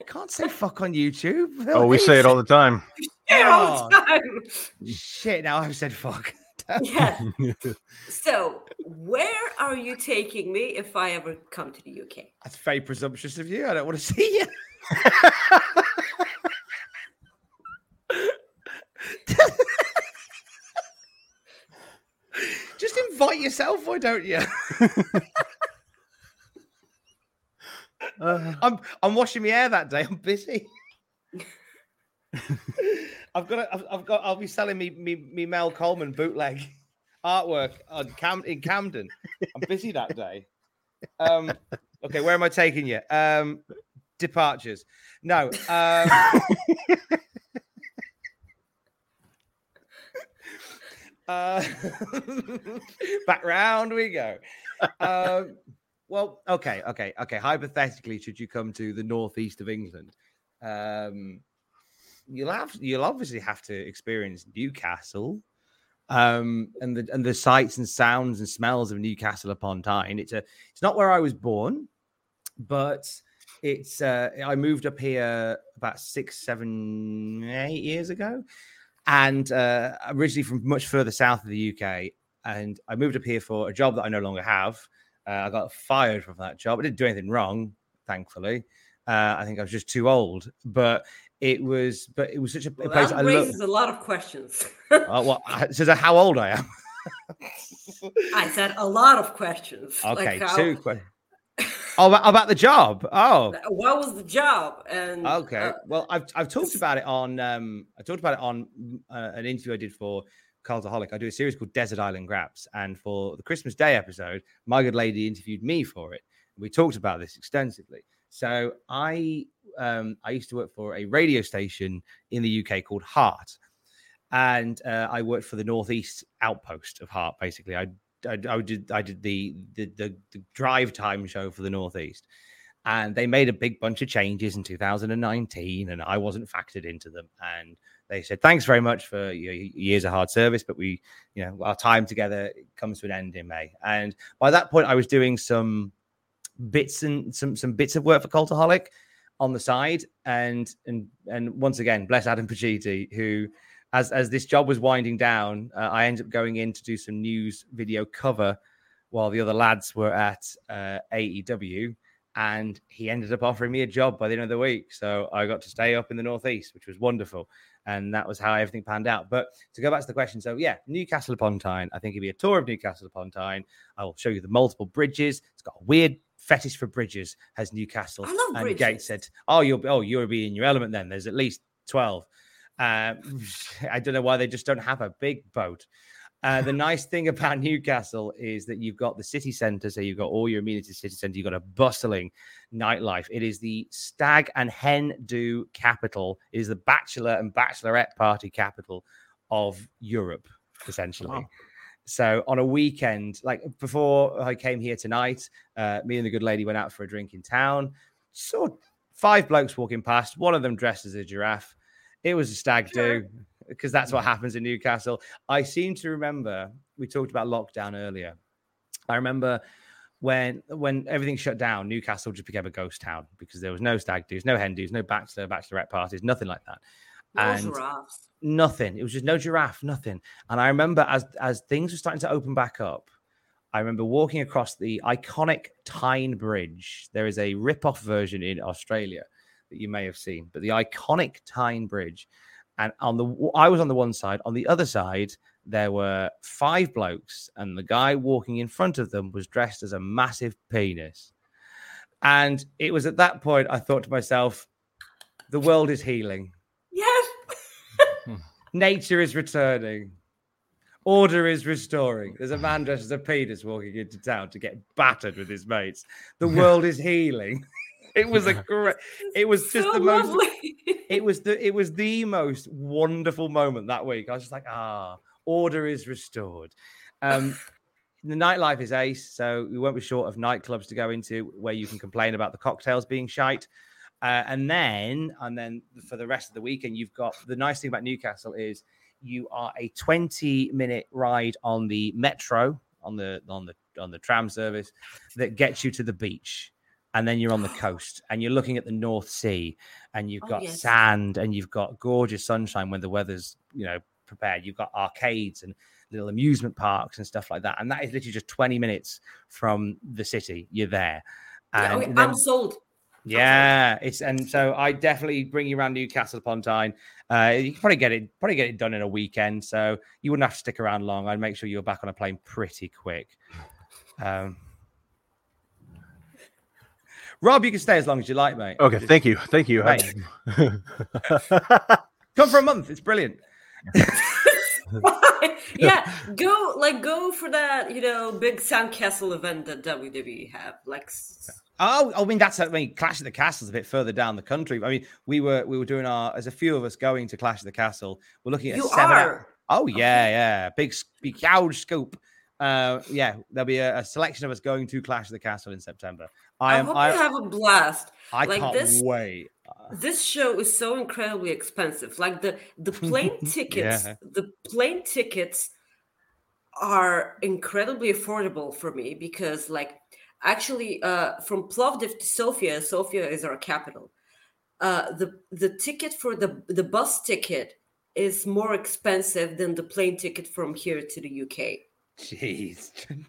Can't say fuck on YouTube. [LAUGHS] Oh, we say it all the time. [LAUGHS] all the time. Shit! Now I've said fuck. [LAUGHS] Yeah. So, where are you taking me if I ever come to the UK? That's very presumptuous of you. I don't want to see you. Just invite yourself, why don't you? Uh, I'm I'm washing my hair that day. I'm busy. [LAUGHS] I've got I've got I'll be selling me me, me Mel Coleman bootleg artwork on Cam in Camden. I'm busy that day. Um okay, where am I taking you? Um departures. No. Um [LAUGHS] Uh, [LAUGHS] back round we go. Um, well, okay, okay, okay. Hypothetically, should you come to the northeast of England, um, you'll have you'll obviously have to experience Newcastle, um, and the and the sights and sounds and smells of Newcastle upon Tyne. It's a it's not where I was born, but it's uh, I moved up here about six, seven, eight years ago, and uh, originally from much further south of the UK. And I moved up here for a job that I no longer have. Uh, I got fired from that job. I didn't do anything wrong, thankfully. Uh, I think I was just too old, but it was, but it was such a, Well, place that raises a lot of questions. Uh, well, I- so how old I am. [LAUGHS] I said a lot of questions. Okay, like how- two questions. Oh, about, about the job. Oh, What was the job? And Okay. uh, well, I've I've talked about it on um I talked about it on uh, an interview I did for Cultaholic. I do a series called Desert Island Graps. and for the Christmas Day episode, my good lady interviewed me for it. We talked about this extensively. So I um I used to work for a radio station in the UK called Heart, and uh, I worked for the Northeast outpost of Heart. Basically, I I, I did I did the, the the the drive time show for the Northeast and they made a big bunch of changes in 2019 and i wasn't factored into them and they said thanks very much for your years of hard service but we you know our time together comes to an end in may. And by that point i was doing some bits and some some bits of work for cultaholic on the side. And and and once again bless adam Pacitti, who as as this job was winding down uh, i ended up going in to do some news video cover while the other lads were at uh, aew and he ended up offering me a job by the end of the week. So I got to stay up in the northeast, which was wonderful, and that was how everything panned out. But to go back to the question, so yeah, Newcastle upon Tyne. I think it'd be a tour of Newcastle upon Tyne. I will show you the multiple bridges. It's got a weird fetish for bridges, has Newcastle. I love and Gates bridges. said, "Oh, you'll oh you'll be in your element then. There's at least twelve. Uh, [LAUGHS] I don't know why they just don't have a big boat. Uh, the [LAUGHS] nice thing about Newcastle is that you've got the city centre, so you've got all your amenities, city centre. You've got a bustling nightlife. It is the stag and hen do capital. It is the bachelor and bachelorette party capital of Europe, essentially. Wow. So on a weekend, like before I came here tonight, uh, me and the good lady went out for a drink in town. Saw five blokes walking past. One of them dressed as a giraffe. It was a stag do because that's what happens in Newcastle. I seem to remember we talked about lockdown earlier. I remember when when everything shut down, Newcastle just became a ghost town because there was no stag do's, no hen do's, no bachelor, bachelorette parties, nothing like that. No and giraffes. nothing. It was just no giraffe, nothing. And I remember as as things were starting to open back up, I remember walking across the iconic Tyne Bridge. There is a rip-off version in Australia that you may have seen, but the iconic Tyne Bridge. And on the I was on the one side, on the other side, there were five blokes, and the guy walking in front of them was dressed as a massive penis. And it was at that point I thought to myself, the world is healing. Yes. [LAUGHS] Nature is returning. Order is restoring. There's a man dressed as a penis walking into town to get battered with his mates. The [LAUGHS] world is healing. [LAUGHS] It was a great. It was just So the most. lovely. It was the. It was the most wonderful moment that week. I was just like, ah, order is restored. Um, the nightlife is ace, so we won't be short of nightclubs to go into where you can complain about the cocktails being shite. Uh, and then, and then for the rest of the weekend, you've got the nice thing about Newcastle is you are a 20 minute ride on the metro on the on the on the tram service that gets you to the beach and then you're on the [GASPS] coast and you're looking at the north sea and you've Oh, got yes. sand and you've got gorgeous sunshine when the weather's you know prepared you've got arcades and little amusement parks and stuff like that and that is literally just 20 minutes from the city you're there Yeah, and okay, then- I'm sold. yeah, it's and so I definitely bring you around Newcastle upon Tyne. Uh, you can probably get it probably get it done in a weekend, so you wouldn't have to stick around long. I'd make sure you're back on a plane pretty quick. Um, Rob, you can stay as long as you like, mate. Okay, Just thank you, thank you. Mate. [LAUGHS] come for a month. It's brilliant. [LAUGHS] [LAUGHS] yeah, go like go for that, you know, big sandcastle event that WWE have. Like, Oh, I mean that's I mean Clash of the Castle's a bit further down the country. I mean, we were we were doing our as a few of us going to Clash of the Castle. We're looking at You seven. are? Oh yeah, yeah, big big huge scoop. Uh, yeah, there'll be a, a selection of us going to Clash of the Castle in September. I I, am. hope I, you have a blast. I like can't this, wait. This show is so incredibly expensive. Like the the [LAUGHS] plane tickets, Yeah. the plane tickets are incredibly affordable for me because like actually uh from Plovdiv to Sofia, Sofia is our capital. Uh the the ticket for the the bus ticket is more expensive than the plane ticket from here to the UK. Jeez, [LAUGHS]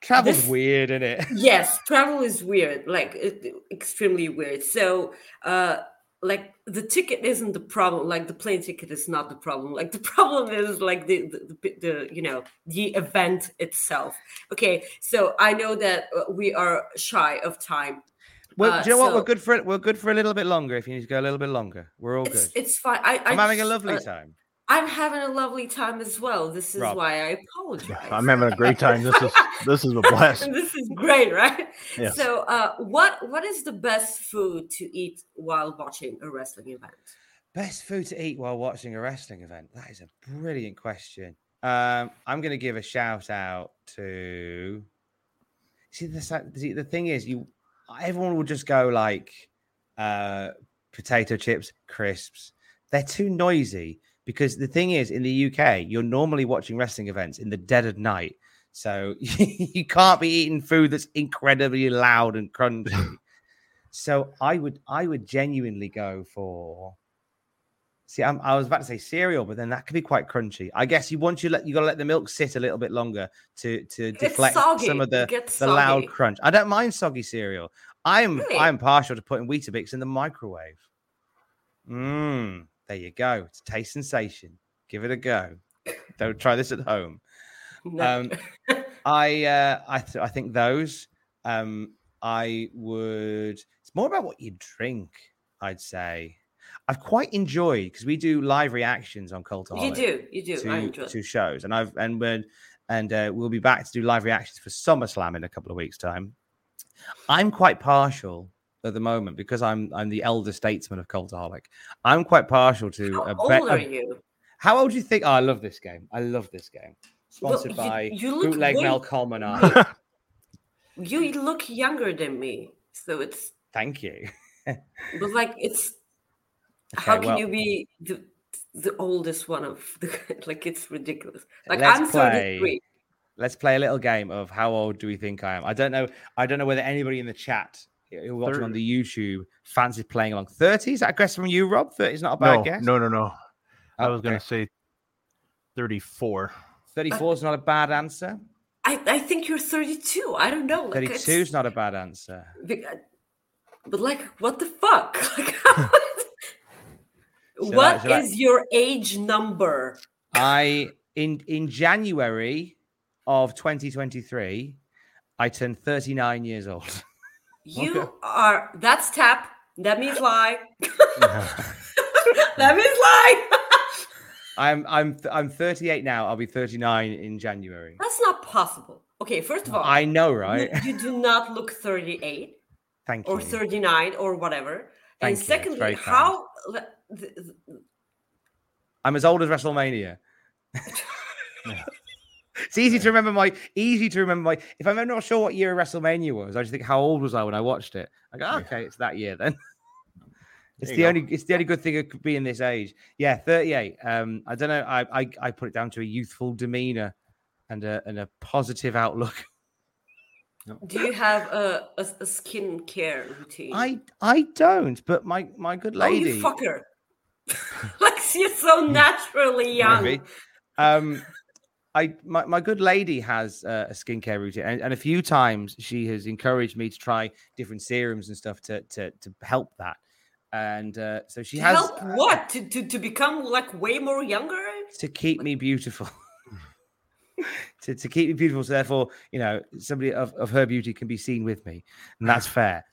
travel's This- weird, isn't it? [LAUGHS] yes travel is weird like it, extremely weird so uh like the ticket isn't the problem like the plane ticket is not the problem like the [LAUGHS] problem is like the the, the, the you know the event itself okay so i know that uh, we are shy of time Well, Uh, do you know what? We're good for it. We're good for a little bit longer. If you need to go a little bit longer, we're all it's, good. it's fine I, I'm having a lovely uh, time. I'm having a lovely time as well this is Rob. why i apologize I'm having a great time. This is [LAUGHS] this is a blast. [LAUGHS] this is great, right? Yes. So, uh, what what is the best food to eat while watching a wrestling event? Best food to eat while watching a wrestling event? That is a brilliant question. Um, I'm going to give a shout out to. See, the, see, the thing is, you everyone will just go like uh, potato chips, crisps. They're too noisy because the thing is, in the UK, you're normally watching wrestling events in the dead of night, so [LAUGHS] you can't be eating food that's incredibly loud and crunchy. [LAUGHS] so I would, I would genuinely go for. See, I'm, I was about to say cereal, but then that could be quite crunchy. I guess you want you let you got to let the milk sit a little bit longer to to deflect soggy. some of the the loud crunch. I don't mind soggy cereal. I'm Really? I'm partial to putting Weetabix in the microwave. Mmm, there you go. It's a taste sensation. Give it a go. Don't try this at home. No. Um, [LAUGHS] I uh, I th- I think those. Um, I would. It's more about what you drink. I'd say. I've quite enjoyed because we do live reactions on Cultaholic you do, you do. I to, enjoy. it. to shows, and I've and when and uh, we'll be back to do live reactions for SummerSlam in a couple of weeks' time. I'm quite partial at the moment because I'm I'm the elder statesman of Cultaholic. I'm quite partial to How a old bet- are you? How old do you think? Oh, I love this game. I love this game. Well, Sponsored you- by you Bootleg way- and [LAUGHS] I. You look younger than me, so it's Thank you. but like it's. [LAUGHS] how can well- you be the the oldest one of [LAUGHS] the like? It's ridiculous. Like Let's I'm play. 33. Let's play a little game of how old do we think I am? I don't know. I don't know whether anybody in the chat who watching on the YouTube fancies playing along. 30? Is that a guess from you, Rob? 30 is not a bad no, guess. no, no, no. I was going to say 34. 34 is not a bad answer. I, I think you're 32. I don't know. Like 32 is not a bad answer. But, uh, but like, what the fuck? [LAUGHS] Like, [LAUGHS] Shall I- what shall I- is your age number? I in in January of 2023, I turned 39 years old. You Okay. are. That's tap. That means lie. [LAUGHS] that means lie. [LAUGHS] I'm I'm I'm 38 now. I'll be 39 in January. That's not possible. Okay, first of all, I know, right? You, do not look 38 Thank you. or 39 or whatever. Thank you, and it's secondly, how the- the- I'm as old as WrestleMania. [LAUGHS] it's easy to remember my easy to remember my if I'm not sure what year WrestleMania was, I just think how old was I when I watched it? I go, okay, it's that year then. [LAUGHS] It's the you only it's the only good thing it could be in this age. Yeah, 38. Um, I don't know. I, I I put it down to a youthful demeanor and a and a positive outlook. do you have a, a, a skincare routine? I I don't, but my my good Oh, lady. you fucker. [LAUGHS] like you're so naturally young. Maybe. Um, I my, my good lady has uh, a skincare routine, and, and a few times she has encouraged me to try different serums and stuff to to to help that. And uh, so she To has help what? To, to to become like way more younger? to keep me beautiful. [LAUGHS] to, to keep me beautiful, so therefore, you know, somebody of, of her beauty can be seen with me, and that's [LAUGHS] fair.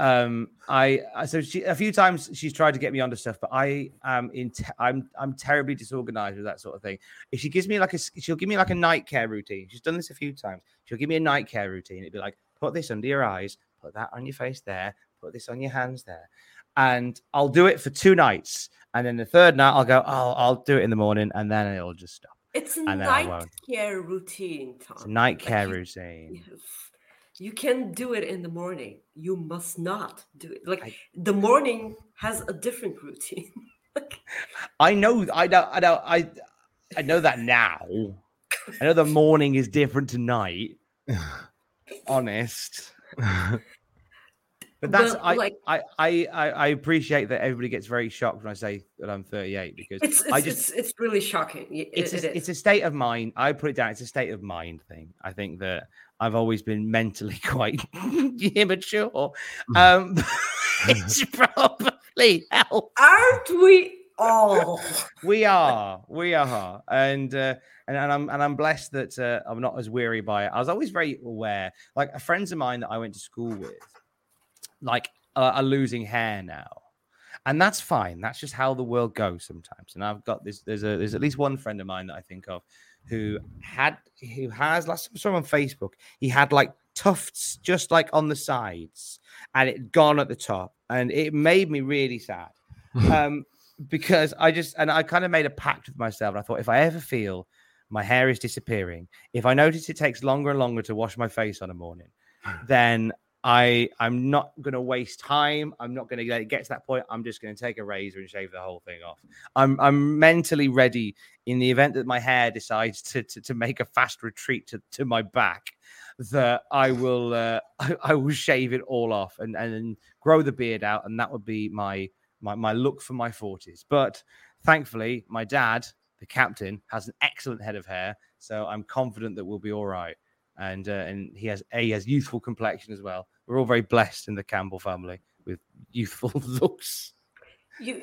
Um, I so she a few times she's tried to get me onto stuff, but I am in te- I'm I'm terribly disorganized with that sort of thing. If she gives me like a she'll give me like a night care routine. She's done this a few times. She'll give me a night care routine. It'd be like put this under your eyes, put that on your face there, put this on your hands there, and I'll do it for two nights. And then the third night I'll go, oh, I'll do it in the morning, and then it'll just stop. It's a And then I night care routine, Tom. It's a night care you- routine. Yes. You can do it in the morning. You must not do it. Like the morning has a different routine. [LAUGHS] I know, I know, I know, I, I know that now. I know the morning is different to night. [LAUGHS] Honest. But that's But, I, like- I, I I I appreciate that everybody gets very shocked when I say that I'm 38 because It's it's, I just it's, it's really shocking. Y- it's it a, is. it's a state of mind. I put it down. It's a state of mind thing. I think that I've always been mentally [LAUGHS] quite [LAUGHS] immature. Um, [LAUGHS] it's probably helps. Aren't we all? we are, we are, and uh, and, and I'm and I'm blessed that uh, I'm not as weary by it. I was always very aware. Like friends of mine that I went to school with, like uh, are losing hair now, and that's fine. That's just how the world goes sometimes. And I've got this. There's a there's at least one friend of mine that I think of who had who has last time I saw him on Facebook. He had like tufts just like on the sides, and it gone at the top, and it made me really sad. [LAUGHS] um, because I just and I kind of made a pact with myself. And I thought if I ever feel my hair is disappearing, if I notice it takes longer and longer to wash my face on a morning, [SIGHS] then I I'm not gonna waste time. I'm not gonna let it get to that point. I'm just gonna take a razor and shave the whole thing off. I'm I'm mentally ready in the event that my hair decides to to, to make a fast retreat to, to my back. That I will uh, [LAUGHS] I, I will shave it all off and and grow the beard out, and that would be my my, my look for my 40s. But thankfully, my dad, the captain, has an excellent head of hair. So I'm confident that we'll be all right. And uh, and he has a he has youthful complexion as well. We're all very blessed in the Campbell family with youthful [LAUGHS] looks. You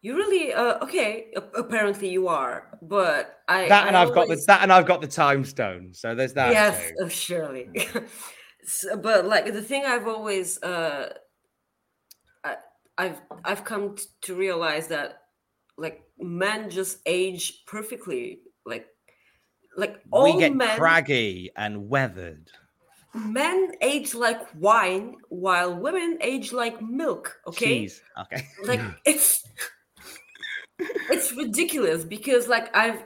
you- really uh, okay? Apparently you are, but I That and I I've got the that and I've got the time stone. So there's that. yes, uh, surely. [LAUGHS] So- but like the thing I've always uh, I, I've I've come t- to realize that like men just age perfectly. Like like all we get men craggy and weathered. men age like wine while women age like milk. Okay, Cheese. Okay. like [LAUGHS] it's it's ridiculous because like I've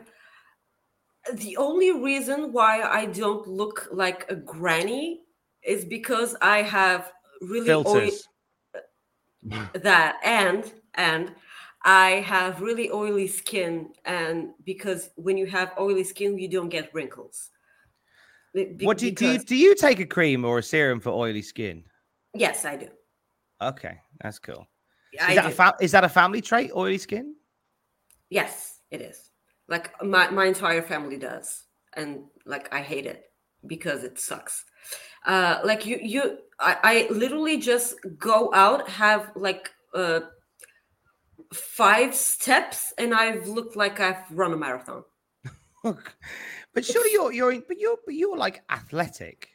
the only reason why I don't look like a granny is because I have really oily Filters. that and and I have really oily skin and because when you have oily skin you don't get wrinkles. Be- What do you, do you do you take a cream or a serum for oily skin? Yes, I do. Okay, that's cool. Is that a fa- is that a family trait, oily skin? Yes, it is. Like my, my entire family does. And like I hate it because it sucks. Uh like you you I, I literally just go out, have like uh five steps and I've looked like I've run a marathon. [LAUGHS] But surely you're you're but you're but you're like athletic,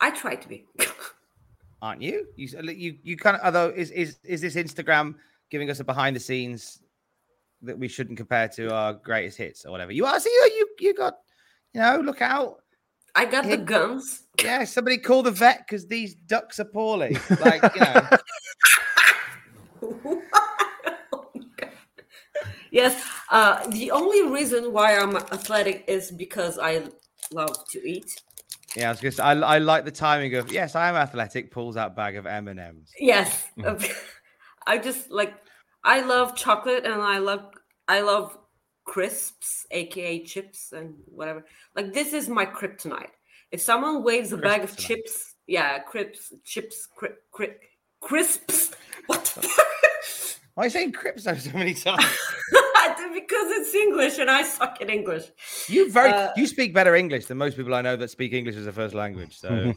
I try to be. [LAUGHS] aren't you? You you you kind of although is is is this Instagram giving us a behind the scenes that we shouldn't compare to our greatest hits or whatever? You are see you you, you got you know look out. I got the guns. Yeah, somebody call the vet because these ducks are poorly. Like you know. [LAUGHS] Yes, uh, the only reason why I'm athletic is because I love to eat. Yeah, I was gonna say, I, I like the timing of yes, I am athletic. Pulls out bag of M and M's. Yes, [LAUGHS] I just like I love chocolate and I love I love crisps, aka chips and whatever. Like this is my kryptonite. If someone waves a bag of chips, yeah, crisps, chips, cri- cri- crisps. [LAUGHS] What? the fuck? Why are you saying crypto so many times? [LAUGHS] because it's English and I suck at English. You very Uh, you speak better English than most people I know that speak English as a first language. So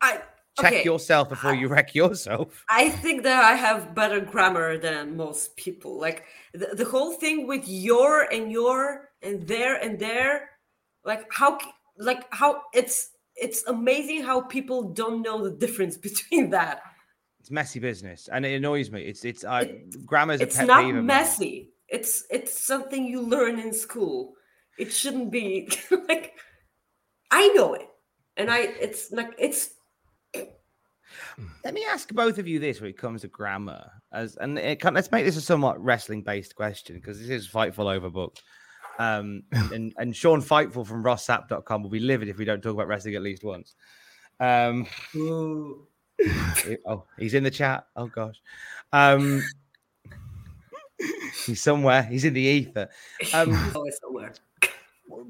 I check okay. yourself before you wreck yourself. I think that I have better grammar than most people. Like the, the whole thing with your and your and there and there, like how like how it's it's amazing how people don't know the difference [LAUGHS] between that. It's messy business, and it annoys me. It's it's I grammar's a It's pet not peeve of mine. messy. It's it's something you learn in school. It shouldn't be [LAUGHS] like I know it. And I it's like it's Let me ask both of you this when it comes to grammar, as and it can, let's make this a somewhat wrestling based question because this is Fightful Overbooked. Um, [LAUGHS] and and Sean Fightful from rossap.com will be livid if we don't talk about wrestling at least once. Um, he- [LAUGHS] oh, he's in the chat. Oh gosh, um, he's somewhere. He's in the ether. Um, [LAUGHS] always somewhere.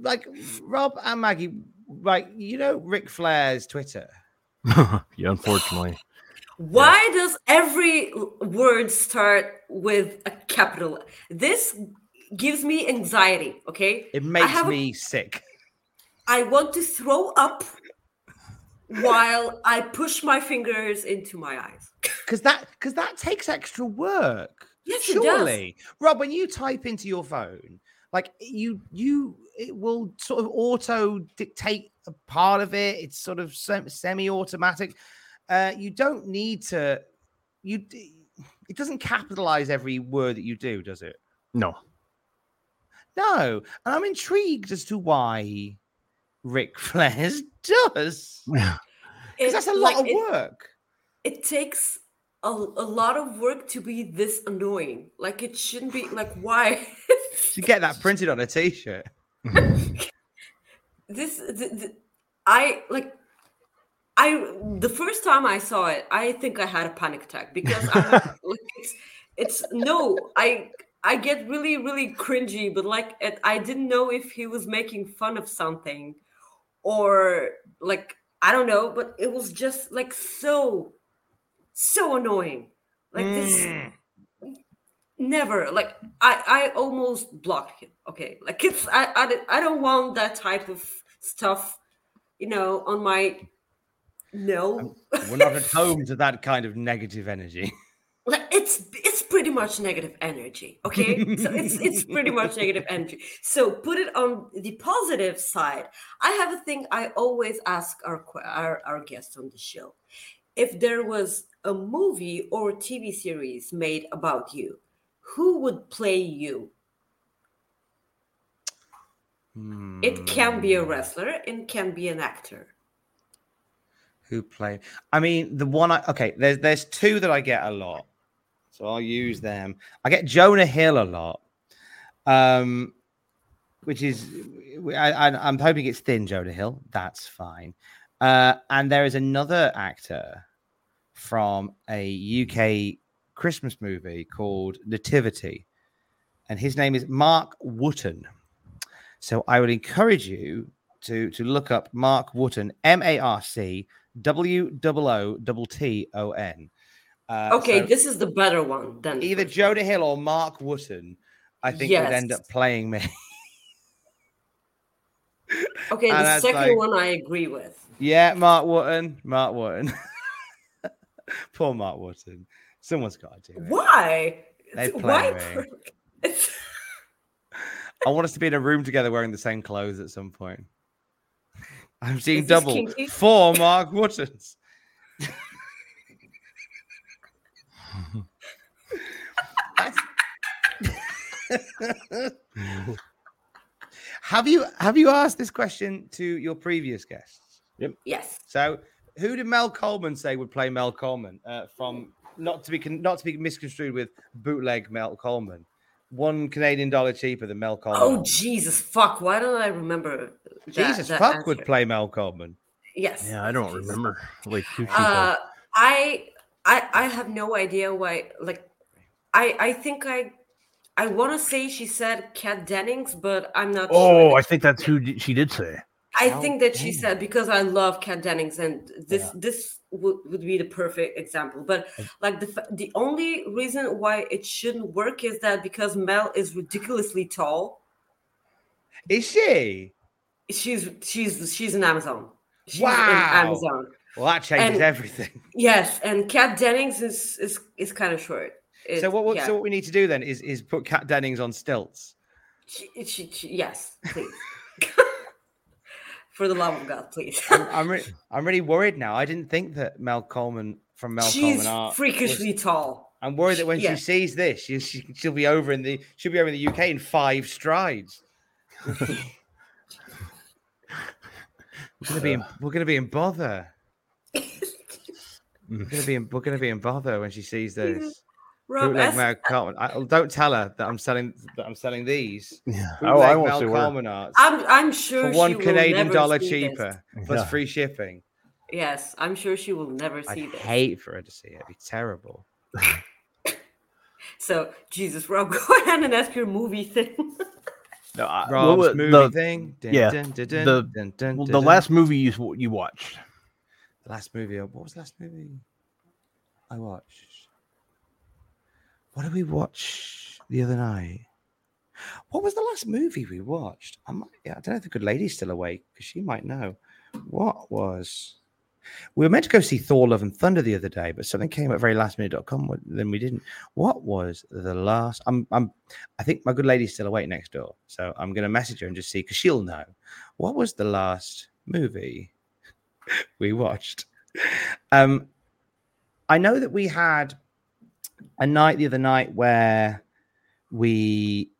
like Rob and Maggie, like you know Ric Flair's Twitter. [LAUGHS] yeah, unfortunately. [LAUGHS] Why does every word start with a capital? This gives me anxiety, okay? It makes have a- me sick. I want to throw up while I push my fingers into my eyes. because that because that takes extra work. Yes, it does. surely, Rob. When you type into your phone, like you you it will sort of auto dictate a part of it. It's sort of semi automatic. Uh, you don't need to. You it doesn't capitalize every word that you do, does it? No. No, and I'm intrigued as to why Ric [LAUGHS] Flair's does. [LAUGHS] Because that's a lot like, of it- work. It takes a, a lot of work to be this annoying. Like it shouldn't be like why To get that printed on a t-shirt. [LAUGHS] this the, the, I like I the first time I saw it, I think I had a panic attack because like, [LAUGHS] like, it's it's no, I I get really really cringy, but like it, I didn't know if he was making fun of something or like I don't know, but it was just like so so annoying. Like this mm. never like I I almost blocked him. Okay, like it's I I, don't- I don't want that type of stuff, you know, on my no. We're not at home to that kind of negative energy. [LAUGHS] like it's it's pretty much negative energy okay so it's it's pretty much negative energy so put it on the positive side i have a thing i always ask our our, our guests on the show if there was a movie or tv series made about you who would play you it can be a wrestler and can be an actor Who play? I mean, the one I okay. There's there's two that I get a lot, so I'll use them. I get Jonah Hill a lot, um, which is I, I, I'm hoping it's thin Jonah Hill. That's fine. Uh, and there is another actor from a UK Christmas movie called Nativity, and his name is Marc Wootton. So I would encourage you to to look up Marc Wootton, M A R C W O O T T O N. Uh, okay, so this is the better one than either Jonah Hill or Marc Wootton, I think would end up playing me. Okay, [LAUGHS] and the second like- one I agree with. Yeah, Marc Wootton, Marc Wootton. [LAUGHS] Poor Marc Wootton. Someone's got to do it. Why? They Why? play me. [LAUGHS] I want us to be in a room together wearing the same clothes at some point. I'm seeing Is double kinky? four Marc Woottons. [LAUGHS] have you have you asked this question to your previous guests? Yep. Yes. So, who did Mel Coleman say would play Mel Coleman? Uh, from not to be con- not to be misconstrued with bootleg Mel Coleman, one Canadian dollar cheaper than Mel Coleman. Oh Jesus, fuck! Why don't I remember? That, Jesus that fuck would play Mel Coleman. Yes. Yeah, I don't remember. Like two cheapo. Uh, I I I have no idea why. Like, I I think I I want to say she said Kat Dennings, but I'm not. oh, sure. I think that's who she did say. I think that she said because I love Kat Dennings, and this this would, would be the perfect example. But like the the only reason why it shouldn't work is that because Mel is ridiculously tall. Is she? She's she's she's an Amazon. She's Wow. Amazon. Well, that changes And- everything. [LAUGHS] Yes, and Kat Dennings is is is kind of short. so It- what, what? yeah. So what we need to do then is is put Kat Dennings on stilts. She, she, she, yes, please. [LAUGHS] For the love of God, please. I'm I'm, [LAUGHS] re- I'm really worried now. I didn't think that Mel Coleman from Mel She's Coleman art. was- freakishly tall. I'm worried that when Yeah. she sees this, she, she she'll be over in the she'll be over in the UK in five strides. we're gonna be in, we're gonna be in bother. [LAUGHS] we're gonna be in, we're gonna be in bother when she sees this. Rob, Bootleg ask- Mel I, oh, don't tell her that I'm selling that I'm selling these. Yeah. Bootleg Oh, I won't Mel say a arts I'm I'm sure for she one will Canadian never dollar see this. cheaper plus Yeah. free shipping. Yes, I'm sure she will never I'd see this. I hate for her to see it. It'd be terrible. [LAUGHS] So Jesus, Rob, [LAUGHS] go ahead and ask your movie thing. [LAUGHS] No, I- Rob's what- movie the- thing. Dun, yeah, dun, dun, dun, the dun, dun, well, the dun. last movie you you watched. The last movie. uh, What was the last movie I watched? What did we watch the other night? What was the last movie we watched? I might, I don't know if the good lady's still awake because she might know. What was? We were meant to go see Thor: Love and Thunder the other day, but something came at very last minute.com. with- Then we didn't. What was the last? I'm, I'm, I think my good lady's still awake next door, so I'm going to message her and just see because she'll know. What was the last movie [LAUGHS] we watched? Um, I know that we had a night the other night where we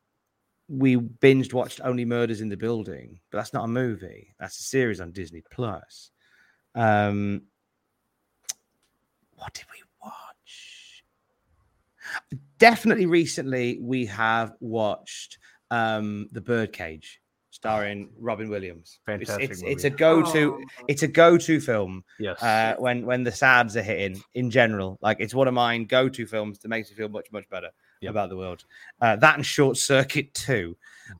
we binged watched Only Murders in the Building, but that's not a movie. That's a series on Disney Plus. Um, what did we watch? Definitely recently we have watched um The Birdcage, starring Robin Williams. It's- Fantastic It's, it's, a go-to. Oh. It's a go-to film Yes. uh, when when the sads are hitting in general. Like it's one of mine go-to films that makes me feel much much better Yep. about the world. Uh, that and Short Circuit too,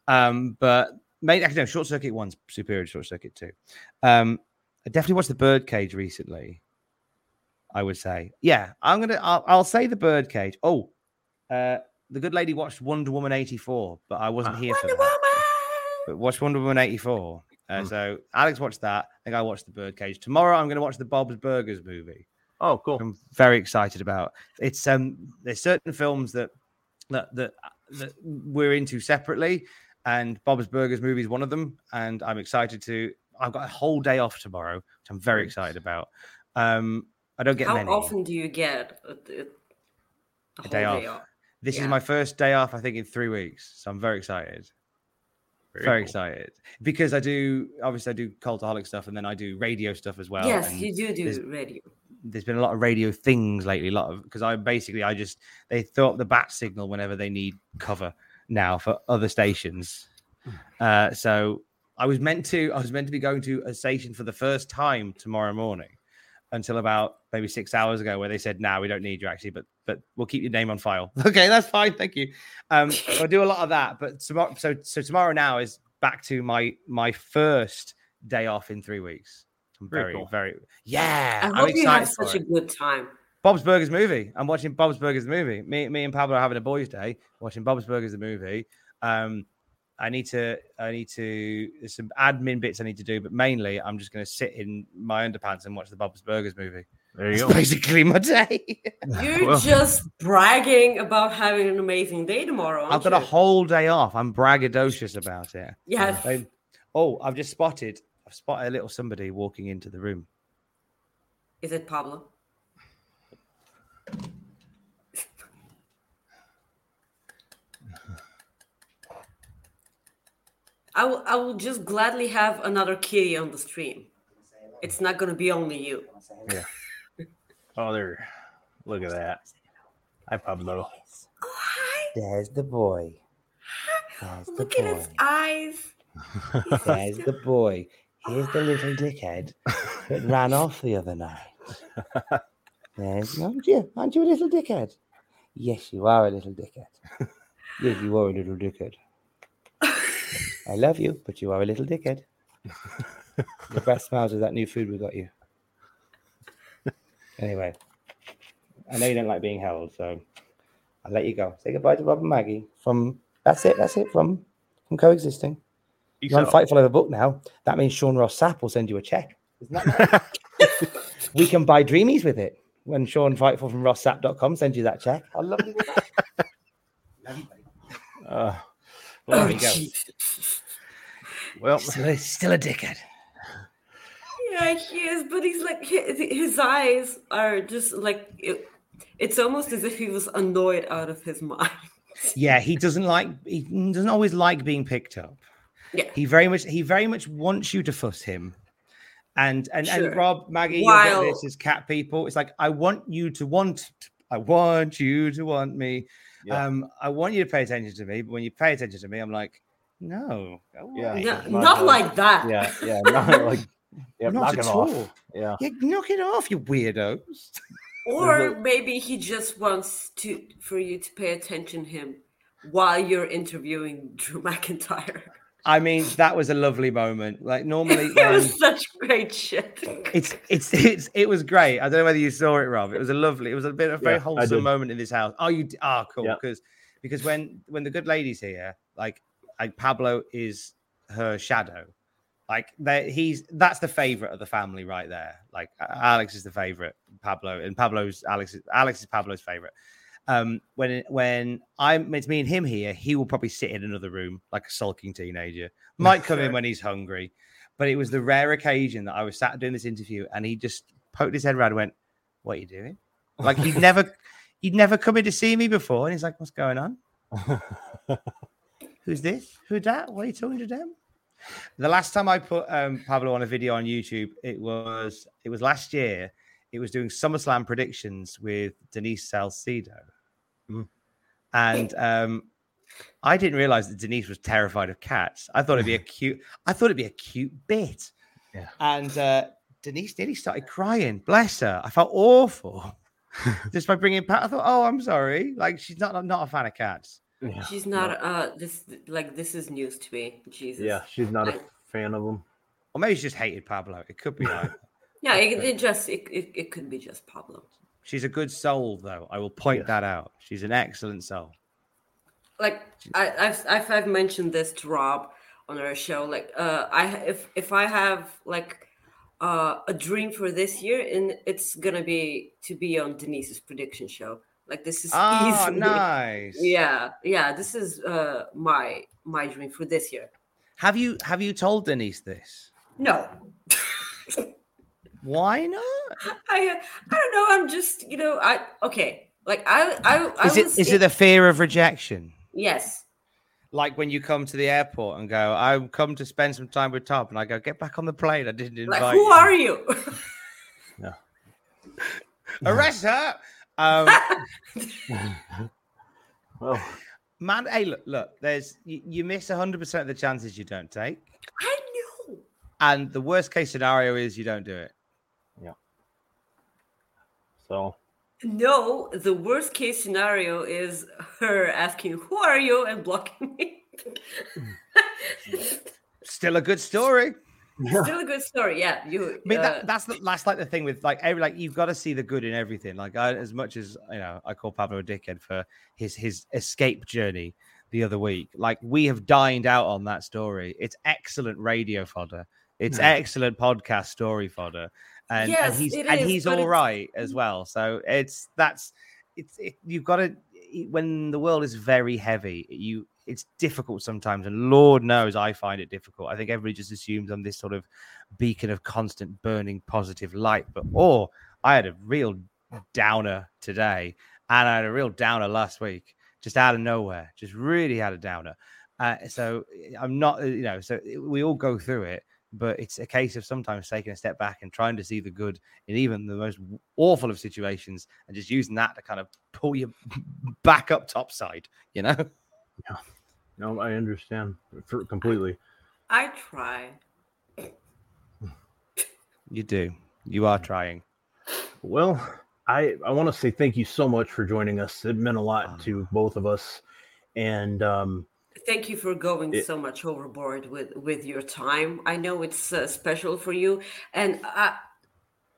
um, but maybe actually no, Short Circuit one's superior to Short Circuit two. Um, I definitely watched the Birdcage recently. I would say, yeah, I'm gonna. I'll, I'll say the Birdcage. Oh, uh, the good lady watched Wonder Woman eighty four, but I wasn't here for that. Woman. But watch Wonder Woman 84. Uh, Hmm. So Alex watched that. I think I watched the Birdcage. Tomorrow I'm going to watch the Bob's Burgers movie. oh, cool. I'm very excited about. It's um there's certain films that that that, that we're into separately, and Bob's Burgers movie is one of them. And I'm excited to. I've got a whole day off tomorrow, which I'm very excited about. Um, I don't get How many. often do you get a, a, A day whole off. This Yeah. is my first day off, I think, in three weeks. So I'm very excited. Very, cool. excited because I do obviously I do cultaholic stuff and then I do radio stuff as well. yes, you do there's- do radio. There's been a lot of radio things lately, a lot of because I basically I just they throw up the bat signal whenever they need cover now for other stations. [SIGHS] Uh, so I was meant to I was meant to be going to a station for the first time tomorrow morning until about maybe six hours ago where they said, no, we don't need you actually, but but we'll keep your name on file. [LAUGHS] Okay, that's fine. Thank you. Um, so I do a lot of that, but tomorrow so so tomorrow now is back to my my first day off in three weeks. I'm Very very, cool. very, yeah. I I'm hope you excited have such a good time. Bob's Burgers movie. I'm watching Bob's Burgers movie. Me, me and Pablo are having a boys' day watching Bob's Burgers the movie. Um, I need to, I need to. There's some admin bits I need to do, but mainly I'm just going to sit in my underpants and watch the Bob's Burgers movie. There you That's go. basically my day. [LAUGHS] You're Well- just bragging about having an amazing day tomorrow. I've aren't got a whole day off. I'm braggadocious about it. Yes. I- oh, I've just spotted. I've spotted a little somebody walking into the room. Is it Pablo? I will, I will just gladly have another kitty on the stream. It's not going to be only you. Yeah. [LAUGHS] Oh, there. Look at that. Hi, Pablo. Oh, hi. There's the boy. There's Look at his eyes. [LAUGHS] There's the boy. Here's the little dickhead that ran [LAUGHS] off the other night. There's, aren't you? Aren't you a little dickhead? Yes, you are a little dickhead. Yes, you are a little dickhead. I love you, but you are a little dickhead. the [LAUGHS] best smells of that new food we got you. Anyway, I know you don't like being held, so I'll let you go. Say goodbye to Rob and Maggie. From that's it. That's it. From from coexisting. Peace You're on out. Fightful over book now. That means Sean Ross Sapp will send you a check. Isn't that nice? [LAUGHS] we can buy dreamies with it when Sean Fightful from rosssapp.com sends you that check. I love you. [LAUGHS] Uh, There oh, well, we go. well, Still a, still a dickhead. Yeah, he is, but he's like his, his eyes are just like it, it's almost as if he was annoyed out of his mind. Yeah, he doesn't like he doesn't always like being picked up. Yeah. He very much he very much wants you to fuss him. And and, Sure. and Rob, Maggie, you'll While- get this is cat people. It's like I want you to want I want you to want me. Yeah. Um, I want you to pay attention to me, but when you pay attention to me, I'm like, no, Yeah. No, Not not like that. yeah, yeah, not like, [LAUGHS] yeah, Not knock at it all. off. Yeah, Yeah, knock it off, you weirdos. [LAUGHS] Or maybe he just wants to for you to pay attention to him while you're interviewing Drew [LAUGHS] McIntyre. I mean, that was a lovely moment. Like normally, [LAUGHS] it when- was such great shit. it's it's it's it was great. I don't know whether you saw it, Rob. It was a lovely. It was a bit of a very Yeah, wholesome moment in this house. Oh, you d- ah cool Yeah. because because when when the good lady's here, like like Pablo is her shadow. Like that he's that's the favorite of the family right there. Like Alex is the favorite, Pablo, and Pablo's Alex. Alex is Pablo's favorite. Um, when when I'm it's me and him here, he will probably sit in another room like a sulking teenager. [LAUGHS] Might come in when he's hungry, but it was the rare occasion that I was sat doing this interview and he just poked his head around and went, What are you doing? Like he'd [LAUGHS] never he'd never come in to see me before. And he's like, What's going on? [LAUGHS] Who's this? Who that? What are you talking to them? The last time I put um, Pablo on a video on YouTube, it was it was last year. It was doing SummerSlam predictions with Denise Salcedo, Mm. and um, I didn't realize that Denise was terrified of cats. I thought it'd be a [LAUGHS] cute. I thought it'd be a cute bit. Yeah. And uh, Denise nearly started crying. Bless her. I felt awful [LAUGHS] just by bringing Pat. I thought, oh, I'm sorry. Like she's not not a fan of cats. yeah, She's not uh this like this is news to me. Jesus. yeah. She's not a fan of them. Or maybe she just hated Pablo. It could be [LAUGHS] like Yeah, it, it just it, it, it could be just Pablo. She's a good soul, though. I will point Yes. that out. She's an excellent soul. like I, I've, I've I've mentioned this to Rob on our show. Like, uh, I if if I have like uh, a dream for this year, and it's gonna be to be on Denise's prediction show. Like, this is Oh, [LAUGHS] easily- nice. Yeah, yeah. This is uh my my dream for this year. Have you have you told Denise this? No, [LAUGHS] Why not? I I don't know. I'm just you know I okay. Like I I, I Is it was is in- it a fear of rejection? yes. Like when you come to the airport and go, I've come to spend some time with Tom, and I go, get back on the plane. I didn't invite Like, who you. are you? No. [LAUGHS] Arrest her. Um, [LAUGHS] Well, man, hey, look, look. There's you, you miss 100 percent of the chances you don't take, I know. and the worst case scenario is you don't do it. So No, the worst case scenario is her asking, Who are you? and blocking me. [LAUGHS] Still a good story. Still a good story. Yeah, you. I mean, uh, that, that's the, that's like the thing with like every like you've got to see the good in everything. Like I, as much as you know, I call Pablo a dickhead for his his escape journey the other week. Like we have dined out on that story. It's excellent radio fodder. It's Yeah. excellent podcast story fodder, and, Yes, and he's and is, he's all right as well. So it's that's it's it, you've got to when the world is very heavy. You it's difficult sometimes, and Lord knows I find it difficult. I think everybody just assumes I'm this sort of beacon of constant burning positive light, but oh, I had a real downer today, and I had a real downer last week, just out of nowhere, just really had a downer. Uh, so I'm not, you know, so we all go through it, but it's a case of sometimes taking a step back and trying to see the good in even the most awful of situations, and just using that to kind of pull you [LAUGHS] back up topside, you know. No, I understand for, completely. I try. You do. You are trying. Well, I I want to say thank you so much for joining us. It meant a lot to both of us, and um, Thank you for going It- so much overboard with with your time. I know it's uh, special for you, and uh,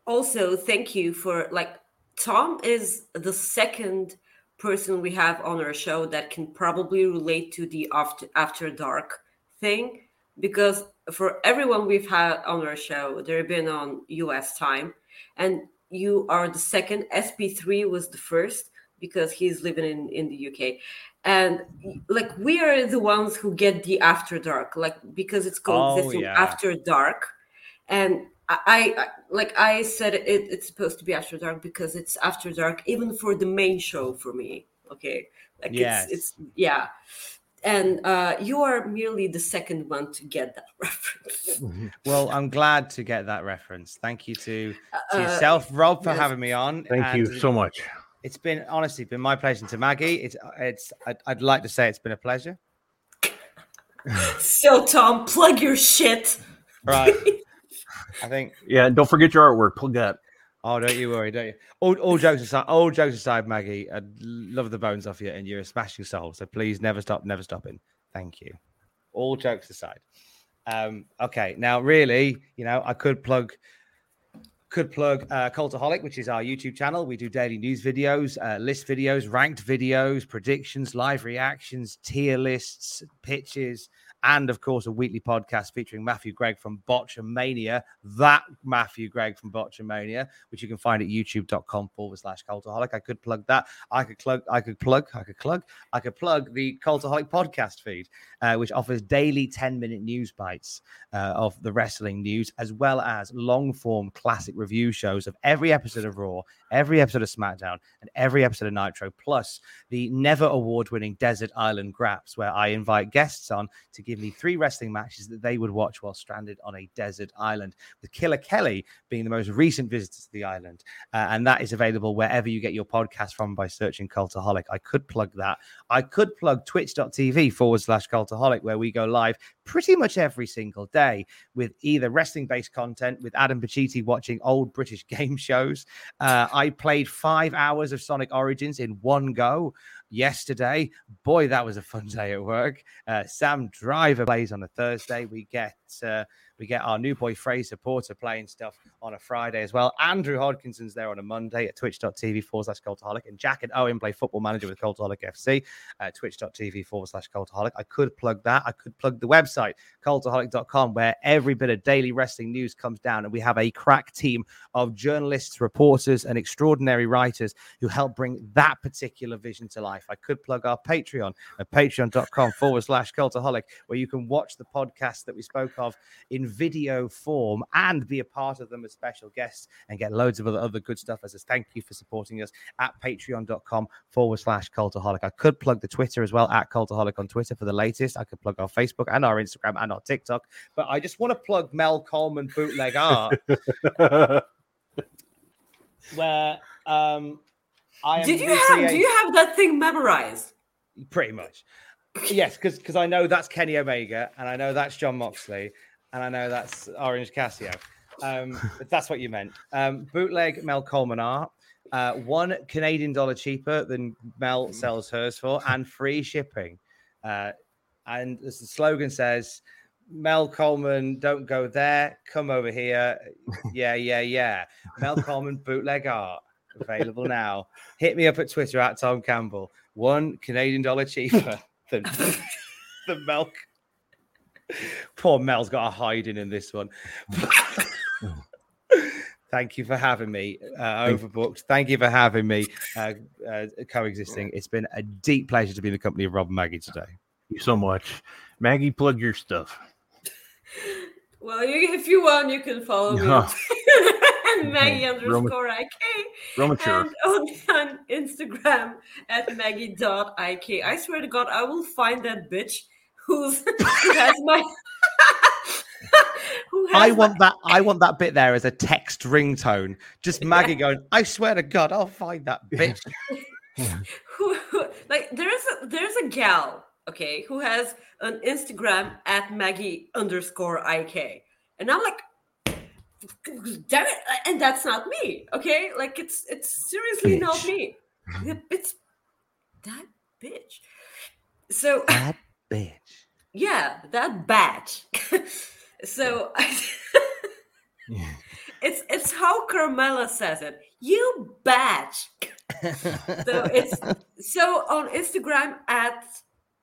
also thank you for like Tom is the second person we have on our show that can probably relate to the after after dark thing because for everyone we've had on our show they've been on US time. And you are the second. SP3 was the first because he's living in in the UK and like we are the ones who get the after dark like because it's called Oh, this yeah. after dark and I, I I- like I said it, it's supposed to be after dark because it's after dark even for the main show for me okay like Yes. it's it's yeah and uh you are merely the second one to get that [LAUGHS] reference [LAUGHS] Well, I'm glad to get that reference. Thank you to, to Uh, yourself, Rob, for yes. having me on. thank you so much. It's been honestly been my pleasure. To Maggie, it's it's. I'd, I'd like to say it's been a pleasure. so tom plug your shit Right. [LAUGHS] I think. Yeah, and don't forget your artwork. Plug that. Oh, don't you worry, don't you? All, all jokes aside, all jokes aside, Maggie, I love the bones off you, and you're a smashing soul. So please, never stop, never stopping. Thank you. All jokes aside. Um, okay, now really, you know, I could plug could plug uh, Cultaholic, which is our YouTube channel. We do daily news videos, uh, list videos, ranked videos, predictions, live reactions, tier lists, pitches, and of course, a weekly podcast featuring Matthew Gregg from Botchamania. That Matthew Gregg from Botchamania, which you can find at youtube.com forward slash Cultaholic. I could plug that. I could plug, I could plug, I could plug, I could plug the Cultaholic podcast feed, uh, which offers daily 10 minute news bites uh, of the wrestling news, as well as long form classic review shows of every episode of Raw, every episode of SmackDown, and every episode of Nitro, plus the never award winning Desert Island Graps, where I invite guests on to give me three wrestling matches that they would watch while stranded on a desert island, with Killer Kelly being the most recent visitor to the island. Uh, and that is available wherever you get your podcast from by searching Cultaholic. I could plug that. I could plug twitch.tv forward slash Cultaholic, where we go live pretty much every single day with either wrestling based content with Adam Pacitti watching old British [LAUGHS] game shows. Uh, I played five hours of Sonic Origins in one go yesterday. Boy, that was a fun [LAUGHS] day at work. Uh, Sam Driver plays on a Thursday. We get uh, we get our new boy Fraser Porter playing stuff on a Friday as well. Andrew Hodkinson's there on a Monday at twitch.tv forward slash cultaholic. And Jack and Owen play football manager with Cultaholic FC at twitch.tv forward slash cultaholic. I could plug that. I could plug the website, cultaholic.com, where every bit of daily wrestling news comes down. And we have a crack team of journalists, reporters, and extraordinary writers who help bring that particular vision to life. I could plug our Patreon at patreon.com forward slash cultaholic, where you can watch the podcast that we spoke of in video form and be a part of them as special guests and get loads of other, other good stuff as a thank you for supporting us at patreon.com forward slash cultaholic. I could plug the Twitter as well at cultaholic on Twitter for the latest. I could plug our Facebook and our Instagram and our TikTok, but I just want to plug Mel Coleman bootleg art [LAUGHS] where um I am did you have do you have that thing memorized pretty much. Yes, because because I know that's Kenny Omega, and I know that's Jon Moxley, and I know that's Orange Cassidy. Um, if that's what you meant. Um, bootleg Mel Coleman art, uh, one Canadian dollar cheaper than Mel sells hers for, and free shipping. Uh, and as the slogan says, Mel Coleman, don't go there. Come over here. [LAUGHS] Yeah, yeah, yeah. Mel Coleman bootleg art available now. Hit me up at Twitter at Tom Campbell. One Canadian dollar cheaper than [LAUGHS] the milk. [LAUGHS] Poor Mel's got a hiding in this one. [LAUGHS] Thank you for having me. Uh, overbooked. Thank you for having me. Uh, uh, coexisting. It's been a deep pleasure to be in the company of Rob and Maggie today. Thank you so much. Maggie, plug your stuff. Well, you, if you want, you can follow me Yeah. on [LAUGHS] and Maggie underscore IK. real. And on, on Instagram at Maggie.ik. I swear to God, I will find that bitch who's who has my [LAUGHS] who has I want that. I want that bit there as a text ringtone. Just Maggie going, "I swear to God, I'll find that bitch." [LAUGHS] [LAUGHS] who, who- like there's a there's a gal okay who has an instagram at maggie underscore ik and i'm like damn it and that's not me okay like it's it's seriously not me it's that bitch so that bitch. Yeah that batch [LAUGHS] so [LAUGHS] it's it's how carmela says it you batch so it's [LAUGHS] so on Instagram at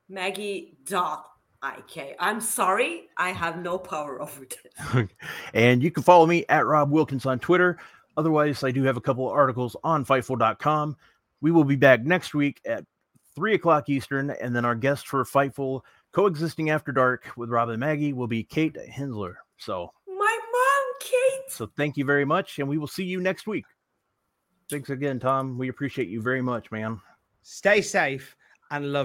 Maggie dot ik. I'm sorry, I have no power over this. and you can follow me at Rob Wilkins on Twitter. Otherwise, I do have a couple of articles on Fightful.com. We will be back next week at three o'clock Eastern, and then our guest for Fightful coexisting after dark with Robin and Maggie will be Kate Hensler. So, My mom, Kate. so thank you very much, and we will see you next week. Thanks again, Tom. We appreciate you very much, man. Stay safe and love